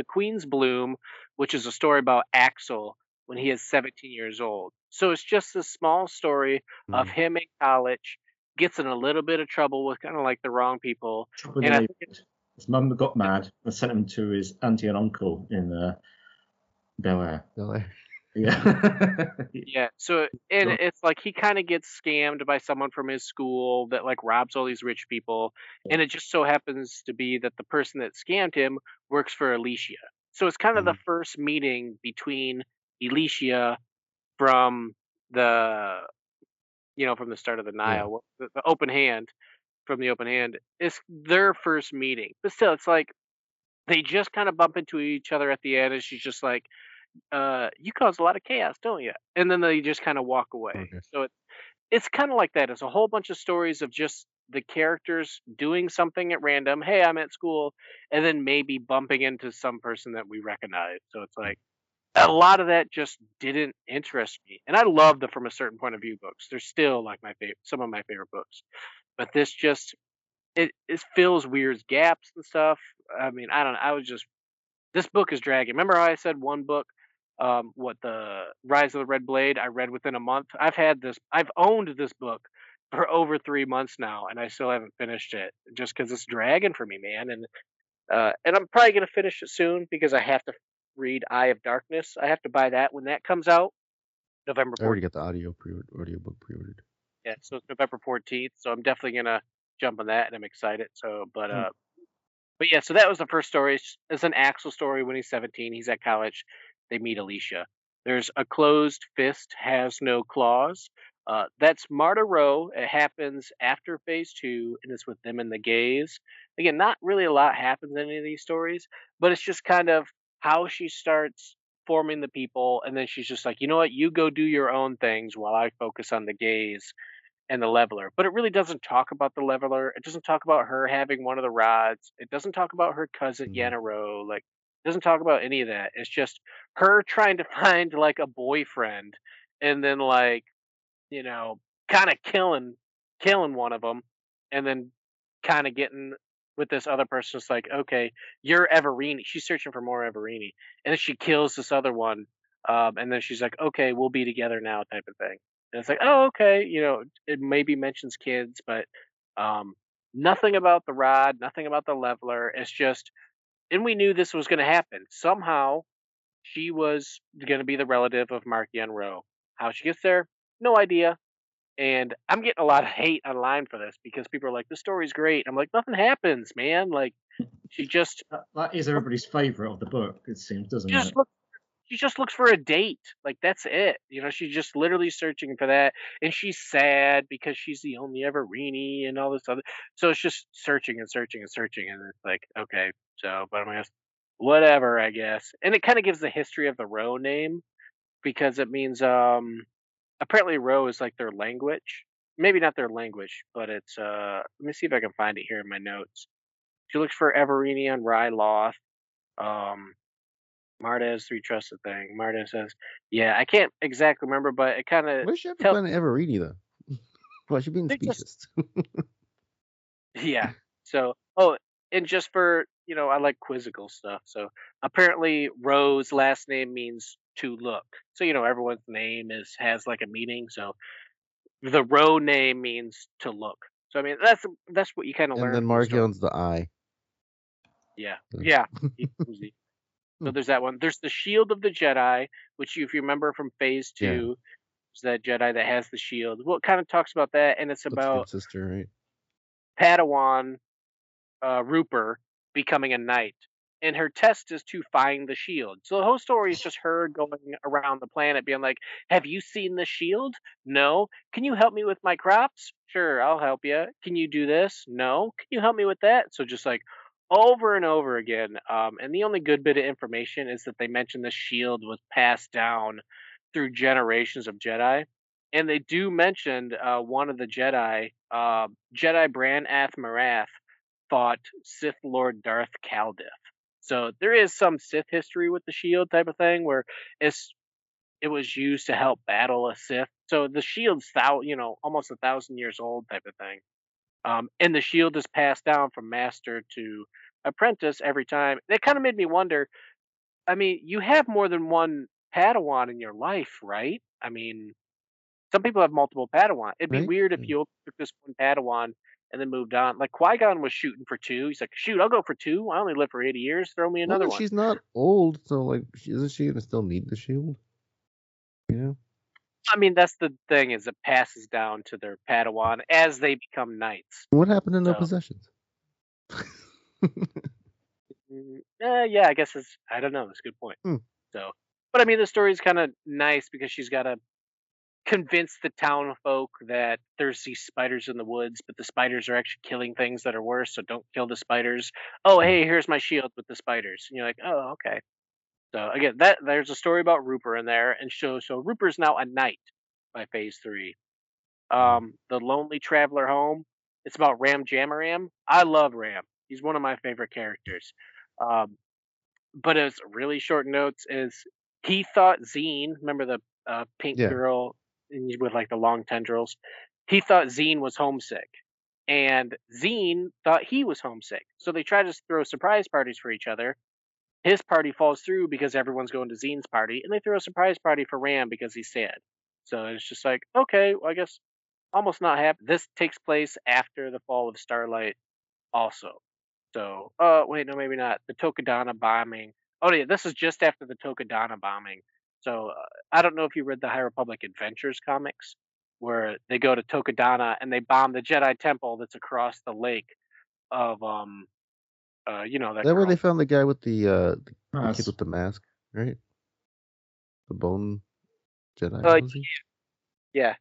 the Queen's Bloom, which is a story about Axel when he is 17 years old. So it's just a small story of Mhm. him in college, gets in a little bit of trouble with kind of like the wrong people. Trouble And I think. His mum got mad and sent him to his auntie and uncle in uh, Bel Air. Bel Air. Yeah. Yeah. So and it's like he kind of gets scammed by someone from his school that like robs all these rich people, and it just so happens to be that the person that scammed him works for Elecia. So it's kind of the mm-hmm. first meeting between Elecia from the you know from the start of the Nihil, what- the, the open hand from the open hand. It's their first meeting, but still, it's like they just kind of bump into each other at the end, and she's just like uh, you cause a lot of chaos, don't you? And then they just kind of walk away. Okay. So it, it's kind of like that. It's a whole bunch of stories of just the characters doing something at random. Hey, I'm at school, and then maybe bumping into some person that we recognize. So it's like a lot of that just didn't interest me. And I love the From a Certain Point of View books. They're still like my favorite, some of my favorite books. But this just it, it fills weird gaps and stuff. I mean, I don't know. I was just this book is dragging. Remember how I said one book, um, what the Rise of the Red Blade, I read within a month. I've had this, I've owned this book for over three months now, and I still haven't finished it just because it's dragging for me, man. And uh, and I'm probably gonna finish it soon because I have to read Eye of Darkness. I have to buy that when that comes out, November I already got the audio pre audio book pre-ordered. Yeah, so it's November 14th. So I'm definitely gonna jump on that, and I'm excited. So, but Hmm. uh, but yeah, so that was the first story. It's, it's an Axel story when he's 17. He's at college. They meet Elecia. There's a closed fist has no claws. Uh, that's Marda Ro. It happens after phase two, and it's with them and the gays. Again, not really a lot happens in any of these stories, but it's just kind of how she starts forming the people, and then she's just like, you know what, you go do your own things while I focus on the gays and the leveler. But it really doesn't talk about the leveler. It doesn't talk about her having one of the rods. It doesn't talk about her cousin Mhm. Yana Ro. Like it doesn't talk about any of that. It's just her trying to find like a boyfriend and then like, you know, kind of killing killing one of them and then kind of getting with this other person. It's like, okay, you're Evereni. She's searching for more Evereni. And then she kills this other one. Um, and then she's like, okay, we'll be together now, type of thing. And it's like, oh, okay, you know, it maybe mentions kids, but um, nothing about the rod, nothing about the leveler. It's just, and we knew this was going to happen. Somehow, she was going to be the relative of Marchion Ro. How she gets there, no idea. And I'm getting a lot of hate online for this because people are like, the story's great. I'm like, nothing happens, man. Like, she just That, that is everybody's favourite of the book, it seems, doesn't just it? look, she just looks for a date. Like that's it. You know, she's just literally searching for that, and she's sad because she's the only Evereni and all this other. So it's just searching and searching and searching, and it's like, okay, so but I'm gonna whatever, I guess. And it kind of gives the history of the Ro name because it means um apparently Ro is like their language. Maybe not their language, but it's uh let me see if I can find it here in my notes. She looks for Evereni on Ryloth. Um Martez three trusted thing. Martez says, "Yeah, I can't exactly remember, but it kind of have to tell, find an Evereni though? Why she being specious? yeah." So, oh, and just for you know, I like quizzical stuff. So apparently, Ro's last name means to look. So you know, everyone's name is has like a meaning. So the Ro name means to look. So I mean, that's that's what you kind of learn. and then from the the eye. Yeah, yeah. so there's that one. There's the Shield of the Jedi, which you, if you remember from Phase Yeah. Two, is that Jedi that has the shield. Well, it kind of talks about that, and it's about sister, right? Padawan uh, Rooper becoming a knight, and her test is to find the shield. So the whole story is just her going around the planet, being like, "Have you seen the shield? No. Can you help me with my crops? Sure, I'll help you. Can you do this? No. Can you help me with that? So just like over and over again. Um, and the only good bit of information is that they mentioned the shield was passed down through generations of Jedi. And they do mention uh, one of the Jedi, uh, Jedi Bran Ath Marath, fought Sith Lord Darth Caldith. So there is some Sith history with the shield type of thing where it's it was used to help battle a Sith. So the shield's thou you know almost a thousand years old type of thing. Um, and the shield is passed down from master to apprentice every time. That kind of made me wonder. I mean, you have more than one Padawan in your life, right? I mean, some people have multiple Padawan. It'd be Right. weird if you took this one Padawan and then moved on. Like Qui Gon was shooting for two. He's like, shoot, I'll go for two. I only live for eighty years. Throw me Well, another then one. she's not old, so like, isn't she gonna still need the shield? You know? I mean, that's the thing is it passes down to their Padawan as they become knights. What happened in the So- possessions? Mm, eh, yeah, I guess it's. I don't know. That's a good point. Hmm. So, but I mean, the story's kind of nice because she's got to convince the town folk that there's these spiders in the woods, but the spiders are actually killing things that are worse. So don't kill the spiders. Oh, hey, here's my shield with the spiders. And you're like, oh, okay. So again, that there's a story about Rooper in there, and so so Rooper's now a knight by Phase Three. Um, the Lonely Traveler Home. It's about Ram Jomaram. I love Ram. He's one of my favorite characters. Um, but as really short notes is he thought Zeen, remember the uh, pink Yeah. girl with like the long tendrils? He thought Zeen was homesick, and Zeen thought he was homesick. So they try to throw surprise parties for each other. His party falls through because everyone's going to Zeen's party, and they throw a surprise party for Ram because he's sad. So it's just like, okay, well, I guess almost not happy. This takes place after the fall of Starlight, also. So, uh, wait, no, maybe not. The Takodana bombing. Oh, yeah, this is just after the Takodana bombing. So, uh, I don't know if you read the High Republic Adventures comics, where they go to Takodana and they bomb the Jedi Temple that's across the lake of, um, uh, you know, that Is that where they found the guy with the uh the, the kid with the mask, right? The bone Jedi. Uh, was he? Yeah.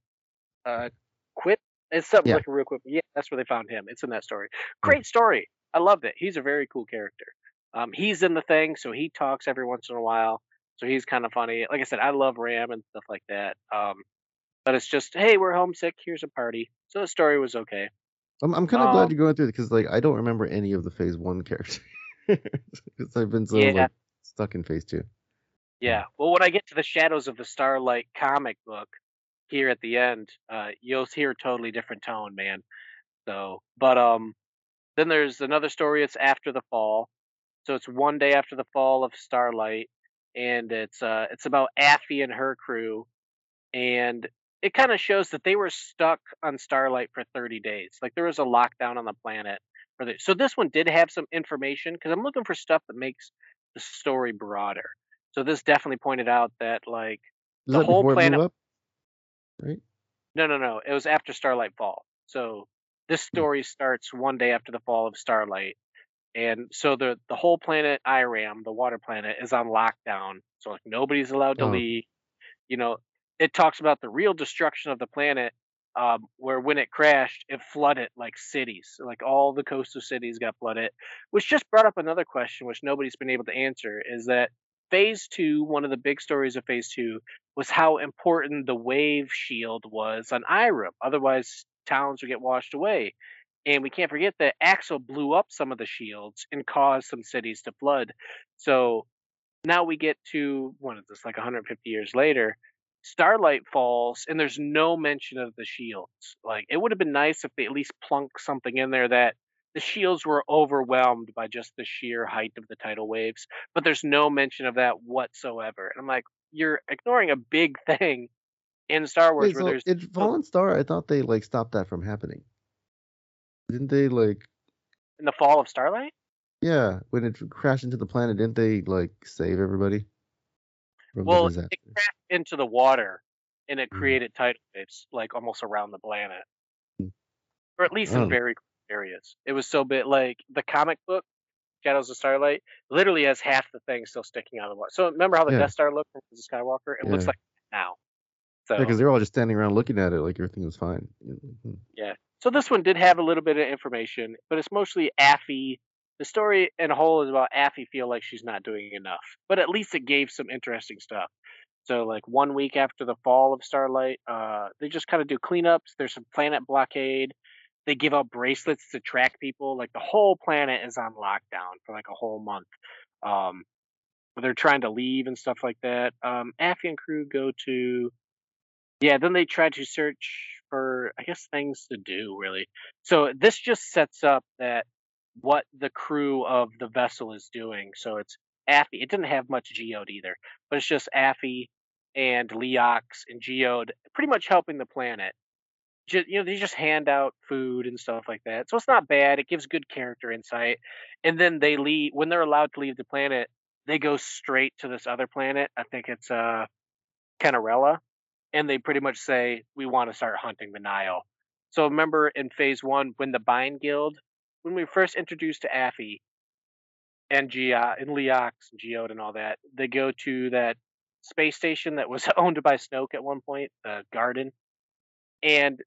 Uh, quit. It's something Yeah. like a real quick. Yeah, that's where they found him. It's in that story. Great story. I loved it. He's a very cool character. Um, he's in the thing, so he talks every once in a while. So he's kind of funny. Like I said, I love Ram and stuff like that. Um, but it's just hey, we're homesick. Here's a party. So the story was okay. I'm I'm kind of glad Um, you're going through it because like I don't remember any of the Phase One characters because I've been so Yeah. like stuck in Phase Two. Yeah. Well, when I get to the Shadows of the Starlight comic book here at the end, uh, you'll hear a totally different tone, man. So, but um, then there's another story. It's after the fall, so it's one day after the fall of Starlight, and it's uh, it's about Affie and her crew, and it kind of shows that they were stuck on Starlight for 30 days. Like there was a lockdown on the planet. For the, so this one did have some information because I'm looking for stuff that makes the story broader. So this definitely pointed out that like Was the that whole planet. up? Right. No, no, no. It was after Starlight Fall. So this Hmm. story starts one day after the fall of Starlight, and so the the whole planet Eiram, the water planet, is on lockdown. So like nobody's allowed to Oh. leave. You know, it talks about the real destruction of the planet, um, where when it crashed, it flooded like cities. Like all the coastal cities got flooded, which just brought up another question, which nobody's been able to answer, is that phase two, one of the big stories of phase two, was how important the wave shield was on Eiram. Otherwise, towns would get washed away. And we can't forget that Axel blew up some of the shields and caused some cities to flood. So now we get to what is this, like 150 years later? Starlight falls, and there's no mention of the shields. Like it would have been nice if they at least plunk something in there that the shields were overwhelmed by just the sheer height of the tidal waves, but there's no mention of that whatsoever. And I'm like, you're ignoring a big thing in Star Wars Wait, where so there's in Fallen Star, I thought they like stopped that from happening. Didn't they like? in the fall of Starlight. Yeah, when it crashed into the planet, didn't they like save everybody Well, it crashed into the water and it Mhm. created tidal waves like almost around the planet, Mm. or at least Oh. in very areas. It was so big. Like the comic book Shadows of Starlight literally has half the thing still sticking out of the water. So remember how the Yeah. Death Star looked from the Skywalker? It looks Yeah. like now. So Yeah, because they're all just standing around looking at it like everything was fine. Mhm. Yeah. So this one did have a little bit of information, but it's mostly Affie. The story in a whole is about Affie feel like she's not doing enough, but at least it gave some interesting stuff. So like one week after the fall of Starlight, uh, they just kind of do cleanups. There's some planet blockade. They give out bracelets to track people. Like the whole planet is on lockdown for like a whole month. Um, they're trying to leave and stuff like that. Um, Affie and crew go to yeah, then they try to search for, I guess, things to do, really. So this just sets up that what the crew of the vessel is doing. So it's Affie. It didn't have much Geode either, but it's just Affie and Leox and Geode pretty much helping the planet. Just, you know, they just hand out food and stuff like that. So it's not bad. It gives good character insight. And then they leave when they're allowed to leave the planet. They go straight to this other planet. I think it's uh, Canarella and they pretty much say we want to start hunting the Nihil. So remember in phase one when the Bind Guild, when we were first introduced to Affie and Gia and Leox and Geode and all that, they go to that space station that was owned by Snoke at one point, the Garden, and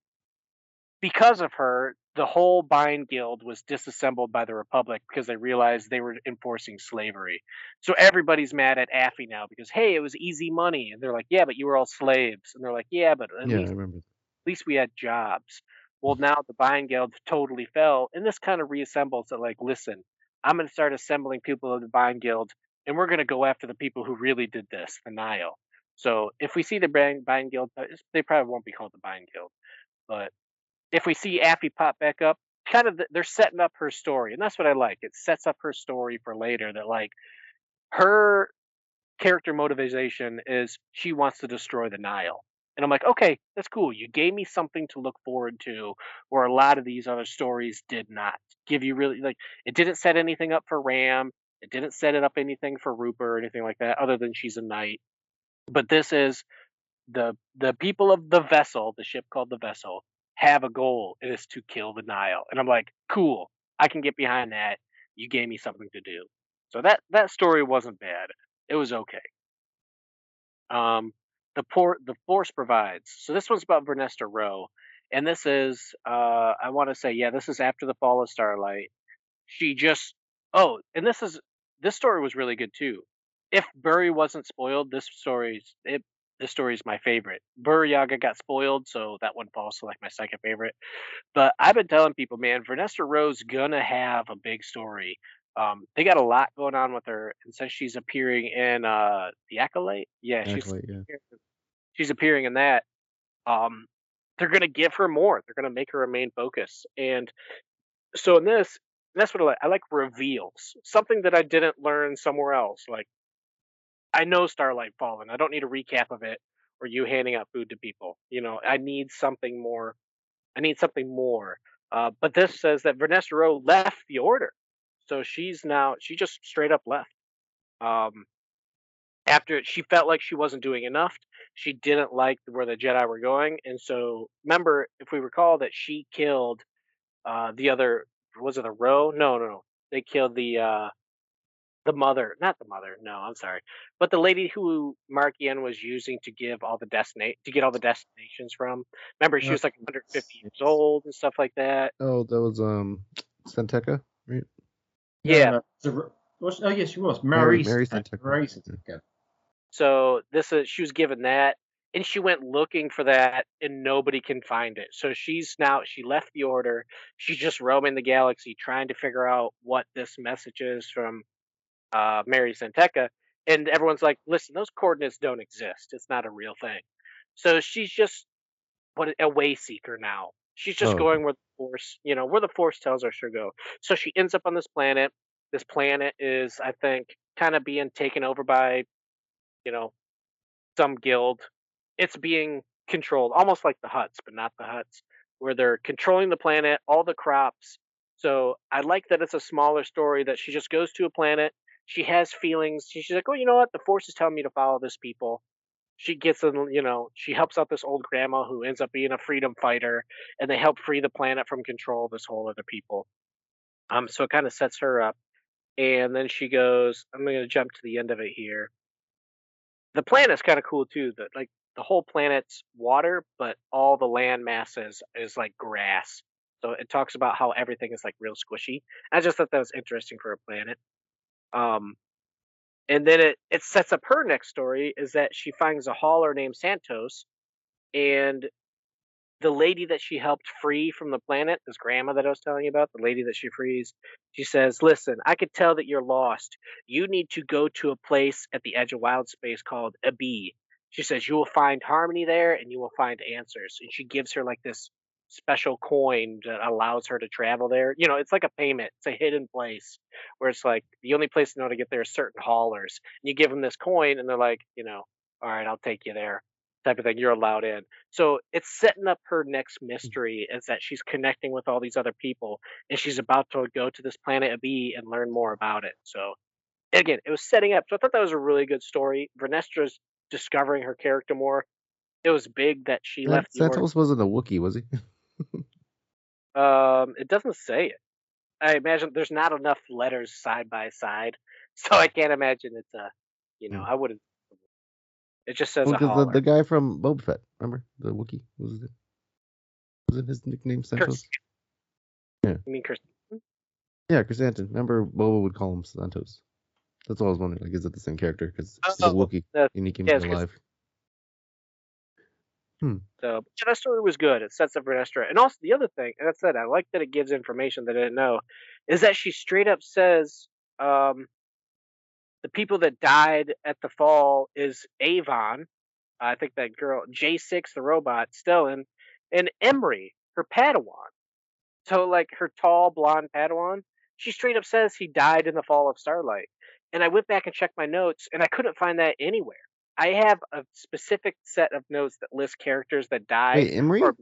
because of her, the whole Byne Guild was disassembled by the Republic because they realized they were enforcing slavery. So everybody's mad at Affie now because hey, it was easy money, and they're like, yeah, but you were all slaves, and they're like, yeah, but at Yeah, I remember. at least we had jobs. Well, now the Byne Guild totally fell, and this kind of reassembles it. Like, listen, I'm going to start assembling people of the Byne Guild, and we're going to go after the people who really did this, the Nihil. So if we see the Byne, Byne Guild, uh, they probably won't be called the Byne Guild, but if we see Affie pop back up, kind of they're setting up her story, and that's what I like. It sets up her story for later. That like her character motivation is she wants to destroy the Nihil. And I'm like, okay, that's cool. You gave me something to look forward to, where a lot of these other stories did not give you really like. It didn't set anything up for Ram. It didn't set it up anything for Rooper or anything like that, other than she's a knight. But this is the the people of the vessel, the ship called the vessel, have a goal. It is to kill the Nihil. And I'm like, cool. I can get behind that. You gave me something to do. So that that story wasn't bad. It was okay. Um, the port the force provides. So this one's about Vernestra Rwoh, and this is uh, I want to say yeah, this is after the fall of Starlight. She just oh, and this is this story was really good too. If Burry wasn't spoiled, this story it this story is my favorite. Burryaga got spoiled, so that one falls to like my second favorite. But I've been telling people, man, Vernestra Rwoh's gonna have a big story. Um, they got a lot going on with her, and since she's appearing in uh the Acolyte, yeah, she's Acolyte, yeah. she's appearing in that. Um, they're gonna give her more. They're gonna make her a main focus, and so in this, that's what I like. I like reveals, something that I didn't learn somewhere else. Like I know Starlight Fallen. I don't need a recap of it or you handing out food to people. You know, I need something more. I need something more. Uh, but this says that Vernestra Rwoh left the order, so she's now she just straight up left. Um, after she felt like she wasn't doing enough, she didn't like where the Jedi were going, and so remember, if we recall, that she killed uh, the other was it a row? No, no, no. They killed the uh, the mother, not the mother. No, I'm sorry, but the lady who Marchion was using to give all the destinate to get all the destinations from. Remember, she was like 150 years old and stuff like that. Oh, that was um San Tekka, right? Yeah. No, no, oh, yes, she was. Mary- Mary. Mari San Tekka, Santeca. Mari San Tekka. So this is she was given that, and she went looking for that, and nobody can find it. So she's now she left the order. She's just roaming the galaxy trying to figure out what this message is from uh, Mari San Tekka. And everyone's like, "Listen, those coordinates don't exist. It's not a real thing." So she's just what a way seeker now. She's just Oh. going where the force, you know, where the force tells her to go. So she ends up on this planet. This planet is, I think, kind of being taken over by, you know, some guild. It's being controlled, almost like the Hutts, but not the Hutts, where they're controlling the planet, all the crops. So I like that it's a smaller story that she just goes to a planet. She has feelings. She's like, oh, you know what? The Force is telling me to follow this people. She gets in, you know, she helps out this old grandma who ends up being a freedom fighter, and they help free the planet from control of this whole other people. Um, so it kind of sets her up. And then she goes, I'm going to jump to the end of it here the planet's kind of cool too. That like the whole planet's water, but all the land masses is like grass. So it talks about how everything is like real squishy. I just thought that was interesting for a planet. Um, and then it it sets up her next story is that she finds a hauler named Santos, and the lady that she helped free from the planet, this grandma that I was telling you about, the lady that she frees, she says, Listen, I could tell that you're lost. You need to go to a place at the edge of wild space called Abi. She says, You will find harmony there and you will find answers. And she gives her like this special coin that allows her to travel there. You know, it's like a payment, it's a hidden place where it's like the only place to know to get there is certain haulers. And you give them this coin and they're like, You know, all right, I'll take you there type of thing you're allowed in so it's setting up her next hmm. mystery is that she's connecting with all these other people and she's about to go to this planet b and learn more about it so again it was setting up so i thought that was a really good story vernestra's discovering her character more it was big that she That left. Santos wasn't a Wookiee, was he? um it doesn't say it i imagine there's not enough letters side by side so i can't imagine it's a you know i wouldn't it just says Well, a the, the guy from Boba Fett, remember the Wookiee? What was it? Wasn't his nickname Santos? Yeah, you mean Chris yeah, Chrysanthemum. Remember Boba would call him Santos. That's all I was wondering. Like, is it the same character? Because a Oh, Wookiee that- and he came yeah, yeah, it's 'cause- alive. Hmm. So that story was good. It sets up Vernestra. And also the other thing, and that's it, I like that it gives information that I didn't know, is that she straight up says um, the people that died at the fall is Avon. I think that girl J6, the robot, Stellan, and Imri, her Padawan. So like her tall blonde Padawan, she straight up says he died in the fall of Starlight. And I went back and checked my notes, and I couldn't find that anywhere. I have a specific set of notes that list characters that died. Wait, Imri? or-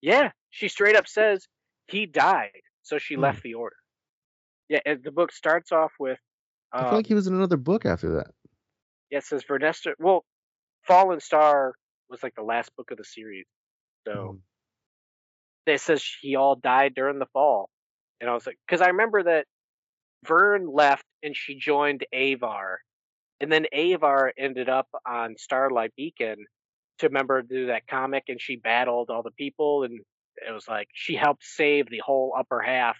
yeah, she straight up says he died, so she Hmm. left the order. Yeah, and the book starts off with. I feel Um, like he was in another book after that. yeah, it says Vernestra. Well, Fallen Star was like the last book of the series, so it says he all died during the fall, and I was like, because I remember that Vern left and she joined Avar, and then Avar ended up on Starlight Beacon to remember to do that comic, and she battled all the people, and it was like she helped save the whole upper half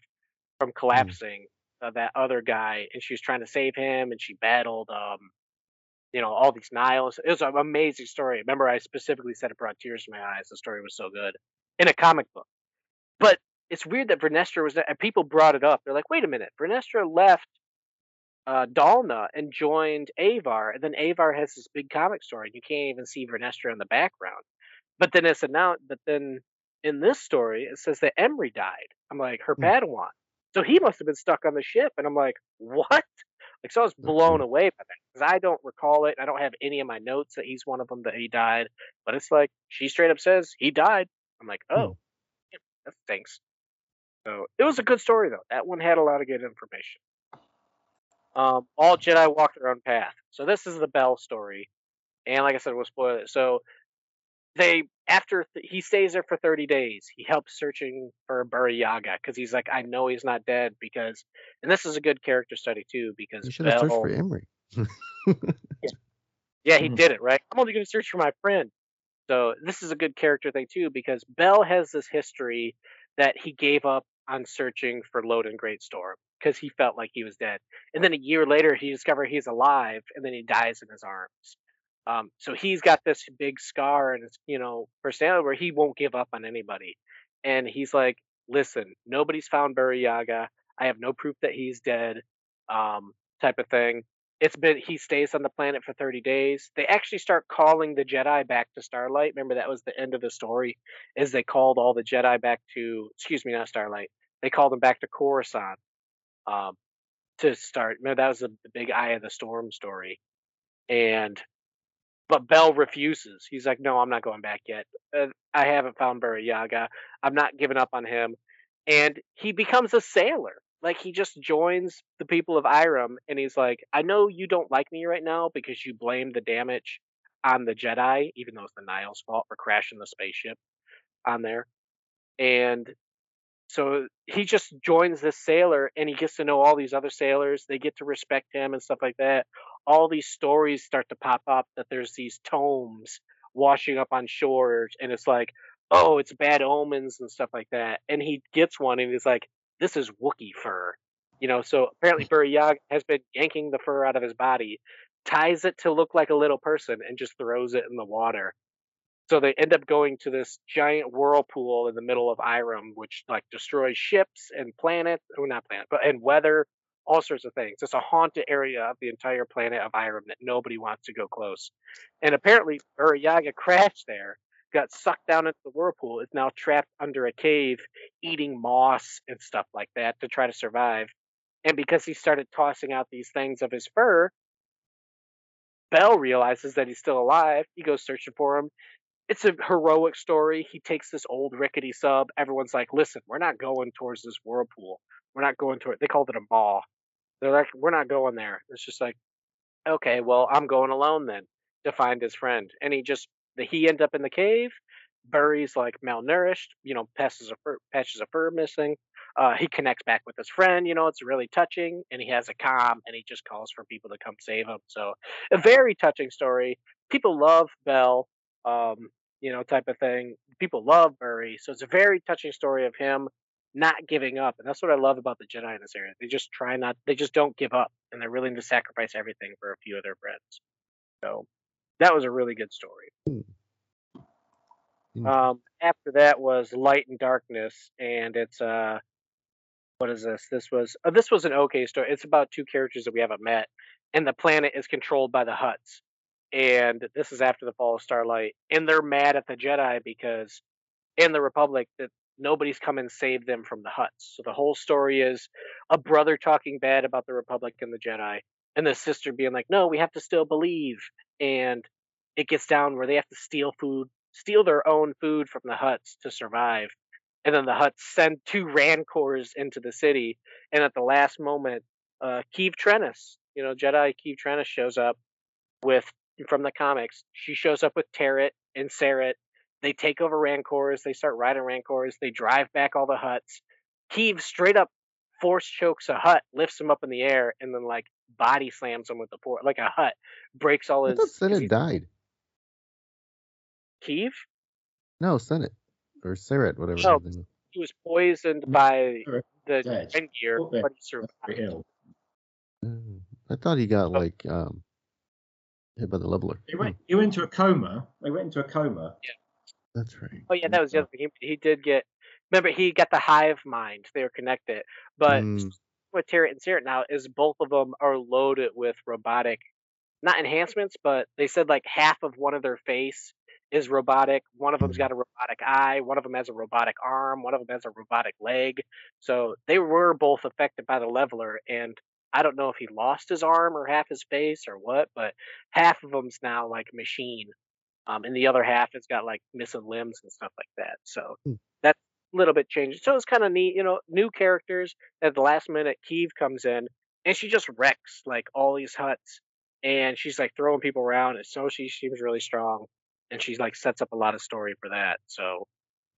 from collapsing. Uh, that other guy, and she was trying to save him, and she battled um you know, all these Nihils. It was an amazing story. Remember, I specifically said it brought tears to my eyes. The story was so good in a comic book. But it's weird that Vernestra was there, and people brought it up. They're like, wait a minute, Vernestra left uh, Dalna and joined Avar, and then Avar has this big comic story, and you can't even see Vernestra in the background. But then it's announced. But then in this story, it says that Imri died. I'm like, her Padawan. So he must have been stuck on the ship, and I'm like, what? Like, so I was blown away by that because I don't recall it. I don't have any of my notes that he's one of them that he died. But it's like she straight up says he died. I'm like, oh, yeah, that stinks. So it was a good story though. That one had a lot of good information. Um, all Jedi walk their own path. So this is the Bell story, and like I said, we'll spoil it. So they after th- he stays there for 30 days he helps searching for Burryaga because he's like I know he's not dead because and this is a good character study too because You should have searched Bell for Imri. yeah he did it right I'm only going to search for my friend so this is a good character thing too because Bell has this history that he gave up on searching for Loden Greatstorm because he felt like he was dead and then a year later he discovered he's alive and then he dies in his arms um, so he's got this big scar and his, you know, personality where he won't give up on anybody. And he's like, listen, nobody's found Burryaga. I have no proof that he's dead. Um, type of thing. It's been he stays on the planet for 30 days. They actually start calling the Jedi back to Starlight. Remember that was the end of the story, is they called all the Jedi back to excuse me, not Starlight. They called him back to Coruscant. Um, to start. Remember that was the, the big Eye of the Storm story. And but Bell refuses. He's like, "No, I'm not going back yet. Uh, I haven't found Burryaga. I'm not giving up on him." And he becomes a sailor. Like he just joins the people of Eiram, and he's like, "I know you don't like me right now because you blame the damage on the Jedi, even though it's the Nihil's fault for crashing the spaceship on there." And so he just joins this sailor and he gets to know all these other sailors. They get to respect him and stuff like that. All these stories start to pop up that there's these tomes washing up on shores, and it's like, oh, it's bad omens and stuff like that. And he gets one and he's like, this is wookie fur. You know, so apparently Burryaga has been yanking the fur out of his body, ties it to look like a little person, and just throws it in the water. So they end up going to this giant whirlpool in the middle of Eiram, which like destroys ships and planets, or oh, not planet, but and weather, all sorts of things. It's a haunted area of the entire planet of Eiram that nobody wants to go close. And apparently, Burryaga crashed there, got sucked down into the whirlpool, is now trapped under a cave, eating moss and stuff like that to try to survive. And because he started tossing out these things of his fur, Bell realizes that he's still alive. He goes searching for him. It's a heroic story. He takes this old rickety sub. Everyone's like, listen, we're not going towards this whirlpool. We're not going to it. They called it a maw. They're like, we're not going there. It's just like, okay, well, I'm going alone then to find his friend. And he just, he end up in the cave. Buri's like malnourished, you know, patches a fur, patches of fur missing. Uh, he connects back with his friend, you know, it's really touching, and he has a calm, and he just calls for people to come save him. So, a very touching story. People love Bell, um, you know, type of thing. People love Buri, so it's a very touching story of him not giving up, and that's what I love about the Jedi in this area. They just try not, they just don't give up, and they're willing to sacrifice everything for a few of their friends. So, that was a really good story. Um, after that was Light and Darkness, and it's uh, what is this? This was uh, this was an okay story. It's about two characters that we haven't met, and the planet is controlled by the Hutts, and this is after the fall of Starlight, and they're mad at the Jedi because in the Republic that nobody's come and saved them from the Hutts. So the whole story is a brother talking bad about the Republic and the Jedi, and the sister being like, "No, we have to still believe," and it gets down where they have to steal food steal their own food from the Hutts to survive. And then the Hutts send two rancors into the city. And at the last moment, uh, Keeve Trennis, you know, Jedi Keeve Trennis shows up with, from the comics, she shows up with Terec and Ceret. They take over rancors. They start riding rancors. They drive back all the Hutts. Keeve straight up force chokes a Hutt, lifts him up in the air, and then like body slams him with the force, like a Hutt, breaks all I his. thought Senate died. Keeve? No, Senate or Ceret, whatever. No, his he was poisoned by the Dead. gear, Oh, but he survived. Very ill. Mm, I thought he got like um hit by the leveler. He went. He went into a coma. He went into a coma. Yeah, that's right. Oh yeah, that was the other thing. He, he did get. Remember, he got the hive mind. They were connected. But Mm. with Tarrant and Sarah now is both of them are loaded with robotic, not enhancements, but they said like half of one of their face is robotic. One of them's got a robotic eye. One of them has a robotic arm. One of them has a robotic leg. So they were both affected by the leveler. And I don't know if he lost his arm or half his face or what, but half of them's now like machine. Um, and the other half has got like missing limbs and stuff like that. So Hmm. that's a little bit changed. So it's kind of neat, you know, new characters. At the last minute, Keeve comes in and she just wrecks like all these Hutts, and she's like throwing people around. And so she seems really strong, and she's like sets up a lot of story for that. So,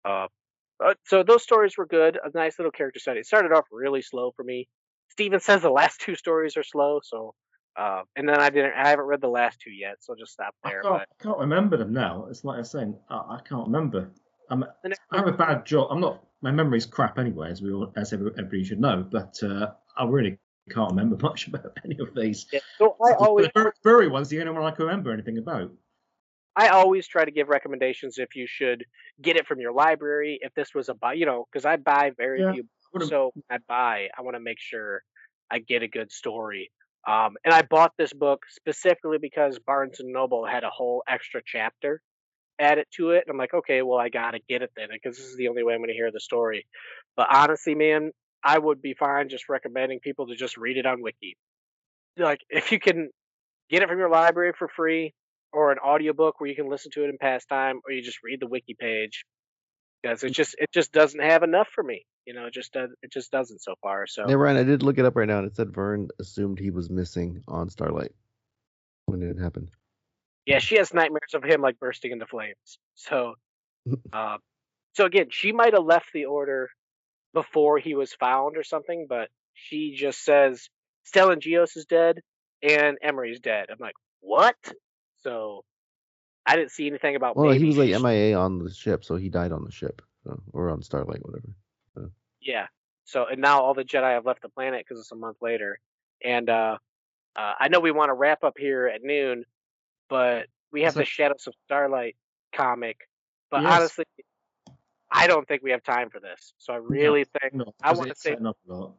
uh, uh, so those stories were good. A nice little character study. It started off really slow for me. Steven says the last two stories are slow, so. Uh, and then I didn't. I haven't read the last two yet, so I'll just stop I there. can't, But I can't remember them now. It's like I'm saying. I, I can't remember. I'm, I have a bad job. I'm not. My memory's crap anyway, as we all, as everybody should know. But uh, I really can't remember much about any of these. Yeah, so I always the fur- furry one's the only one I can remember anything about. I always try to give recommendations if you should get it from your library. If this was a buy, you know, because I buy very Yeah, few. So I buy, I want to make sure I get a good story. Um, and I bought this book specifically because Barnes and Noble had a whole extra chapter added to it. And I'm like, okay, well, I gotta get it then because this is the only way I'm gonna hear the story. But honestly, man, I would be fine just recommending people to just read it on Wiki. Like, if you can get it from your library for free, or an audiobook where you can listen to it in pastime, or you just read the wiki page, because it just it just doesn't have enough for me. You know, it just does it just doesn't so far. So Yeah, Ryan, I did look it up right now, and it said Vern assumed he was missing on Starlight when it happened. yeah, she has nightmares of him like bursting into flames. So, uh, so again, she might have left the order before he was found or something, but she just says Stellan Gios is dead and Imri's dead. I'm like, what? So I didn't see anything about. Well, he was like MIA on the ship, so he died on the ship, so, or on Starlight, whatever. Yeah. So and now all the Jedi have left the planet because it's a month later, and uh, uh, I know we want to wrap up here at noon, but we have So- the Shadows of Starlight comic. But Yes. honestly, I don't think we have time for this. So I really think No, I want to say.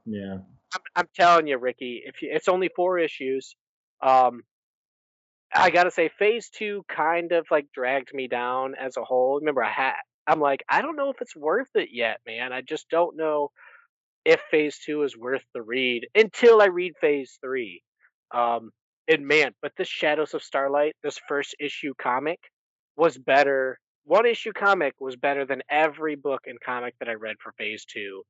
Yeah. I'm, I'm telling you, Ricky, if you, it's only four issues, um, I gotta say, Phase Two kind of like dragged me down as a whole. Remember, I had, I'm like, I don't know if it's worth it yet, man. I just don't know if Phase Two is worth the read until I read Phase Three. Um, and man, but this Shadows of Starlight, this first issue comic, was better. One issue comic was better than every book and comic that I read for Phase Two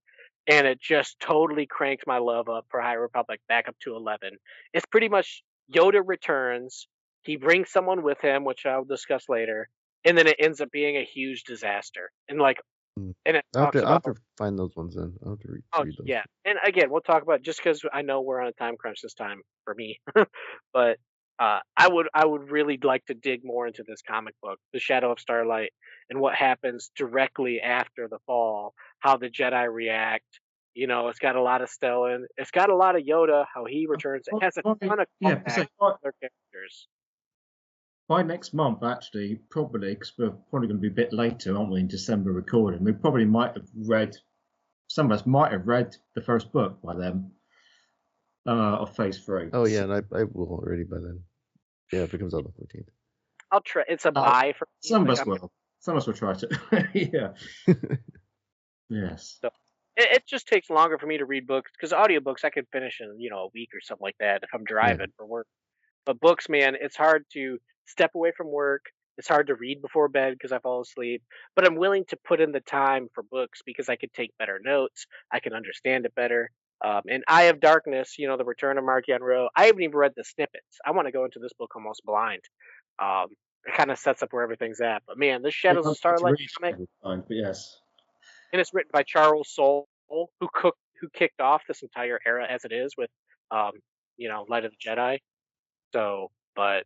and it just totally cranked my love up for High Republic back up to 11. It's pretty much Yoda returns, he brings someone with him, which I'll discuss later, and then it ends up being a huge disaster. And like, Hmm. and it I'll have, to, I'll have to find those ones then. I'll have to read, Oh read those. yeah, and again, we'll talk about just because I know we're on a time crunch this time for me, but uh, I would I would really like to dig more into this comic book, The Shadow of Starlight, and what happens directly after the fall, how the Jedi react. You know, it's got a lot of Stellan, it's got a lot of Yoda, how he returns. It has a ton of yeah, other characters. By next month, actually, probably because we're probably going to be a bit later, aren't we, in December recording? We probably might have read. Some of us might have read the first book by then, uh, of Phase Three. Oh yeah, and I, I will already by then. Yeah, if it comes out on the 14th. I'll try. It's a Uh, buy for me, Some of us will. Some of us will try to. yeah. yes. So it, it just takes longer for me to read books because audiobooks I could finish in you know a week or something like that if I'm driving for work. But books, man, it's hard to step away from work. It's hard to read before bed because I fall asleep. But I'm willing to put in the time for books because I could take better notes. I can understand it better. Um, and Eye of Darkness, you know, the Return of Mark Rowe. I haven't even read the snippets. I want to go into this book almost blind. Um, it kind of sets up where everything's at. But man, this Shadows of Starlight comic time, but yes. and it's written by Charles Soule, who cooked who kicked off this entire era as it is with, um, you know, Light of the Jedi. So, but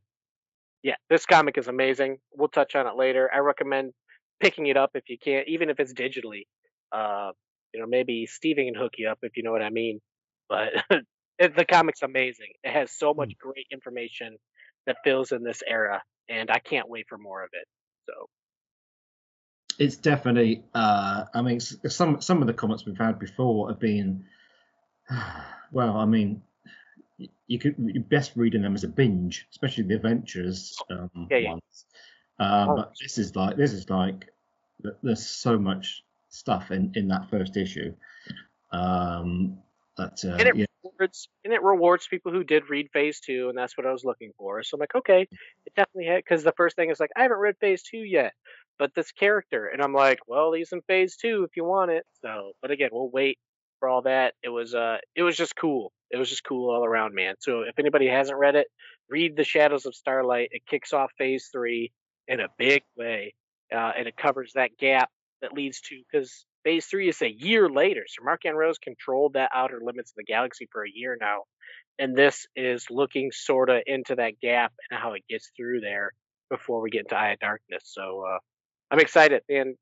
yeah, this comic is amazing. We'll touch on it later. I recommend picking it up if you can't, even if it's digitally. Uh, you know, maybe Steven can hook you up if you know what I mean. But it, the comic's amazing. It has so much great information that fills in this era, and I can't wait for more of it. So it's definitely. Uh, I mean, some some of the comments we've had before have been, well, I mean, you could you're best reading them as a binge, especially the adventures um, Yeah, yeah. ones. Um, Oh. but this is like this is like there's so much stuff in in that first issue. Um, that uh, and it yeah, rewards and it rewards people who did read phase two, and that's what I was looking for. So I'm like, okay, it definitely had because the first thing is like I haven't read phase two yet, but this character, and I'm like, well, he's in phase two if you want it. So, but again, we'll wait for all that. It was uh, it was just cool. It was just cool all around, man. So if anybody hasn't read it, read the Shadows of Starlight. It kicks off phase three in a big way, uh, and it covers that gap that leads to because phase three is a year later. So Mark Rose controlled that outer limits of the galaxy for a year now, and this is looking sort of into that gap and how it gets through there before we get into Eye of Darkness. So uh, I'm excited, and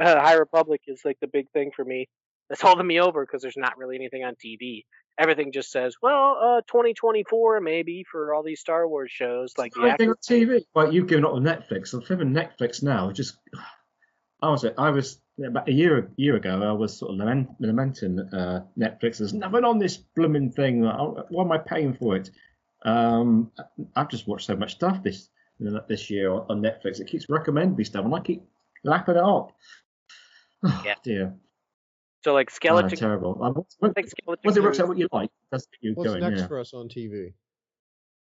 uh, High Republic is like the big thing for me. That's holding me over because there's not really anything on TV. Everything just says, well, uh, 2024 maybe for all these Star Wars shows. Like the Anything on TV? Well, you've given up on Netflix. I'm flipping Netflix now. Just, I was, I was about a year year ago. I was sort of lament, lamenting uh, Netflix. There's nothing on this blooming thing. Why am I paying for it? Um, I've just watched so much stuff this this year on Netflix. It keeps recommending me stuff, and I keep lapping it up. Yeah. Dear, So like skeleton. oh, Skeleton, terrible. Um, what- like Skeleton Once it works Crew- out what you like, that's what you're What's going. next yeah. for us on TV?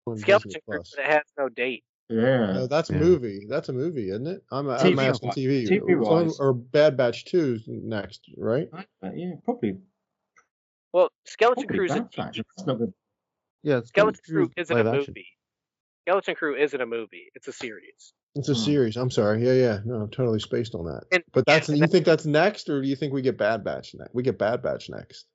On Skeleton Crew, Plus. but it has no date. Yeah. Oh, that's a Yeah. movie. That's a movie, isn't it? I'm, I'm TV asking wise- TV. TV So- wise. or Bad Batch Two next, right? Uh, yeah, probably. Well, Skeleton probably Crew's a Bad Batch. That's not good. Yeah, Skeleton Crew Crew isn't a live action. movie. Skeleton Crew isn't a movie. It's a series. It's a Hmm. series. I'm sorry. Yeah, yeah. No, I'm totally spaced on that. And- But that's and you that- think that's next, or do you think we get Bad Batch next? We get Bad Batch next.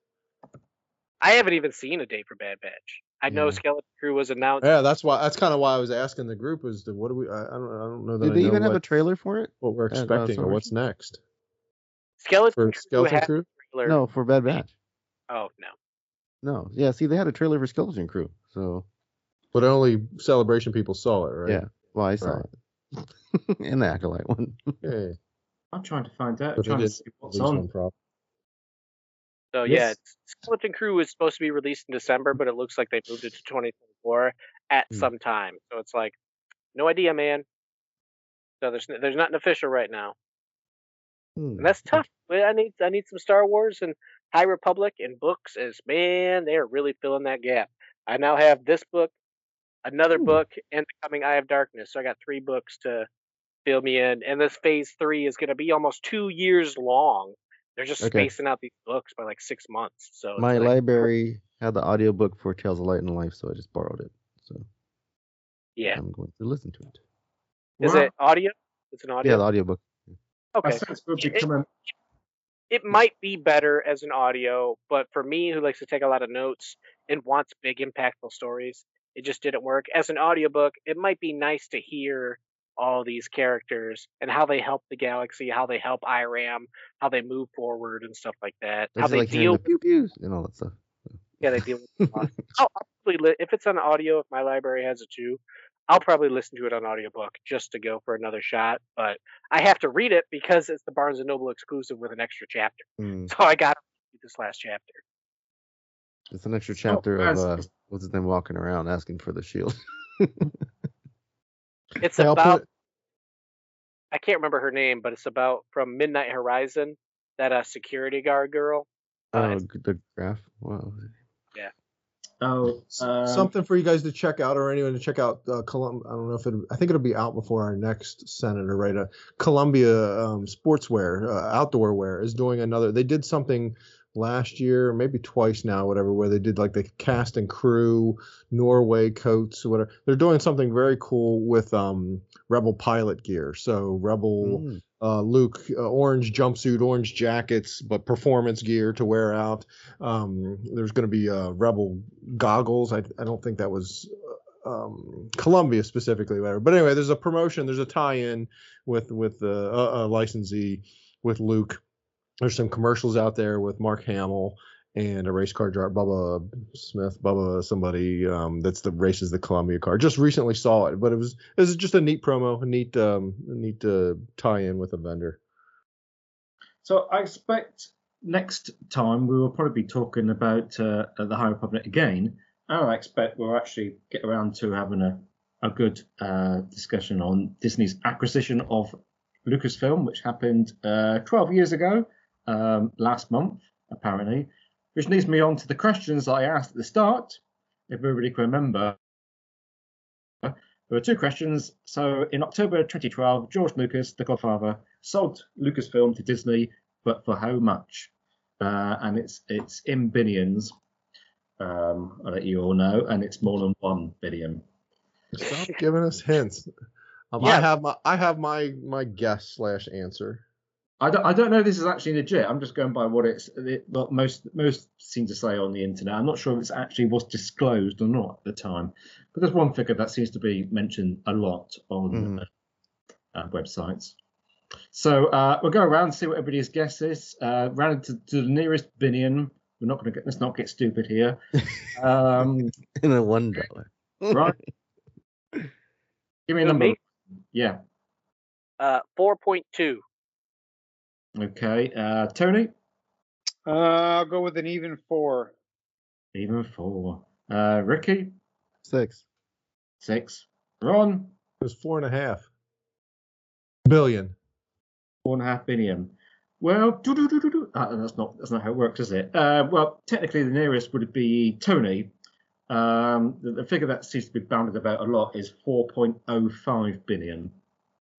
I haven't even seen a date for Bad Batch. I know Skeleton Crew was announced. Yeah, that's why. That's kind of why I was asking the group as to what do we? I, I don't. I don't know that. Did I they know even have a trailer for it? what we're at, uh, expecting or what's next Skeleton for Crew Skeleton Crew. trailer. No, for Bad Batch. Oh no. No, yeah. See, they had a trailer for Skeleton Crew, so But only celebration people saw it, right? yeah. Well, I saw Right. it, and the acolyte one. Yeah. I'm trying to find out. But trying to see what's on. So yeah, Yes. it's- Skeleton Crew is supposed to be released in December, but it looks like they moved it to 2024 at Hmm. some time. So it's like, no idea, man. So there's n- there's nothing official right now, Hmm. and that's tough. But I need I need some Star Wars and High Republic and books. Is man, they are really filling that gap. I now have this book, another Hmm. book, and the coming Eye of Darkness. So I got three books to fill me in, and this Phase Three is going to be almost two years long. They're just Okay. spacing out these books by like six months. So My like, library had the audiobook for Tales of Light and Life, so I just borrowed it. So yeah. I'm going to listen to it. Is Wow. it audio? It's an audio. Yeah, the audiobook. okay. I sense we'll be It- It might be better as an audio, but for me, who likes to take a lot of notes and wants big, impactful stories, it just didn't work. As an audiobook, it might be nice to hear all these characters and how they help the galaxy, how they help Eiram, how they move forward and stuff like that. How they like deal the pew pews and all that stuff. Yeah, they deal with the. I'll probably li- if it's on audio, if my library has it too, I'll probably listen to it on audiobook just to go for another shot. But I have to read it because it's the Barnes and Noble exclusive with an extra chapter. Hmm. So I got to read this last chapter. It's an extra chapter of as- uh, what's his name walking around asking for the shield. It's Hey, about put- I can't remember her name, but it's about from Midnight Horizon, that uh, security guard girl. Uh, oh, it's- g- the graph. Wow. Yeah. Oh, um, Something for you guys to check out, or anyone to check out. Uh, Colum- I don't know if it. I think it'll be out before our next senator, right? Uh, Columbia um, Sportswear, uh, outdoor wear, is doing another. They did something last year, maybe twice now, whatever, where they did like the cast and crew Norway coats, or whatever. They're doing something very cool with um, Rebel pilot gear. So Rebel Mm. uh, Luke uh, orange jumpsuit, orange jackets, but performance gear to wear out. Um, there's going to be uh, Rebel goggles. I, I don't think that was uh, um, Columbia specifically, whatever. But anyway, there's a promotion. There's a tie-in with with the uh, uh, licensee with Luke. There's some commercials out there with Mark Hamill. and a race car driver, Bubba Smith, Bubba somebody um, that's the races the Columbia car. Just recently saw it, but it was it was just a neat promo, a neat um, neat uh, tie in with a vendor. So I expect next time we will probably be talking about uh, the High Republic again, and I expect we'll actually get around to having a a good uh, discussion on Disney's acquisition of Lucasfilm, which happened uh, 12 years ago, um, last month, apparently, which leads me on to the questions that I asked at the start. If everybody can remember, there were two questions. So in October 2012, George Lucas, the Godfather, sold Lucasfilm to Disney, but for how much? Uh, and it's it's in billions. Um, I'll let you all know, and it's more than one billion. Stop giving us hints. Um, Yeah. I have my I have my my guess slash answer. I don't, I don't know if this is actually legit. I'm just going by what it's it, what most most seem to say on the internet. I'm not sure if it's actually was disclosed or not at the time. But there's one figure that seems to be mentioned a lot on Mhm. uh, uh, websites. So uh, we'll go around and see what everybody's guess is. Uh, round to, to the nearest billion. We're not going to get. Let's not get stupid here. Um, and then one dollar. right. Give me a number. me? Yeah. Uh, four point two. Okay. Uh, Tony. Uh, I'll go with an even four. Even four. Uh, Ricky. Six. Six. Ron. It was four and a half billion. Four and a half billion. Well. Uh, that's not that's not how it works, is it? Uh, well, technically, the nearest would be Tony. Um, the, the figure that seems to be bounded about a lot is 4.05 billion.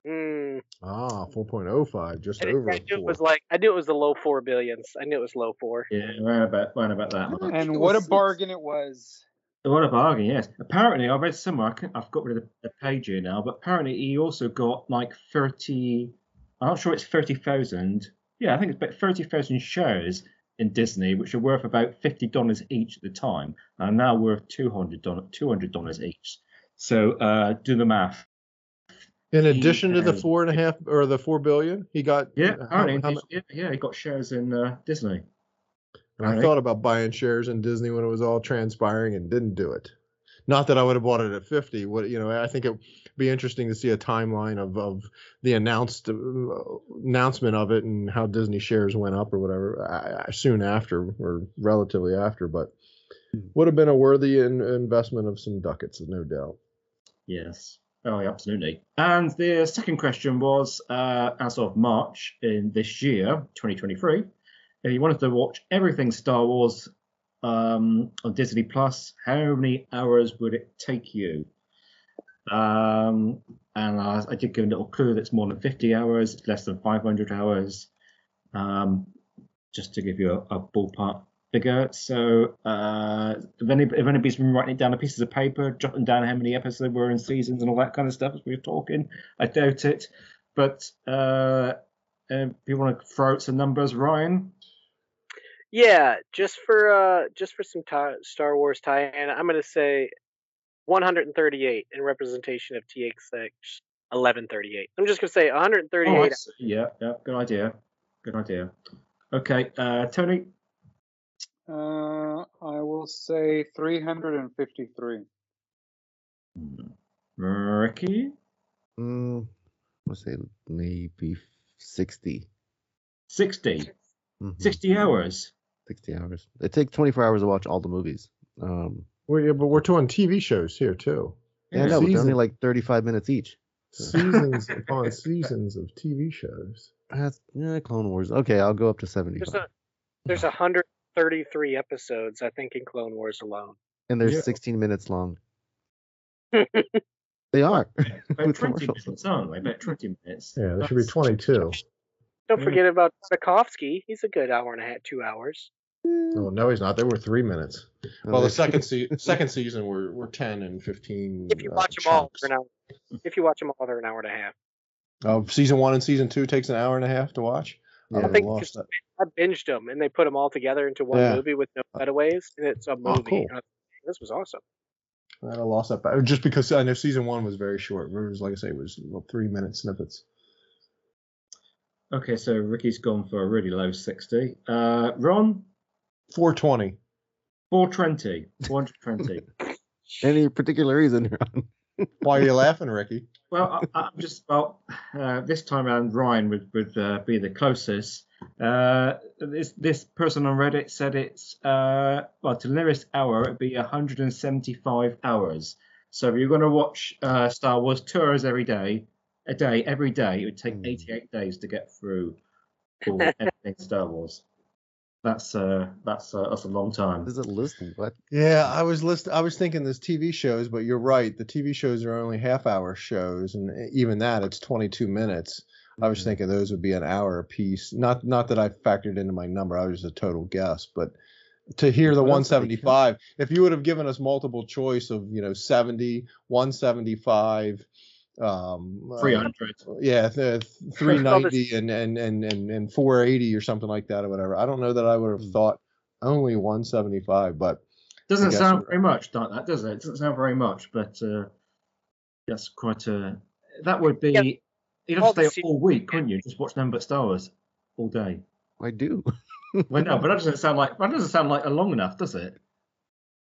Mm, Ah, 4.05, just I, did- over I a knew it was like I knew it was the low four billions. I knew it was low four. Yeah, around about around about that much. And what a bargain it was. What a bargain, yes. Apparently, I read somewhere, I can't, I've got rid of the, the page here now, but apparently he also got like 30, I'm not sure it's 30,000. Yeah, I think it's about 30,000 shares in Disney, which are worth about $50 each at the time, and are now worth $200, $200 each. So uh, do the math. In He addition to the four and a half or the four billion, he got Yeah, how- apparently, how yeah, yeah, he got shares in uh, Disney. And I thought about buying shares in Disney when it was all transpiring and didn't do it. Not that I would have bought it at 50. What you know, I think it would be interesting to see a timeline of, of the announced uh, announcement of it and how Disney shares went up or whatever uh, uh, soon after or relatively after. But would have been a worthy in, investment of some ducats, no doubt. Yes. Oh, yeah, absolutely. And the second question was, uh, as of March in this year, 2023, if you wanted to watch everything Star Wars um, on Disney Plus, how many hours would it take you? Um, and I, I did give a little clue that's more than 50 hours, less than 500 hours, um, just to give you a, a ballpark figure. So, uh, if, any, if anybody's been writing it down on pieces of paper, jotting down how many episodes there were in seasons and all that kind of stuff as we were talking, I doubt it. But uh, if you want to throw out some numbers, Ryan? Yeah, just for uh, just for some Star Wars tie-in, I'm gonna say 138 in representation of TX 1138. I'm just gonna say Oh, 138. see. yeah, yeah, good idea. Good idea. Okay, uh, Tony? Uh, I will say 353. Ricky? Mm, let's say maybe sixty. 60. Mhm. 60 hours. Sixty hours. It takes twenty four hours to watch all the movies. Um, Well, yeah, but we're doing TV shows here too. yeah, no, but they're only like thirty five minutes each. seasons upon seasons of TV shows. That's yeah, Clone Wars. Okay, I'll go up to seventy There's five. a there's 133 episodes, I think, in Clone Wars alone. And they're Yeah. sixteen minutes long. They are. About With 20 minutes, aren't they? About 20 minutes. Yeah, there should be 22. Don't forget about Tartakovsky. He's a good hour and a half, two hours. Oh no, he's not. They were three minutes. Well, the second se- second season were, were ten and fifteen. If you uh, watch them all, chunks. they're an hour. If you watch them all, they're an hour and a half. Oh, season one and season two takes an hour and a half to watch. Yeah. I I think just- I binged them and they put them all together into one Yeah. movie with no cutaways, and it's a movie. cool. And I- This was awesome. that. I'd lost that. But just because I know season one was very short. It was like I say, it was little three minute snippets. Okay, so Ricky's gone for a really low 60. Uh, Ron? 420. 420. 420. Any particular reason, Ron? Why are you laughing, Ricky? Well, I, I'm just well. Uh, this time around, Ryan would would uh, be the closest. Uh, this this person on Reddit said it's uh, well to the nearest hour it'd be 175 hours. So if you're going to watch uh, Star Wars two hours every day, a day every day, it would take 88 days to get through all everything Star Wars. That's uh that's uh, that's a long time. Is it listening? What? Yeah, I was list. I was thinking this TV shows, but you're right. The TV shows are only half hour shows, and even that, it's 22 minutes. I was thinking those would be an hour a piece. Not not that I factored into my number. I was just a total guess, but to hear the Well, that's pretty 175, if you would have given us multiple choice of you know 70, 175, um, uh, 300. yeah, th- 390 and, and and and and 480 or something like that or whatever. I don't know that I would have thought only 175, but Doesn't sound you're very much like that, does it? It doesn't sound very much, but uh, that's quite a. That would be. Yeah. You'd have All to stay up all week, couldn't you? Just watch them but Star Wars all day. I do. Well, no, but that doesn't sound like that doesn't sound like a long enough, does it?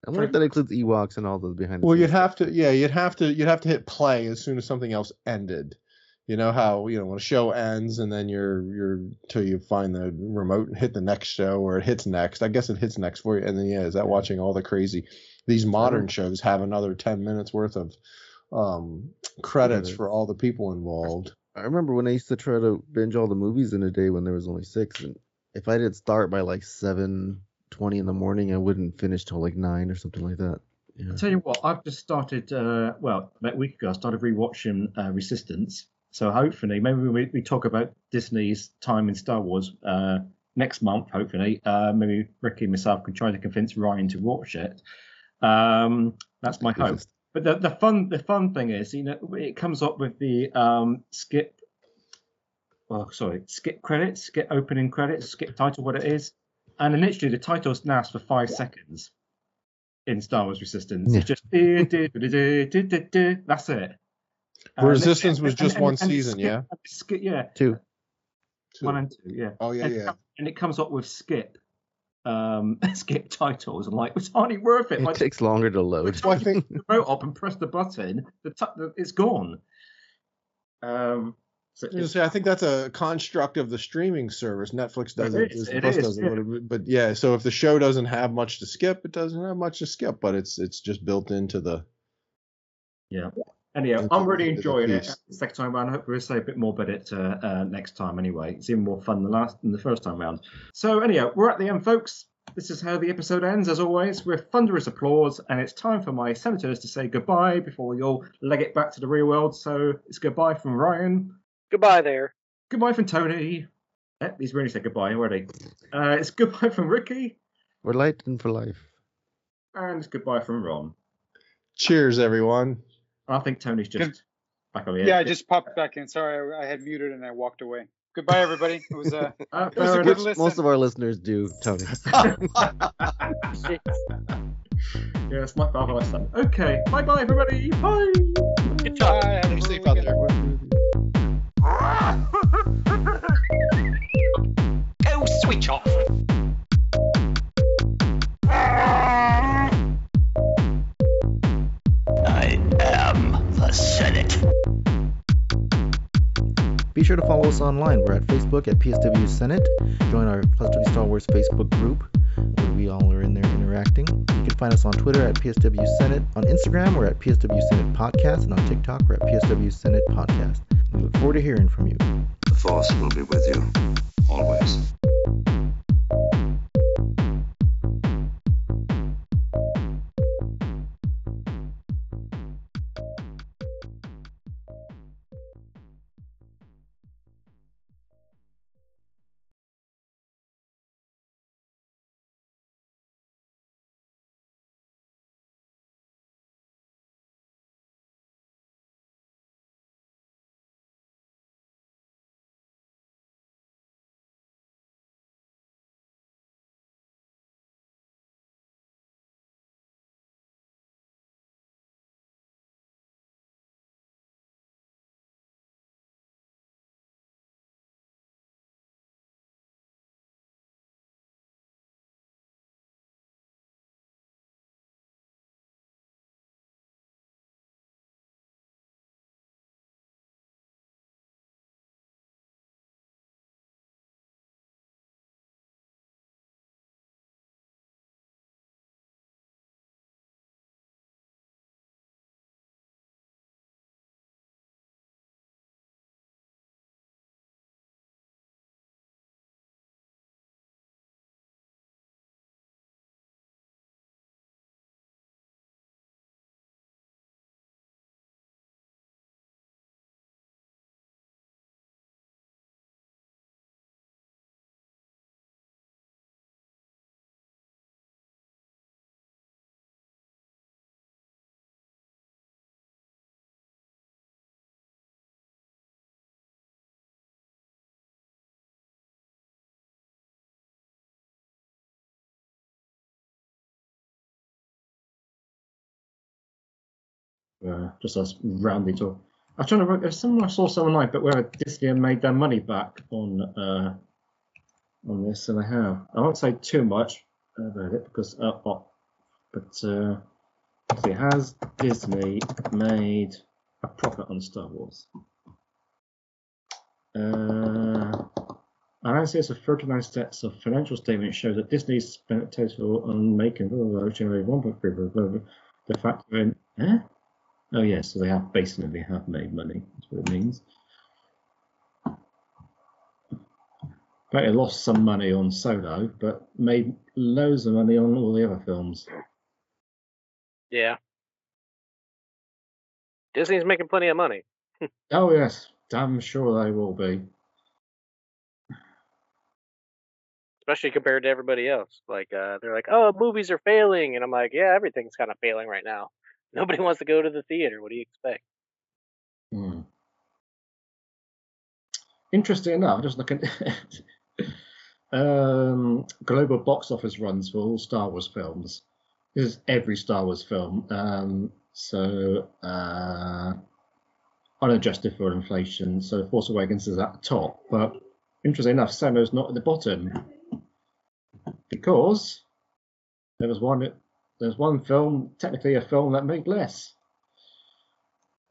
I wonder if that includes Ewoks and all those behind the Well, you'd have to, yeah, you'd have to, you'd have to hit play as soon as something else ended. You know how you know when a show ends and then you're you're till you find the remote and hit the next show or it hits next. I guess it hits next for you, and then yeah, is that watching all the crazy? These modern shows have another ten minutes worth of um credits for all the people involved. I remember when I used to try to binge all the movies in a day when there was only six, and if I didn't start by like seven twenty in the morning, I wouldn't finish till like nine or something like that. Yeah. I tell you what, I've just started. Uh, well, about a week ago, I started rewatching uh, Resistance. So hopefully, maybe we, we talk about Disney's time in Star Wars uh, next month. Hopefully, uh, maybe Ricky and myself can try to convince Ryan to watch it. Um, that's my hope. But the, the fun the fun thing is, you know, it comes up with the um, skip. Well, sorry, skip credits, skip opening credits, skip title, what it is, and then literally the title lasts for five seconds in Star Wars Resistance. It's just that's it. Resistance was just and- one and season, yeah? and skip, yeah, Two. one and two, yeah. Oh yeah, yeah. And it comes up with skip, um, skip titles. I'm like, it's hardly worth it. It Like, takes longer to load. Well, I think the remote up and press the button, the, t- the it's gone. Um, so I was gonna say, I think that's a construct of the streaming service. Netflix does It it. is, Disney it Plus is, does it. But yeah, so if the show doesn't have much to skip, it doesn't have much to skip. But it's it's just built into the. yeah. Anyhow, Into I'm really enjoying it. second time round, I hope we'll say a bit more about it uh, uh, next time. Anyway, it's even more fun than last than the first time round. So anyhow, we're at the end, folks. This is how the episode ends, as always, with thunderous applause, and it's time for my senators to say goodbye before we all leg it back to the real world. So it's goodbye from Ryan. Goodbye there. Goodbye from Tony. Eh, he's really said goodbye already. Uh, it's goodbye from Ricky, We're light and for life. and it's goodbye from Ron. Cheers, everyone. I think Tony's just Good. back on the Yeah, I just popped back in. Sorry, I, I had muted and I walked away. Goodbye, everybody. It was uh, Uh, it was a good listen. Most of our listeners do, Tony. Yeah, it's my father last time. Okay, bye bye everybody. Bye. Good job. Bye, have a Stay good safe out there. Be sure to follow us online. We're at Facebook at PSW Senate. Join our Plus W Star Wars Facebook group where we all are in there interacting. You can find us on Twitter at PSW Senate. On Instagram, we're at PSW Senate Podcast. And on TikTok, we're at PSW Senate Podcast. We look forward to hearing from you. The Force will be with you, always. Uh, just us roundly talk. I'm trying to remember. Someone I saw someone like, but where Disney made their money back on uh, on this, and they have. I won't say too much about it because, uh, oh, but uh, see, has Disney made a profit on Star Wars? Uh, analysis of 39 sets of financial statement shows that Disney spent a total on making blah, blah, blah, generated 1.3 blah, blah, blah. The factor in, eh? Oh yes, so they have basically have made money. That's what it means. But they lost some money on Solo, but made loads of money on all the other films. Yeah. Disney's making plenty of money. Oh yes, damn sure they will be. especially compared to everybody else. Like uh, they're like, "Oh, movies are failing," and I'm like, "Yeah, everything's kind of failing right now. Nobody wants to go to the theater. What do you expect?" Hmm. Interesting enough, just looking um, global box office runs for all Star Wars films. This is every Star Wars film. Um, so uh, unadjusted for inflation. So Force Awakens is at the top, but interesting enough, Solo's not at the bottom because there was one. There's one film, technically a film that made less.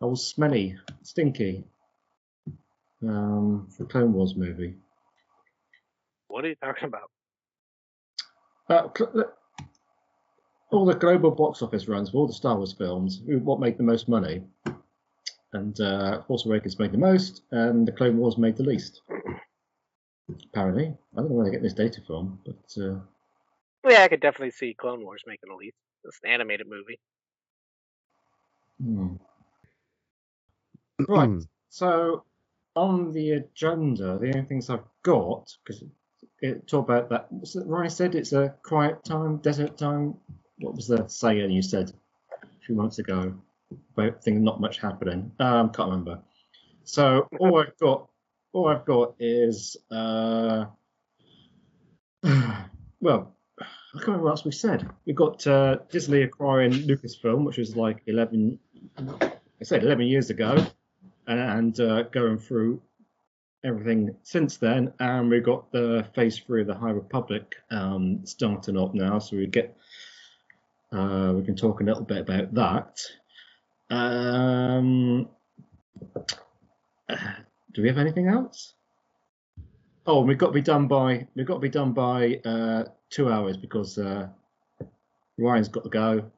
Old Smelly, Stinky, um, the Clone Wars movie. What are you talking about? Uh, cl- the- all the global box office runs for all the Star Wars films, who- what made the most money? And uh, Force Awakens made the most, and the Clone Wars made the least. Apparently, I don't know where they get this data from, but uh, Yeah, I could definitely see Clone Wars making a leap. It's an animated movie. hmm. right. So on the agenda, the only things I've got because it, it talk about that. Was it Ryan said it's a quiet time, desert time. What was the saying you said a few months ago about things not much happening? Um, can't remember. So all I've got, all I've got is uh, well, I can't remember what else we said. We've got uh, Disney acquiring Lucasfilm, which was like 11, I said 11 years ago, and, uh, going through everything since then. And we've got the phase three of the High Republic um, starting up now, so we get uh, we can talk a little bit about that. Um, do we have anything else? Oh, we've got to be done by we've got to be done by uh, two hours because uh, Ryan's got to go.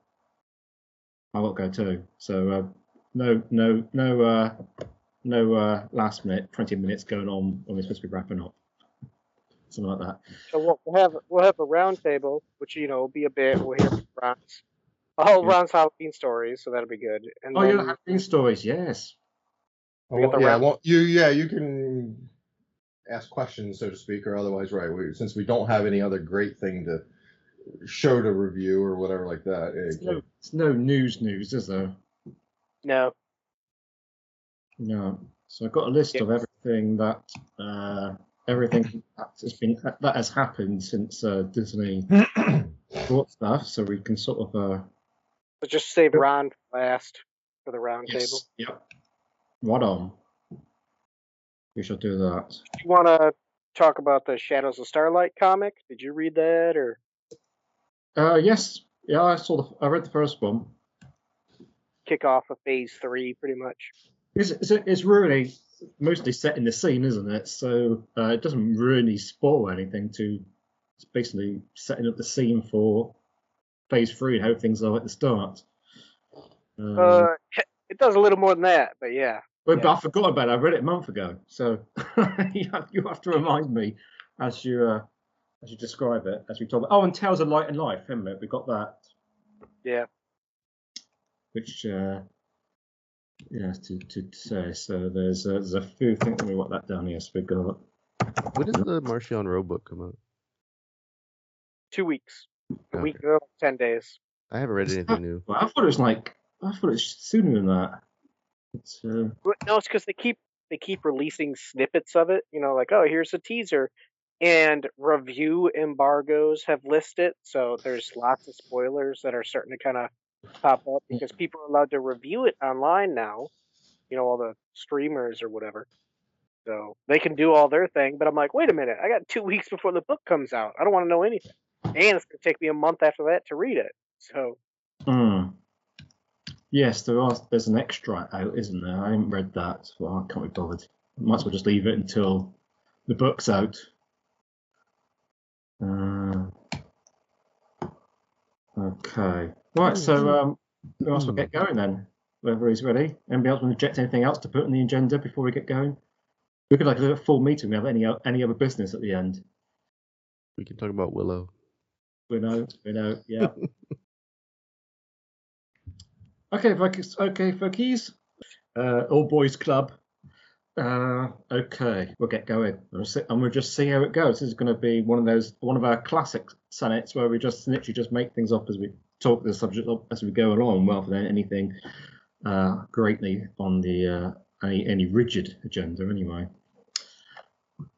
I've got to go too. So uh, no, no, no, uh, no uh, last minute, twenty minutes going on when we're supposed to be wrapping up. Something like that. So we'll, we'll have we'll have a round table, which you know will be a bit. We'll hear from Ron's, all Ron's Halloween stories, so that'll be good. And Oh, then yeah, Halloween stories, yes. We yeah, well, you yeah, you can ask questions, so to speak, or otherwise, right? We, since we don't have any other great thing to show to review or whatever like that. it- It's no, it's no news, news, is there? no, No. So I've got a list of everything that uh, everything that has been that has happened since uh, Disney bought stuff, so we can sort of uh, so just save Ron last for the round yes, table. yep, right on. We shall do that. You want to talk about the Shadows of Starlight comic? Did you read that or? Uh, yes, yeah, I saw the I read the first one. kick off of phase three, pretty much. It's, it's, it's really mostly set in the scene, isn't it? So uh, it doesn't really spoil anything. To it's basically setting up the scene for phase three and how things are at the start. Um, Uh, it does a little more than that, but yeah. But, but I forgot about it. I read it a month ago, so you, have, you have to remind me as you uh, as you describe it as we talk. About, oh, and Tales of Light and Life, haven't we? We got that, Yeah. which uh, yeah, to, to say. So there's uh, there's a few things. Let me write that down here. So we got When does the Marchion Ro book come out? Two weeks. A Okay. week, uh, ten days. I haven't read anything new. Well, I thought it was like I thought it was sooner than that. It's, uh, No, it's because they keep they keep releasing snippets of it. You know, like oh, here's a teaser, and review embargoes have listed. So there's lots of spoilers that are starting to kind of pop up because people are allowed to review it online now. You know, all the streamers or whatever. So they can do all their thing, but I'm like, wait a minute, I got two weeks before the book comes out. I don't want to know anything. And it's gonna take me a month after that to read it. So Hmm. Yes, there are. There's an extra out, isn't there? I haven't read that. Well, I can't be bothered. Might as well just leave it until the book's out. Uh, okay. Right. So um, we might as well get going then. Whoever is ready. Anybody else want to inject anything else to put on the agenda before we get going? We could like do a full meeting. We have any any other business at the end. We can talk about Willow. Willow, Willow, Yeah. Okay, folks. Okay, folkies. Uh, all boys club. Uh, okay, we'll get going. We'll see, and we'll just see how it goes. This is going to be one of those, one of our classic sonnets where we just literally just make things up as we talk the subject up as we go along, rather than anything uh, greatly on the uh, any any rigid agenda anyway.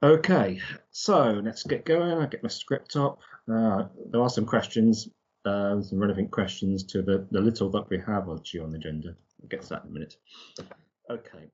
Okay, so let's get going. I'll get my script up. Uh, there are some questions, uh, some relevant questions to the, the little that we have actually on the agenda. I'll get to that in a minute. Okay,